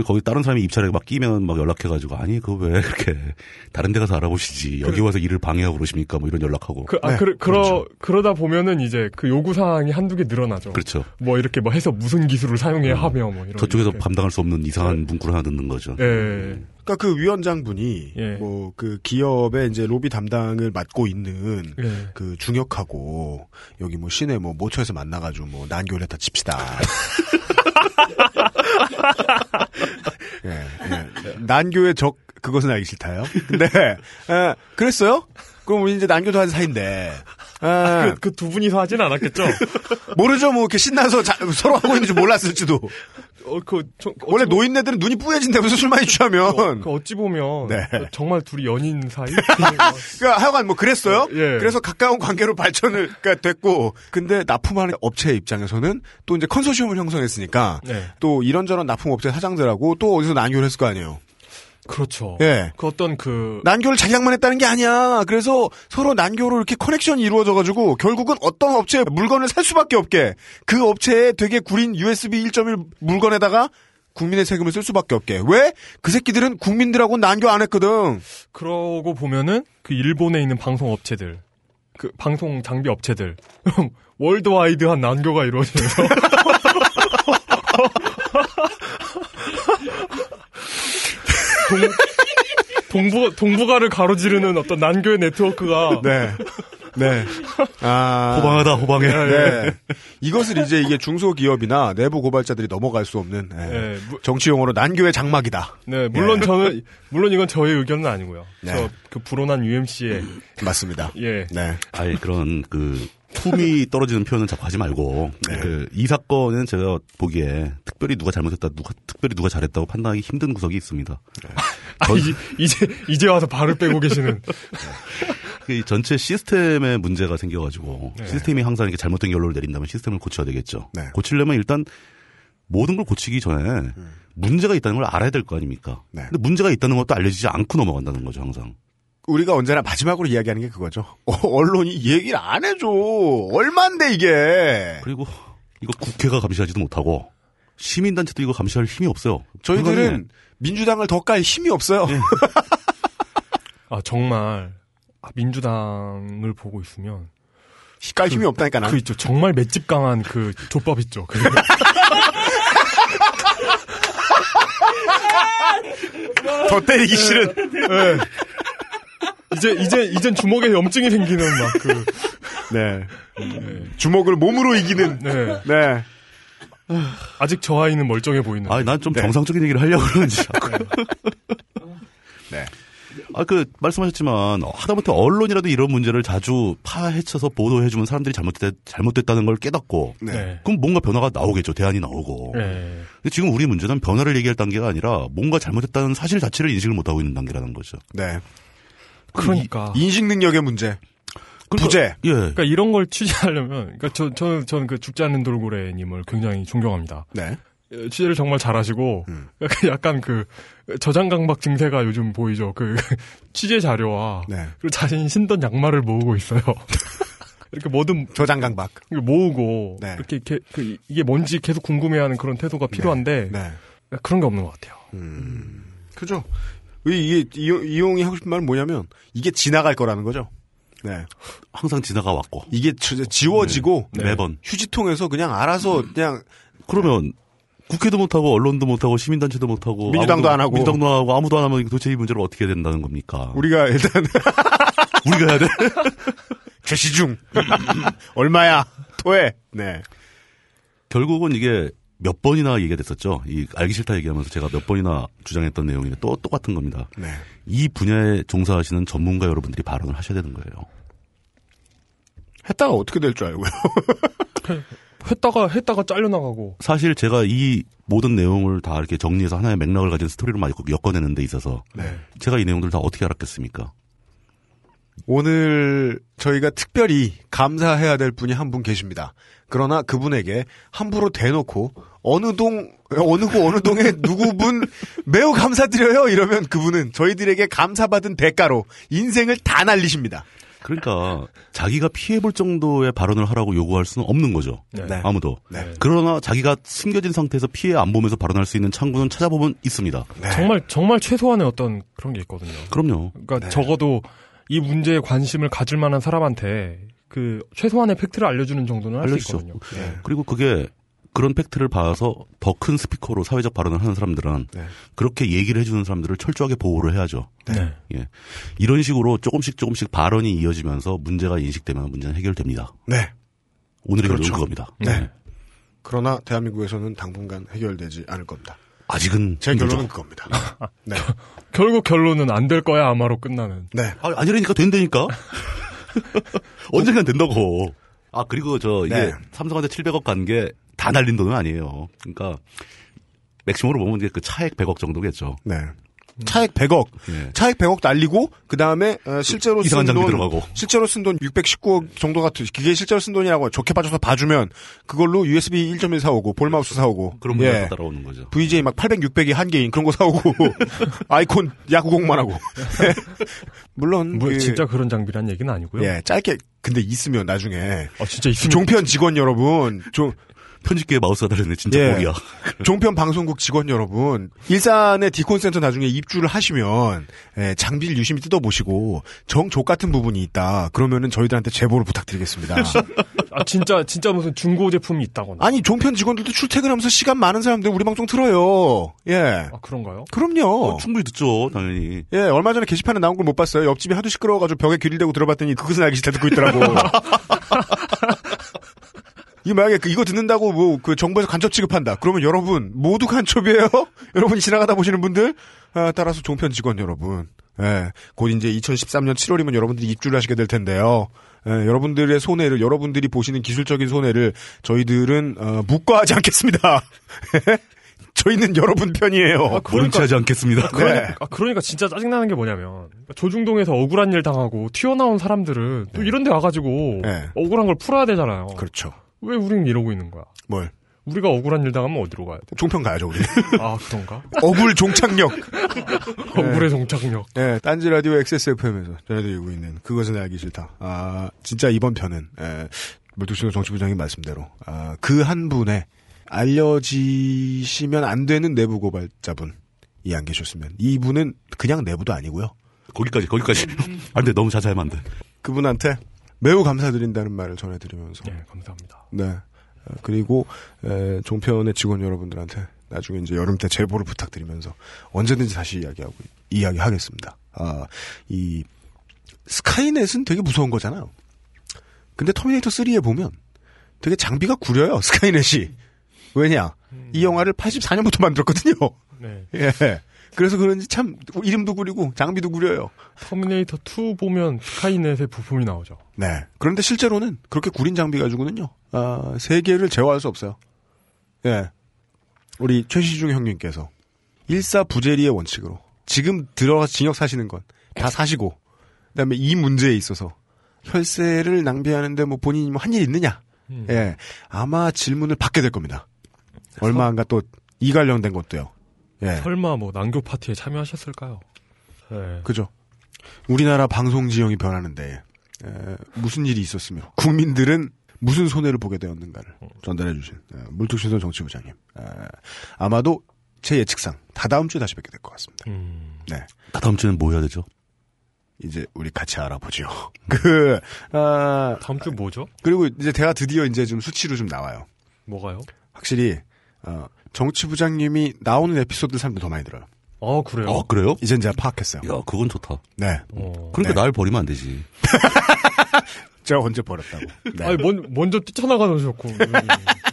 음. 거기 다른 사람이 입찰에 막 끼면 막 연락해가지고 아니 그거 왜 그렇게 다른 데 가서 알아보시지 여기 와서 일을 방해하고 그러십니까 뭐 이런 연락하고 그, 아, 네, 그러, 그러, 그러다 보면은 이제 그 요구사항이 한두 개 늘어나죠. 그렇죠. 뭐 이렇게 뭐 해서 무슨 기술을 사용해야 하며 뭐 이런. 저쪽에서 이렇게. 감당할 수 없는 이상한 문구를 하나 듣는 거죠. 예. 그러니까 그 위원장분이 예. 뭐그 기업의 이제 로비 담당을 맡고 있는 예. 그 중역하고 여기 뭐 시내 뭐 모처에서 만나가지고 뭐 난교를 다 칩시다. 예, 예. 난교의 적 그것은 알기 싫다요. 근데 예, 그랬어요? 그럼 우리 이제 난교도 한 사이인데. 예, 그두 분이서 하진 않았겠죠? 모르죠, 뭐 이렇게 신나서 자- 서로 하고 있는 줄 몰랐을지도. 어, 그, 저, 원래 보- 노인네들은 눈이 뿌얘진다면서 술 많이 취하면. 그 어찌 보면 네. 정말 둘이 연인 사이? 그러니까 하여간 뭐 그랬어요. 예. 그래서 가까운 관계로 발전을 그러니까 됐고, 근데 납품하는 업체 입장에서는 또 이제 컨소시엄을 형성했으니까 네. 또 이런저런 납품 업체 사장들하고 또 어디서 난교를 했을 거 아니에요. 그렇죠. 예. 그 어떤 그 난교를 자기랑만 했다는 게 아니야. 그래서 서로 난교로 이렇게 커넥션이 이루어져 가지고 결국은 어떤 업체에 물건을 살 수밖에 없게 그 업체에 되게 구린 USB 1.1 물건에다가 국민의 세금을 쓸 수밖에 없게. 왜? 그 새끼들은 국민들하고 난교 안 했거든. 그러고 보면은 그 일본에 있는 방송 업체들, 그 방송 장비 업체들 월드와이드한 난교가 이루어지면서 동, 동부 동부가를 가로지르는 어떤 난교의 네트워크가 네. 네. 아. 호방하다 호방해. 네. 이것을 이제 이게 중소기업이나 내부 고발자들이 넘어갈 수 없는 예. 네, 무- 정치 용어로 난교의 장막이다. 네 물론 저는 물론 이건 저의 의견은 아니고요. 네. 저그 불온한 UMC의 맞습니다. 예 네. 아예 그런 그 품이 떨어지는 표현은 자꾸 하지 말고 네. 그이 사건은 제가 보기에 특별히 누가 잘못했다, 누가 특별히 누가 잘했다고 판단하기 힘든 구석이 있습니다. 아, 이제, 이제 이제 와서 발을 빼고 계시는 그 전체 시스템에 문제가 생겨가지고 네. 시스템이 항상 이렇게 잘못된 결론을 내린다면 시스템을 고쳐야 되겠죠. 네. 고치려면 일단 모든 걸 고치기 전에 문제가 있다는 걸 알아야 될 거 아닙니까? 네. 근데 문제가 있다는 것도 알려지지 않고 넘어간다는 거죠, 항상. 우리가 언제나 마지막으로 이야기하는 게 그거죠. 어, 언론이 얘기를 안 해줘. 얼만데 이게. 그리고 이거 국회가 감시하지도 못하고 시민단체도 이거 감시할 힘이 없어요. 저희들은 불가능해. 민주당을 더 깔 힘이 없어요. 아 정말 아, 민주당을 보고 있으면 깔 힘이 없다니까 난. 그 있죠. 정말 맷집 강한 그 족밥 있죠. 그 더 때리기 싫은. 네. 이제 이제 이젠 주먹에 염증이 생기는 막 그. 네. 주먹을 몸으로 이기는. 네. 네. 아직 저 아이는 멀쩡해 보이는. 아니, 난좀 정상적인 얘기를 하려고 그러는지. 네. 아, 그, 말씀하셨지만, 하다못해 언론이라도 이런 문제를 자주 파헤쳐서 보도해주면 사람들이 잘못됐, 잘못됐다는 걸 깨닫고, 네. 그럼 뭔가 변화가 나오겠죠. 대안이 나오고. 네. 근데 지금 우리 문제는 변화를 얘기할 단계가 아니라 뭔가 잘못했다는 사실 자체를 인식을 못하고 있는 단계라는 거죠. 네. 그러니까. 인식 능력의 문제. 부재. 예. 그러니까 이런 걸 취재하려면, 그러니까 저, 저, 저는 그 죽지 않는 돌고래님을 굉장히 존경합니다. 네. 예, 취재를 정말 잘하시고, 음. 약간 그, 저장 강박 증세가 요즘 보이죠. 그, 취재 자료와, 네. 그리고 자신이 신던 양말을 모으고 있어요. 이렇게 뭐든 저장 강박 모으고, 네. 이렇게, 게- 그, 이게 뭔지 계속 궁금해하는 그런 태도가 필요한데, 네. 그런 게 없는 것 같아요. 그죠. 이- 이게 이용- 이용이 하고 싶은 말은 뭐냐면 이게 지나갈 거라는 거죠. 네. 항상 지나가 왔고. 이게 지- 지워지고 네. 매번. 휴지통에서 그냥 알아서 그냥 그러면 국회도 못하고 언론도 못하고 시민단체도 못하고 민주당도 아무도- 안 하고. 민주당도 안 하고 아무도 안 하면 도대체 이 문제를 어떻게 해야 된다는 겁니까? 우리가 일단 우리가 해야 돼. 제시 중 얼마야 토해. 네. 결국은 이게 몇 번이나 얘기가 됐었죠. 이 알기 싫다 얘기하면서 제가 몇 번이나 주장했던 내용이 또 똑같은 겁니다. 네. 이 분야에 종사하시는 전문가 여러분들이 발언을 하셔야 되는 거예요. 했다가 어떻게 될 줄 알고요. 했다가, 했다가 잘려나가고. 사실 제가 이 모든 내용을 다 이렇게 정리해서 하나의 맥락을 가진 스토리로 많이 엮어내는 데 있어서 네. 제가 이 내용들 다 어떻게 알았겠습니까? 오늘 저희가 특별히 감사해야 될 분이 한 분 계십니다. 그러나 그분에게 함부로 대놓고 어느 동 어느 구 어느 동에 누구분 매우 감사드려요 이러면 그분은 저희들에게 감사받은 대가로 인생을 다 날리십니다. 그러니까 자기가 피해볼 정도의 발언을 하라고 요구할 수는 없는 거죠. 네. 아무도. 네. 그러나 자기가 숨겨진 상태에서 피해 안 보면서 발언할 수 있는 창구는 찾아보면 있습니다. 네. 정말, 정말 최소한의 어떤 그런 게 있거든요. 그럼요. 그러니까 네. 적어도 이 문제에 관심을 가질 만한 사람한테 그 최소한의 팩트를 알려주는 정도는 할 수. 있거든요. 네. 그리고 그게 그런 팩트를 봐서 더 큰 스피커로 사회적 발언을 하는 사람들은 네. 그렇게 얘기를 해주는 사람들을 철저하게 보호를 해야죠. 네. 예. 이런 식으로 조금씩 조금씩 발언이 이어지면서 문제가 인식되면 문제는 해결됩니다. 네. 오늘의 그렇죠. 결론은 그겁니다. 네. 그러나 대한민국에서는 당분간 해결되지 않을 겁니다. 아직은 제 힘들죠. 결론은 그겁니다. 네. 결국 결론은 안 될 거야 아마로 끝나는. 네. 아, 아니라니까 된다니까. 언젠간 된다고. 아 그리고 저 이게 네. 삼성한테 700억 간 게 다 날린 돈은 아니에요. 그러니까 맥시멈으로 보면 이제 그 차액 100억 정도겠죠. 네. 차액 100억. 예. 차액 100억 날리고 그 다음에 실제로 이상한 쓴 장비 돈, 들어가고. 실제로 쓴 돈 619억 정도 같은 그게 실제로 쓴 돈이라고 좋게 봐줘서 봐주면 그걸로 USB 1.1 사오고 볼마우스 사오고 그런 예. 문제가 따라오는 거죠. VJ 막 800, 600이 한 개인 그런 거 사오고 아이콘 야구공만 하고 물론 뭐 그, 진짜 그런 장비란 얘기는 아니고요. 예 짧게 근데 있으면 나중에 아 진짜 있으면 종편 직원 여러분 종 편집기에 마우스가 달렸네 진짜 예. 복이야. 종편 방송국 직원 여러분, 일산의 디콘센터 나중에 입주를 하시면 예, 장비를 유심히 뜯어보시고 정족 같은 부분이 있다. 그러면은 저희들한테 제보를 부탁드리겠습니다. 아 진짜 진짜 무슨 중고 제품이 있다거나. 아니 종편 직원들도 출퇴근하면서 시간 많은 사람들 우리 방송 들어요. 예, 아 그런가요? 그럼요. 어, 충분히 듣죠 당연히. 예, 얼마 전에 게시판에 나온 걸 못 봤어요. 옆집이 하도 시끄러워가지고 벽에 귀를 대고 들어봤더니 그것은 알기 싫다 듣고 있더라고. 이 만약에 그 이거 듣는다고 뭐 그 정부에서 간첩 취급한다. 그러면 여러분 모두 간첩이에요. 여러분이 지나가다 보시는 분들 아, 따라서 종편 직원 여러분. 예, 곧 이제 2013년 7월이면 여러분들이 입주를 하시게 될 텐데요. 예, 여러분들의 손해를 여러분들이 보시는 기술적인 손해를 저희들은 어, 묵과하지 않겠습니다. 저희는 여러분 편이에요. 모른 체 하지 않겠습니다. 그러니까, 네. 아, 그러니까 진짜 짜증나는 게 뭐냐면 조중동에서 억울한 일 당하고 튀어나온 사람들은 또 이런 데 와가지고 네. 억울한 걸 풀어야 되잖아요. 그렇죠. 왜 우리는 이러고 있는 거야? 뭘? 우리가 억울한 일 당하면 어디로 가야 돼? 종편 가야죠, 우리. 아 그런가? 억울 종착역. 억울의 종착역. 네, 딴지 라디오 XSFM에서 전해드리고 있는 그것은 알기 싫다. 아, 진짜 이번 편은, 에, 물뚝심송 정치부장님 말씀대로, 아, 그 한 분의 알려지시면 안 되는 내부 고발자분, 이 안 계셨으면. 이분은 그냥 내부도 아니고요. 거기까지 거기까지. 안 돼 너무 자세하면 안 돼. 그분한테 매우 감사드린다는 말을 전해드리면서 네, 감사합니다. 네. 어, 그리고 에, 종편의 직원 여러분들한테 나중에 이제 여름 때 제보를 부탁드리면서 언제든지 다시 이야기하고 이야기하겠습니다. 아, 이 스카이넷은 되게 무서운 거잖아요. 근데 터미네이터 3에 보면 되게 장비가 구려요. 스카이넷이. 왜냐? 이 영화를 84년부터 만들었거든요. 네. 예. 그래서 그런지 참 이름도 구리고 장비도 구려요. 터미네이터 2 보면 스카이넷의 부품이 나오죠. 네. 그런데 실제로는 그렇게 구린 장비 가지고는요. 아, 세계를 제어할 수 없어요. 예. 우리 최시중 형님께서 일사부재리의 원칙으로 지금 들어가서 징역 사시는 건 다 사시고 그다음에 이 문제에 있어서 혈세를 낭비하는데 뭐 본인이 뭐 한 일 있느냐? 음. 예. 아마 질문을 받게 될 겁니다. 얼마 안가 또 이 관련된 것도요. 예. 설마 뭐 난교 파티에 참여하셨을까요? 네. 그죠. 우리나라 방송 지형이 변하는데 에, 무슨 일이 있었으며 국민들은 무슨 손해를 보게 되었는가를 전달해 주신 에, 물뚝신선 정치부장님. 에, 아마도 제 예측상 다다음 주에 다시 뵙게 될 것 같습니다. 음. 네. 다다음 주는 뭐 해야 되죠? 이제 우리 같이 알아보죠. 그 아, 다음 주 뭐죠? 그리고 이제 대화 드디어 이제 좀 수치로 좀 나와요. 뭐가요? 확실히 어, 정치부장님이 나오는 에피소드를 사람들 더 많이 들어요. 어, 그래요? 어, 그래요? 이젠 제가 파악했어요. 야, 그건 좋다. 네. 어. 그러니까 네. 날 버리면 안 되지. 제가 언제 버렸다고. 네. 아니, 먼, 먼저 뛰쳐나가는 좋고.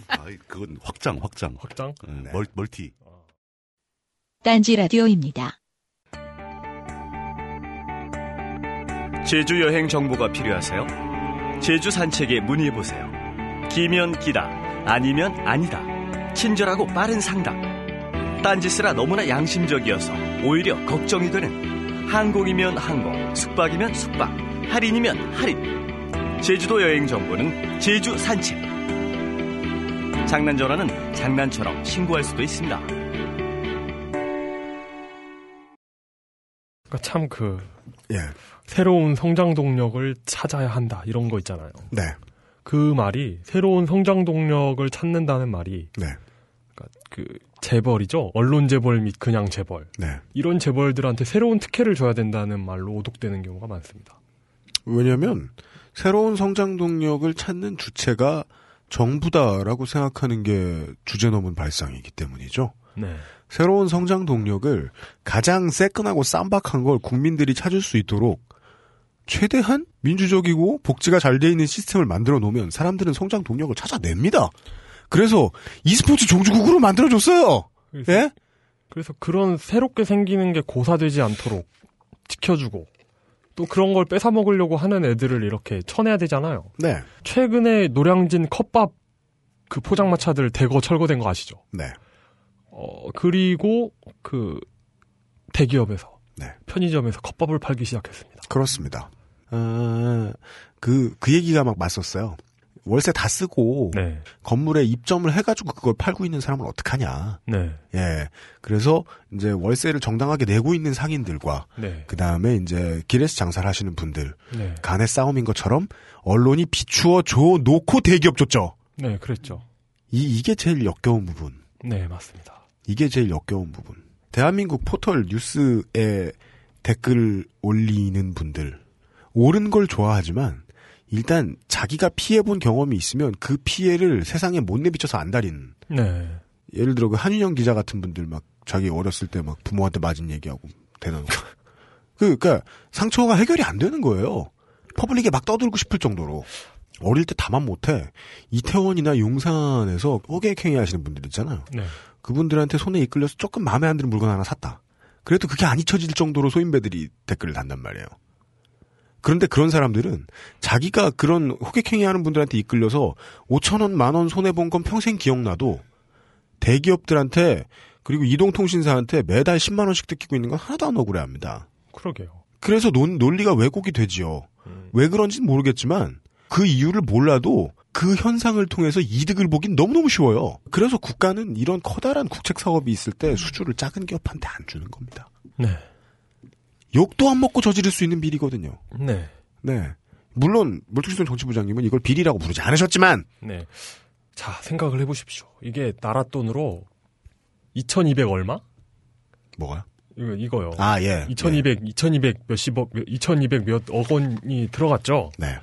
아, 그건 확장, 확장. 확장? 네, 멀, 멀티. 딴지 라디오입니다. 제주 여행 정보가 필요하세요? 제주 산책에 문의해보세요. 기면 기다, 아니면 아니다. 친절하고 빠른 상담. 딴짓이라 너무나 양심적이어서 오히려 걱정이 되는 항공이면 항공, 숙박이면 숙박, 할인이면 할인. 제주도 여행 정보는 제주 산책. 장난 전화는 장난처럼 신고할 수도 있습니다. 그러니까 참 그, 예. 새로운 성장 동력을 찾아야 한다. 이런 거 있잖아요. 네. 그 말이, 새로운 성장 동력을 찾는다는 말이, 네. 그, 재벌이죠. 언론 재벌 및 그냥 재벌. 네. 이런 재벌들한테 새로운 특혜를 줘야 된다는 말로 오독되는 경우가 많습니다. 왜냐하면 새로운 성장 동력을 찾는 주체가 정부다라고 생각하는 게 주제 넘은 발상이기 때문이죠. 네. 새로운 성장 동력을 가장 새끈하고 쌈박한 걸 국민들이 찾을 수 있도록 최대한 민주적이고 복지가 잘 돼 있는 시스템을 만들어 놓으면 사람들은 성장 동력을 찾아냅니다. 그래서 e스포츠 종주국으로 만들어줬어요. 그래서, 예? 그래서 그런 새롭게 생기는 게 고사되지 않도록 지켜주고, 또 그런 걸 뺏어 먹으려고 하는 애들을 이렇게 쳐내야 되잖아요. 네. 최근에 노량진 컵밥 그 포장마차들 대거 철거된 거 아시죠? 네. 어, 그리고 그 대기업에서 네. 편의점에서 컵밥을 팔기 시작했습니다. 그렇습니다. 아, 그, 그 얘기가 막 맞섰어요. 월세 다 쓰고 네. 건물에 입점을 해가지고 그걸 팔고 있는 사람은 어떡하냐. 네. 예. 그래서 이제 월세를 정당하게 내고 있는 상인들과 네. 그 다음에 이제 길에서 장사를 하시는 분들 네. 간의 싸움인 것처럼 언론이 비추어 줘 놓고 대기업 줬죠. 네, 그랬죠. 이 이게 제일 역겨운 부분. 네, 맞습니다. 이게 제일 역겨운 부분. 대한민국 포털 뉴스에 댓글 올리는 분들 옳은 걸 좋아하지만 일단 자기가 피해본 경험이 있으면 그 피해를 세상에 못 내비쳐서 안달인 네. 예를 들어 그 한윤형 기자 같은 분들 막 자기 어렸을 때 막 부모한테 맞은 얘기하고 대단하고 그 그러니까 상처가 해결이 안 되는 거예요. public에 막 떠들고 싶을 정도로 어릴 때 다만 못해 이태원이나 용산에서 호객행위 하시는 분들 있잖아요. 네. 그분들한테 손에 이끌려서 조금 마음에 안 드는 물건 하나 샀다. 그래도 그게 안 잊혀질 정도로 소인배들이 댓글을 단단 말이에요. 그런데 그런 사람들은 자기가 그런 호객행위 하는 분들한테 이끌려서 5천 원, 만 원 손해 본 건 평생 기억나도 대기업들한테 그리고 이동통신사한테 매달 10만 원씩 뜯기고 있는 건 하나도 안 억울해 합니다. 그러게요. 그래서 논, 논리가 왜곡이 되지요. 왜 그런지는 모르겠지만 그 이유를 몰라도 그 현상을 통해서 이득을 보긴 너무너무 쉬워요. 그래서 국가는 이런 커다란 국책 사업이 있을 때 수주를 작은 기업한테 안 주는 겁니다. 네. 욕도 안 먹고 저지를 수 있는 비리거든요. 네. 네. 물론 물뚝심선 정치부장님은 이걸 비리라고 부르지 않으셨지만 네. 자, 생각을 해 보십시오. 이게 나라 돈으로 2,200 얼마? 뭐가요? 이거, 이거요. 아, 예. 2,200, 2,200 몇십억, 2,200 몇 억 원이 들어갔죠? 네.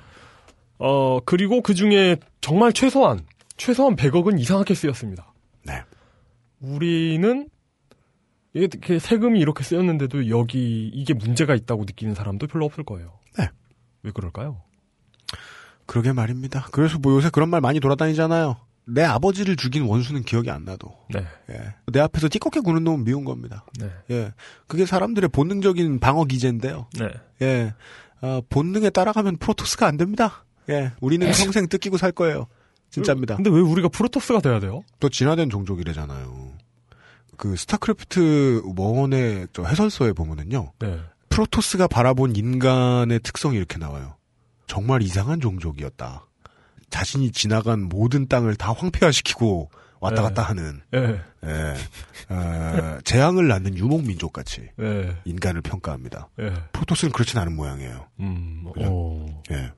어, 그리고 그 중에 정말 최소한, 최소한 100억은 이상하게 쓰였습니다. 네. 우리는 이게 이렇게 세금이 이렇게 쓰였는데도 여기 이게 문제가 있다고 느끼는 사람도 별로 없을 거예요. 네. 왜 그럴까요? 그러게 말입니다. 그래서 뭐 요새 그런 말 많이 돌아다니잖아요. 내 아버지를 죽인 원수는 기억이 안 나도. 네. 예. 내 앞에서 띠껍게 구는 놈은 미운 겁니다. 네. 예. 그게 사람들의 본능적인 방어 기제인데요. 네. 예. 아, 본능에 따라가면 프로토스가 안 됩니다. 예. 우리는 평생 뜯기고 살 거예요. 진짜입니다. 근데 왜 우리가 프로토스가 돼야 돼요? 또 진화된 종족이래잖아요. 그 스타크래프트 1의 저 해설서에 보면은요. 네. 프로토스가 바라본 인간의 특성이 이렇게 나와요. 정말 이상한 종족이었다. 자신이 지나간 모든 땅을 다 황폐화시키고 왔다 네. 갔다 하는 예. 예. 어, 재앙을 낳는 유목 민족 같이 예. 인간을 평가합니다. 예. 프로토스는 그렇진 않은 모양이에요. 음. 예.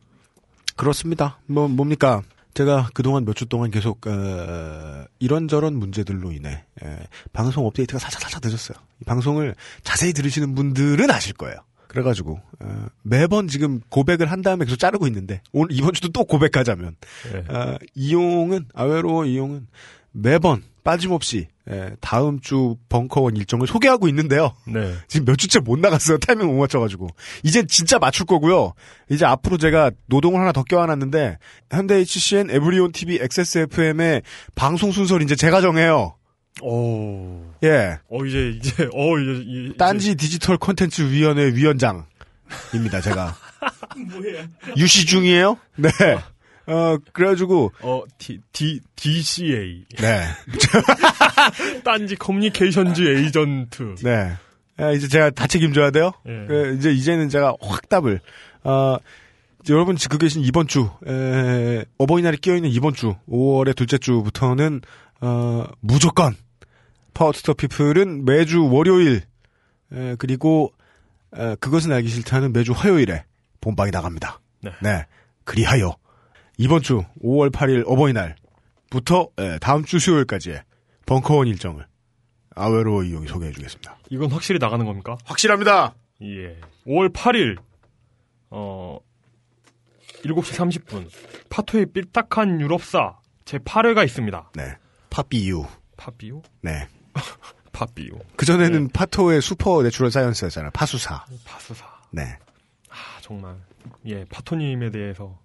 그렇습니다. 뭐 뭡니까? 제가 그동안 몇 주 동안 계속 어, 이런저런 문제들로 인해 예, 방송 업데이트가 살짝살짝 늦었어요. 이 방송을 자세히 들으시는 분들은 아실 거예요. 그래가지고 어, 매번 지금 고백을 한 다음에 계속 자르고 있는데 오늘 이번 주도 또 고백하자면 예. 어, 이용은 아웨로 이용은 매번 빠짐없이 예, 다음 주 벙커원 일정을 소개하고 있는데요. 네. 지금 몇 주째 못 나갔어요. 타이밍 못 맞춰가지고. 이젠 진짜 맞출 거고요. 이제 앞으로 제가 노동을 하나 더 껴안았는데 현대 HCN 에브리온 TV XSFM의 방송 순서를 이제 제가 정해요. 오. 예. 어, 이제, 이제, 어, 이제, 이- 딴지 디지털 콘텐츠 위원회 위원장입니다. 제가. 뭐야? 유시 중이에요. 네. 어 그래가지고 어, D, D, DCA. 네. 딴지 Communications Agent. 네. 아, 이제 제가 다 책임져야 돼요. 예. 그, 이제 이제는 제가 확 답을 어, 여러분 지금 계신 이번 주 에, 어버이날이 끼어 있는 이번 주 5월의 둘째 주부터는 어, 무조건 Power to the People은 매주 월요일 에, 그리고 에, 그것은 알기 싫다는 매주 화요일에 본방이 나갑니다. 네. 그리하여 이번 주 5월 8일 어버이날부터 에, 다음 주 수요일까지의 벙커원 일정을 아웨로 이용이 소개해 주겠습니다. 이건 확실히 나가는 겁니까? 확실합니다. 예. 5월 8일, 어, 7시 30분, 파토의 삐딱한 유럽사 제 8회가 있습니다. 네. 팝비유. 팝비요? 네. 팝비요. 그전에는 파토의 Supernatural Science였잖아요. 파수사. 파수사. 네. 아, 정말. 예, 파토님에 대해서,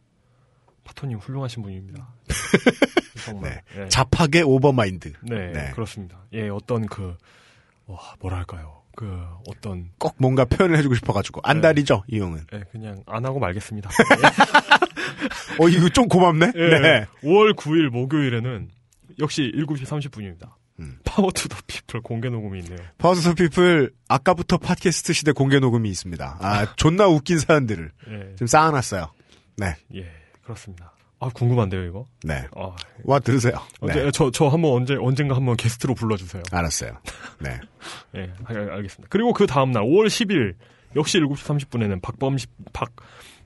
파토님 훌륭하신 분입니다. 정말. 네. 예. 잡학의 Overmind. 네, 네. 그렇습니다. 예, 어떤 그, 와, 뭐랄까요. 그, 어떤, 꼭 뭔가 표현을 해주고 싶어가지고. 안달이죠, 이 형은. 예, 그냥 안 하고 말겠습니다. 어, 이거 좀 고맙네? 예, 네. 5월 9일 목요일에는 역시 7시 30분입니다. 음. Power to the People 공개 녹음이 있네요. Power People, 아까부터 팟캐스트 시대 공개 녹음이 있습니다. 아, 존나 웃긴 사연들을 예, 좀 쌓아놨어요. 네. 예, 그렇습니다. 아, 궁금한데요, 이거? 네. 아, 와, 들으세요. 언제, 네. 저, 저 한번 언제, 언젠가 한번 게스트로 불러주세요. 알았어요. 네. 예, 알- 알겠습니다. 그리고 그 다음 날 5월 10일 역시 7시 30분에는 박범신 박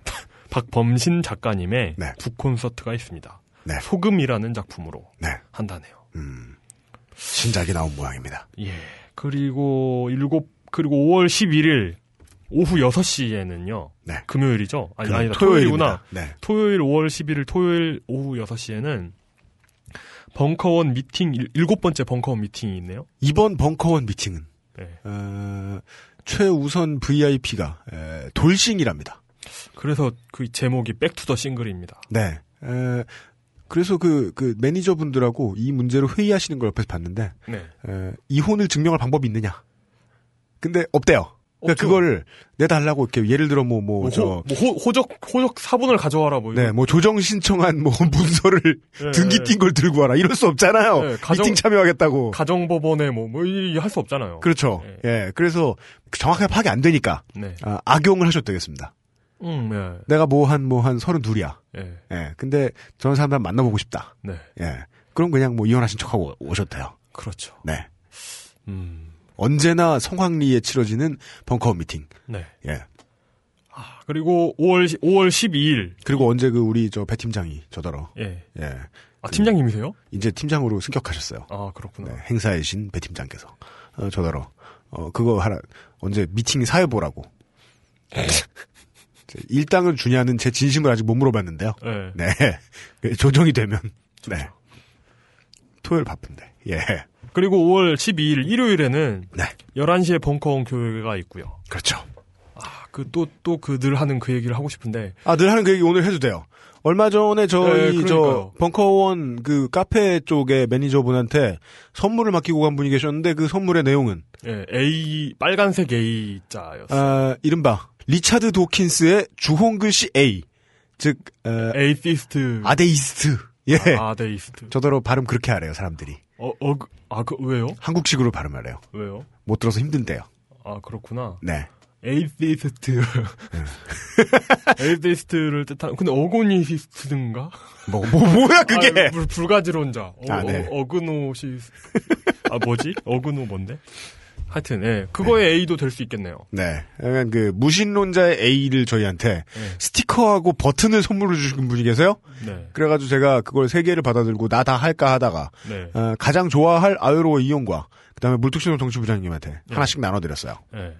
박범신 작가님의 네. 북 콘서트가 있습니다. 네. 소금이라는 작품으로 네. 한다네요. 음. 신작이 나온 모양입니다. 예. 그리고 일곱 그리고 5월 11일 오후 6시에는요. 네. 금요일이죠? 아니. 토요일입니다. 토요일이구나. 네. 토요일 5월 11일 토요일 오후 6시에는 벙커원 미팅 일- 일곱 번째 벙커원 미팅이 있네요. 이번 벙커원 미팅은, 네. 어, 최우선 VIP가, 돌싱이랍니다. 그래서 그 제목이 Back to the Single입니다. 네. 에, 그래서 그, 그 매니저분들하고 이 문제로 회의하시는 걸 옆에서 봤는데, 네. 에, 이혼을 증명할 방법이 있느냐? 근데 없대요. 그러니까. 그거를 내달라고 이렇게 예를 들어 뭐, 뭐, 뭐, 저, 호, 뭐 호, 호적 호적 사본을 가져와라 뭐 네, 뭐 조정 신청한 뭐 문서를 네, 등기 네. 띈걸 들고 와라. 이럴 수 없잖아요. 네, 가정- 미팅 참여하겠다고. 가정법원에 뭐뭐할 수 없잖아요. 그렇죠. 네. 예. 그래서 정확하게 파악이 안 되니까 네. 아, 악용을 하셔도 되겠습니다. 음, 네. 내가 뭐 한 뭐한 서른 둘이야. 예. 예. 근데 저런 사람 만나보고 싶다. 네. 예. 그럼 그냥 뭐 이혼하신 척하고 돼요. 그렇죠. 네. 음. 언제나 성황리에 치러지는 벙커 미팅. 네. 예. 아, 그리고 5월 5월 12일. 그리고 언제 그 우리 저 배 팀장이 저더러. 예. 예. 아, 팀장님이세요? 이제 팀장으로 승격하셨어요. 아, 그렇구나. 네, 행사의 신배 팀장께서 어, 저더러 어 그거 하나 언제 미팅 사회 보라고 일당을 주냐는 제 진심을 아직 못 물어봤는데요. 네. 네. 그 조정이 되면. 네. 토요일 바쁜데. 예. 그리고 5월 12일 일요일에는 네. 11시에 벙커원 교회가 있고요. 그렇죠. 아, 그 또 또 그 늘 하는 그 얘기를 하고 싶은데 아, 늘 하는 그 얘기 오늘 해도 돼요. 얼마 전에 저희 네, 저. 벙커원 그 카페 쪽에 매니저분한테 선물을 맡기고 간 분이 계셨는데 그 선물의 내용은 예, A 빨간색 A자였어요. 아, 이른바 리차드 도킨스의 주홍글씨 A 즉 어, atheist atheist 예 atheist. 저더러 발음 그렇게 하래요 사람들이 어, 어, 그- 아, 그, 왜요? 한국식으로 발음하래요 왜요? 못 들어서 힘든데요 아, 그렇구나. 네 Atheist. Atheist를 뜻하는, 근데 agnosticist인가? 뭐, 뭐 뭐야 그게 아, 불, 불가지론자. 어, 아, 네. 어, 그노시 아, 뭐지? agno 뭔데? 하여튼, 예. 그거의 A도 될 수 있겠네요. 네 약간 그 무신론자의 A를 저희한테 네. 스티커하고 버튼을 선물로 주신 분이 계세요 네. 그래가지고 제가 그걸 세 개를 받아들고 나 다 할까 하다가 네. 어, 가장 좋아할 아유로 이용과 그다음에 물뚝심송 정치부장님한테 네. 하나씩 나눠드렸어요. 예.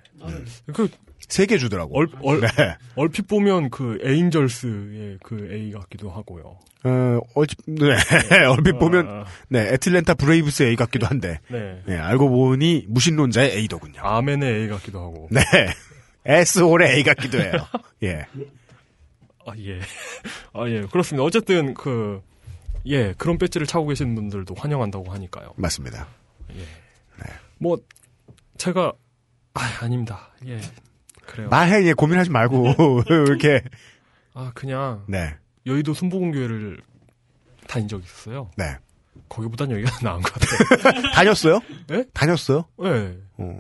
그, 세 개 주더라고. 얼, 얼, 네. 얼핏 보면 그 에인절스의 그 A 같기도 하고요. 어, 얼핏, 네. 얼핏 보면, 아, 네, 애틀랜타 브레이브스 A 같기도 한데, 네. 네, 알고 보니 무신론자의 A더군요. 아멘의 A 같기도 하고. 네. S홀의 A 같기도 해요. 예. 아, 예. 아, 예. 그렇습니다. 어쨌든, 그, 예, 그런 배지를 차고 계신 분들도 환영한다고 하니까요. 맞습니다. 뭐, 제가, 아, 아닙니다. 예. 그래요. 말해, 예, 고민하지 말고, 이렇게. 아, 그냥, 네. 여의도 순복음교회를 다닌 적이 있었어요. 네. 거기보단 여기가 나은 것 같아요. 다녔어요? 네? 다녔어요? 네. 어.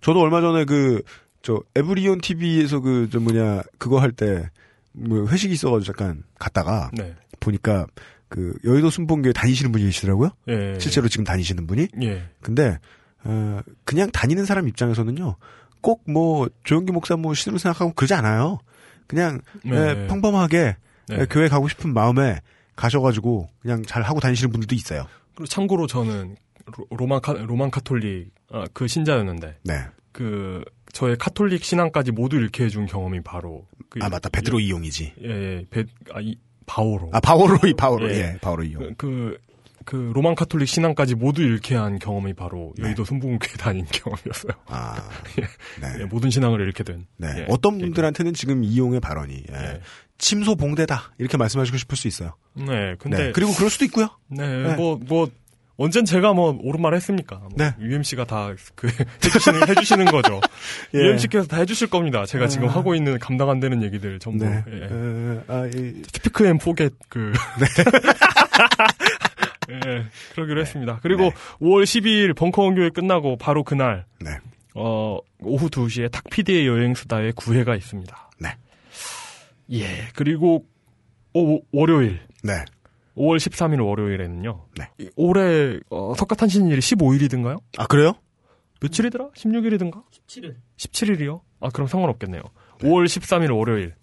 저도 얼마 전에 그, 저, 에브리온 TV에서 그, 저 뭐냐, 그거 할 때, 뭐, 회식이 있어가지고 잠깐 갔다가, 네. 보니까, 그, 여의도 순복음교회 다니시는 분이 계시더라고요? 예. 실제로 지금 다니시는 분이? 예. 근데, 어, 그냥 다니는 사람 입장에서는요, 꼭 뭐, 조영기 목사 뭐, 신으로 생각하고 그러지 않아요. 그냥, 네. 예, 평범하게, 네. 예, 교회 가고 싶은 마음에 가셔가지고, 그냥 잘 하고 다니시는 분들도 있어요. 그리고 참고로 저는 로- Roman 카, Roman 카톨릭 아, 그 신자였는데 네. 그 저의 카톨릭 신앙까지 모두 잃게 해준 경험이 바로 그 아, 맞다. 베드로 이용이지. 예, 예, 베, 아, 이, 바오로. 아, 바오로, 이 바오로, 예. 예, 바오로 이용. 그, 그, 그 Roman 카톨릭 신앙까지 모두 잃게 한 경험이 바로 네. 여의도 순복음교회 다닌 경험이었어요. 아, 예, 모든 신앙을 잃게 된. 네. 예. 어떤 분들한테는 지금 이용의 발언이, 예, 네. 침소 봉대다. 이렇게 말씀하시고 싶을 수 있어요. 네, 근데 네. 그리고 그럴 수도 있고요. 네, 네. 뭐, 뭐, 언젠 제가 뭐, 옳은 말 했습니까? 뭐 네. UMC가 다, 그, 해주시는, 해주시는 거죠. 예. UMC께서 다 해주실 겁니다. 제가 지금 아. 하고 있는 감당 안 되는 얘기들 전부. 네. 예. 에, 아, 이, speak and forget, 그. 예, 그러기로 했습니다. 그리고 네. 5월 12일 벙커 원 교회 끝나고 바로 그날, 네. 어, 오후 2시에 탁피디의 여행수다의 9회가 있습니다. 네. 예, 그리고, 오, 월요일. 네. 5월 13일 월요일에는요. 네. 이- 올해 어, 석가탄신일이 15일이든가요? 아, 그래요? 며칠이더라? 16일이든가? 17일. 17일이요? 아 그럼 상관없겠네요. 5월 13일 월요일.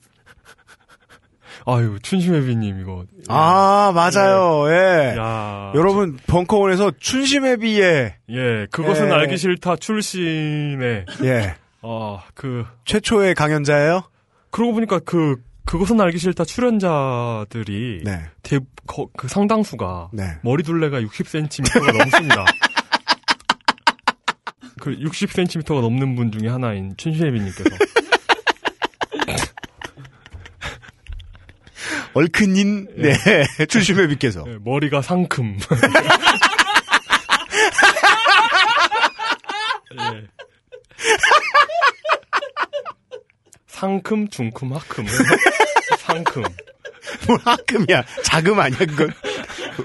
아유 춘심회비님 이거. 아, 맞아요. 예. 야. 여러분, 벙커원에서 춘심회비에, 예, 그것은 예. 알기 싫다 출신의 예, 아그 최초의 강연자예요? 그러고 보니까 그 그것은 알기 싫다 출연자들이 네. 대, 거- 그 상당수가 네. 머리 둘레가 60cm가 넘습니다. 그 60cm가 넘는 분 중에 하나인 춘시혜비님께서 얼큰인, 네, 춘심회비께서. 네, 머리가 상큼. 예. 상큼, 중큼, 하큼. 상큼. 뭘 하금이야. 자금 아니야, 그건.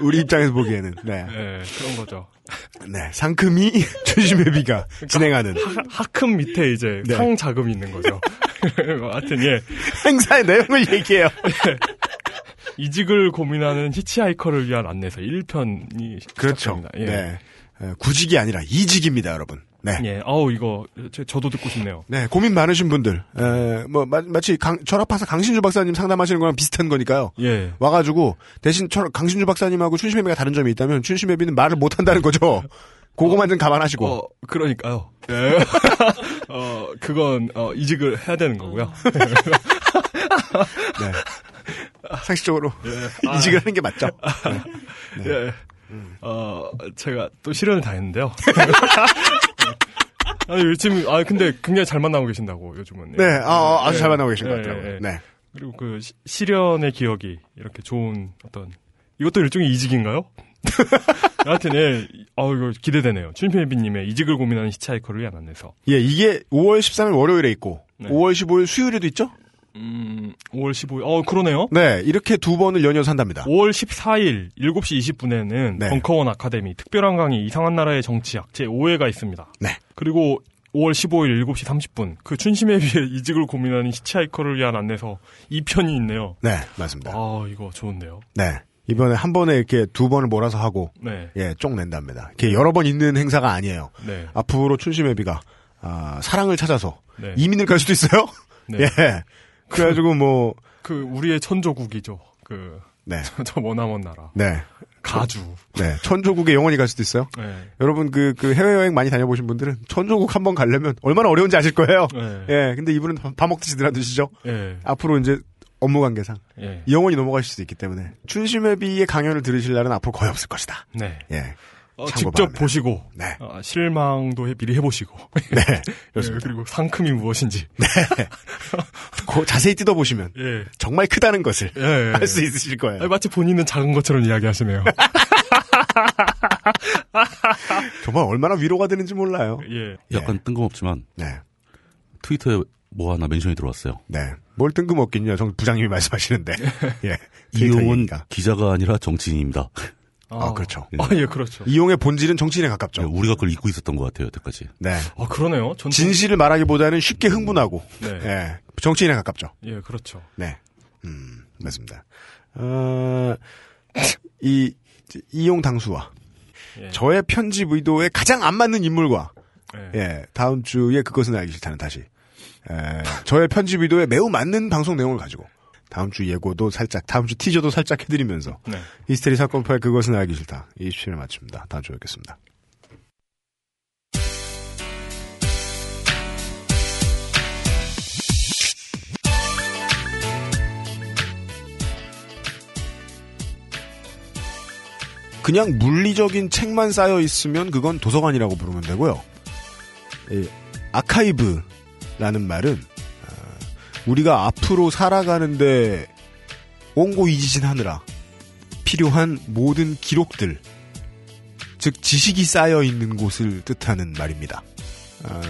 우리 입장에서 보기에는. 네. 예, 그런 거죠. 네. 상금이 춘심회비가 진행하는 하, 하큼 밑에 이제 네. 상자금이 있는 거죠. 하여튼, 예. 행사의 내용을 얘기해요. 이직을 고민하는 히치하이커를 위한 안내서 1편이 그렇죠. 예. 네. 에, 구직이 아니라 이직입니다, 여러분. 네. 예. 아우 이거 저, 저도 듣고 싶네요. 네, 고민 많으신 분들, 에, 뭐, 마, 마치 강, 철학파사 강신주 박사님 상담하시는 거랑 비슷한 거니까요. 예. 와가지고, 대신 철, 강신주 박사님하고 춘심회비가 다른 점이 있다면, 춘심회비는 말을 못 한다는 거죠. 그거만 좀 감안하시고. 어, 그러니까요. 예. 어, 그건, 어, 이직을 해야 되는 거고요. 네. 상식적으로 예. 아, 이직을 하는 게 맞죠. 네. 예. 어, 제가 또 실현을 다 했는데요. 아, 요즘, 아, 근데 굉장히 잘 만나고 계신다고, 요즘은. 네, 아, 아, 아주 예. 잘 만나고 계신 것 예, 같더라고요. 예, 예. 네. 그리고 그 시- 실현의 기억이 이렇게 좋은 어떤, 이것도 일종의 이직인가요? 하여튼, 예, 아 이거 기대되네요. 춘필비님의 이직을 고민하는 히치하이커를 위한 안내서. 예, 이게 5월 13일 월요일에 있고, 네. 5월 15일 수요일에도 있죠? 음, 5월 15일, 어, 그러네요. 네, 이렇게 두 번을 연이어서 한답니다. 5월 14일 7시 20분에는 네. 벙커원 아카데미 특별한 강의 이상한 나라의 정치학 제5회가 있습니다. 네. 그리고 5월 15일 7시 30분 그 춘심에 비해 이직을 고민하는 히치하이커를 위한 안내서 2편이 있네요. 네, 맞습니다. 아, 이거 좋은데요. 네. 이번에 한 번에 이렇게 두 번을 몰아서 하고, 네. 예, 쪽 낸답니다. 이렇게 여러 번 있는 행사가 아니에요. 네. 앞으로 춘심회비가, 아, 사랑을 찾아서 네. 이민을 갈 수도 있어요? 네. 예. 그래가지고 뭐, 그 우리의 천조국이죠. 그 네. 저, 저 머나먼 나라. 네. 가주. 네. 천조국에 영원히 갈 수도 있어요? 네. 여러분 그, 그 해외여행 많이 다녀보신 분들은 천조국 한번 가려면 얼마나 어려운지 아실 거예요? 네. 예. 근데 이분은 밥- 밥 먹듯이 늘어드시죠? 예. 앞으로 이제 업무 관계상 예. 영원히 넘어가실 수도 있기 때문에 춘심회비의 강연을 들으실 날은 앞으로 거의 없을 것이다. 네. 예. 어, 직접 바랍니다. 보시고 네. 어, 실망도 해, 미리 해보시고 네. 예, 그렇습니다. 그리고 상큼이 무엇인지 고- 자세히 뜯어보시면 예. 정말 크다는 것을 예, 예. 알수 있으실 거예요. 아니, 마치 본인은 작은 것처럼 이야기하시네요. 정말 얼마나 위로가 되는지 몰라요. 예. 약간 뜬금없지만 네. 트위터에 뭐 하나 멘션이 들어왔어요. 네. 뭘 뜬금없긴요. 정 부장님이 말씀하시는데. 예. 이용은 트위터이니까. 기자가 아니라 정치인입니다. 아, 그렇죠. 아, 예, 그렇죠. 이용의 본질은 정치인에 가깝죠. 네, 우리가 그걸 잊고 있었던 것 같아요, 여태까지. 네. 아, 그러네요. 전 진실을 말하기보다는 쉽게 흥분하고, 네. 예. 정치인에 가깝죠. 예, 그렇죠. 네. 음, 맞습니다. 어, 이, 이용 당수와 예. 저의 편집 의도에 가장 안 맞는 인물과, 예. 예, 다음 주에 그것은 알기 싫다는 다시, 에, 저의 편집 의도에 매우 맞는 방송 내용을 가지고, 다음 주 예고도 살짝, 다음 주 티저도 살짝 해드리면서, 네. 히스테리 사건 파일 그것은 알기 싫다. 27일 마칩니다. 다음 주에 뵙겠습니다. 그냥 물리적인 책만 쌓여 있으면 그건 도서관이라고 부르면 되고요. 이 아카이브라는 말은 어, 우리가 앞으로 살아가는데 옹고이지진하느라 필요한 모든 기록들, 즉 지식이 쌓여 있는 곳을 뜻하는 말입니다. 어,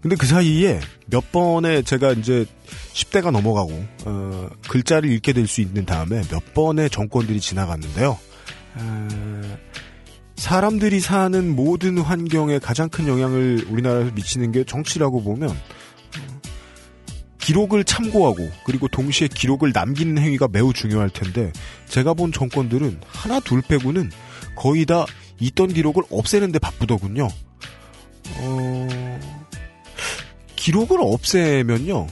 근데 그 사이에 몇 번에 제가 이제 10대가 넘어가고 어, 글자를 읽게 될 수 있는 다음에 몇 번의 정권들이 지나갔는데요. 어, 사람들이 사는 모든 환경에 가장 큰 영향을 우리나라에서 미치는 게 정치라고 보면 어, 기록을 참고하고 그리고 동시에 기록을 남기는 행위가 매우 중요할 텐데 제가 본 정권들은 하나 둘 빼고는 거의 다 있던 기록을 없애는 데 바쁘더군요. 어... 기록을 없애면요.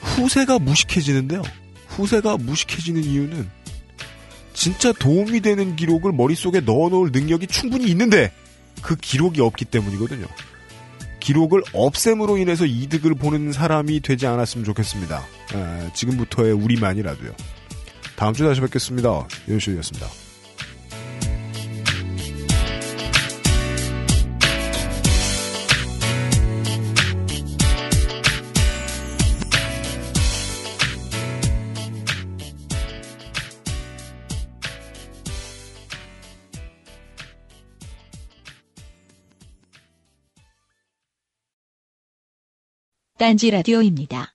후세가 무식해지는데요. 후세가 무식해지는 이유는 진짜 도움이 되는 기록을 머릿속에 넣어놓을 능력이 충분히 있는데 그 기록이 없기 때문이거든요. 기록을 없앰으로 인해서 이득을 보는 사람이 되지 않았으면 좋겠습니다. 에, 지금부터의 우리만이라도요. 다음 주에 다시 뵙겠습니다. 윤수였습니다. 딴지 라디오입니다.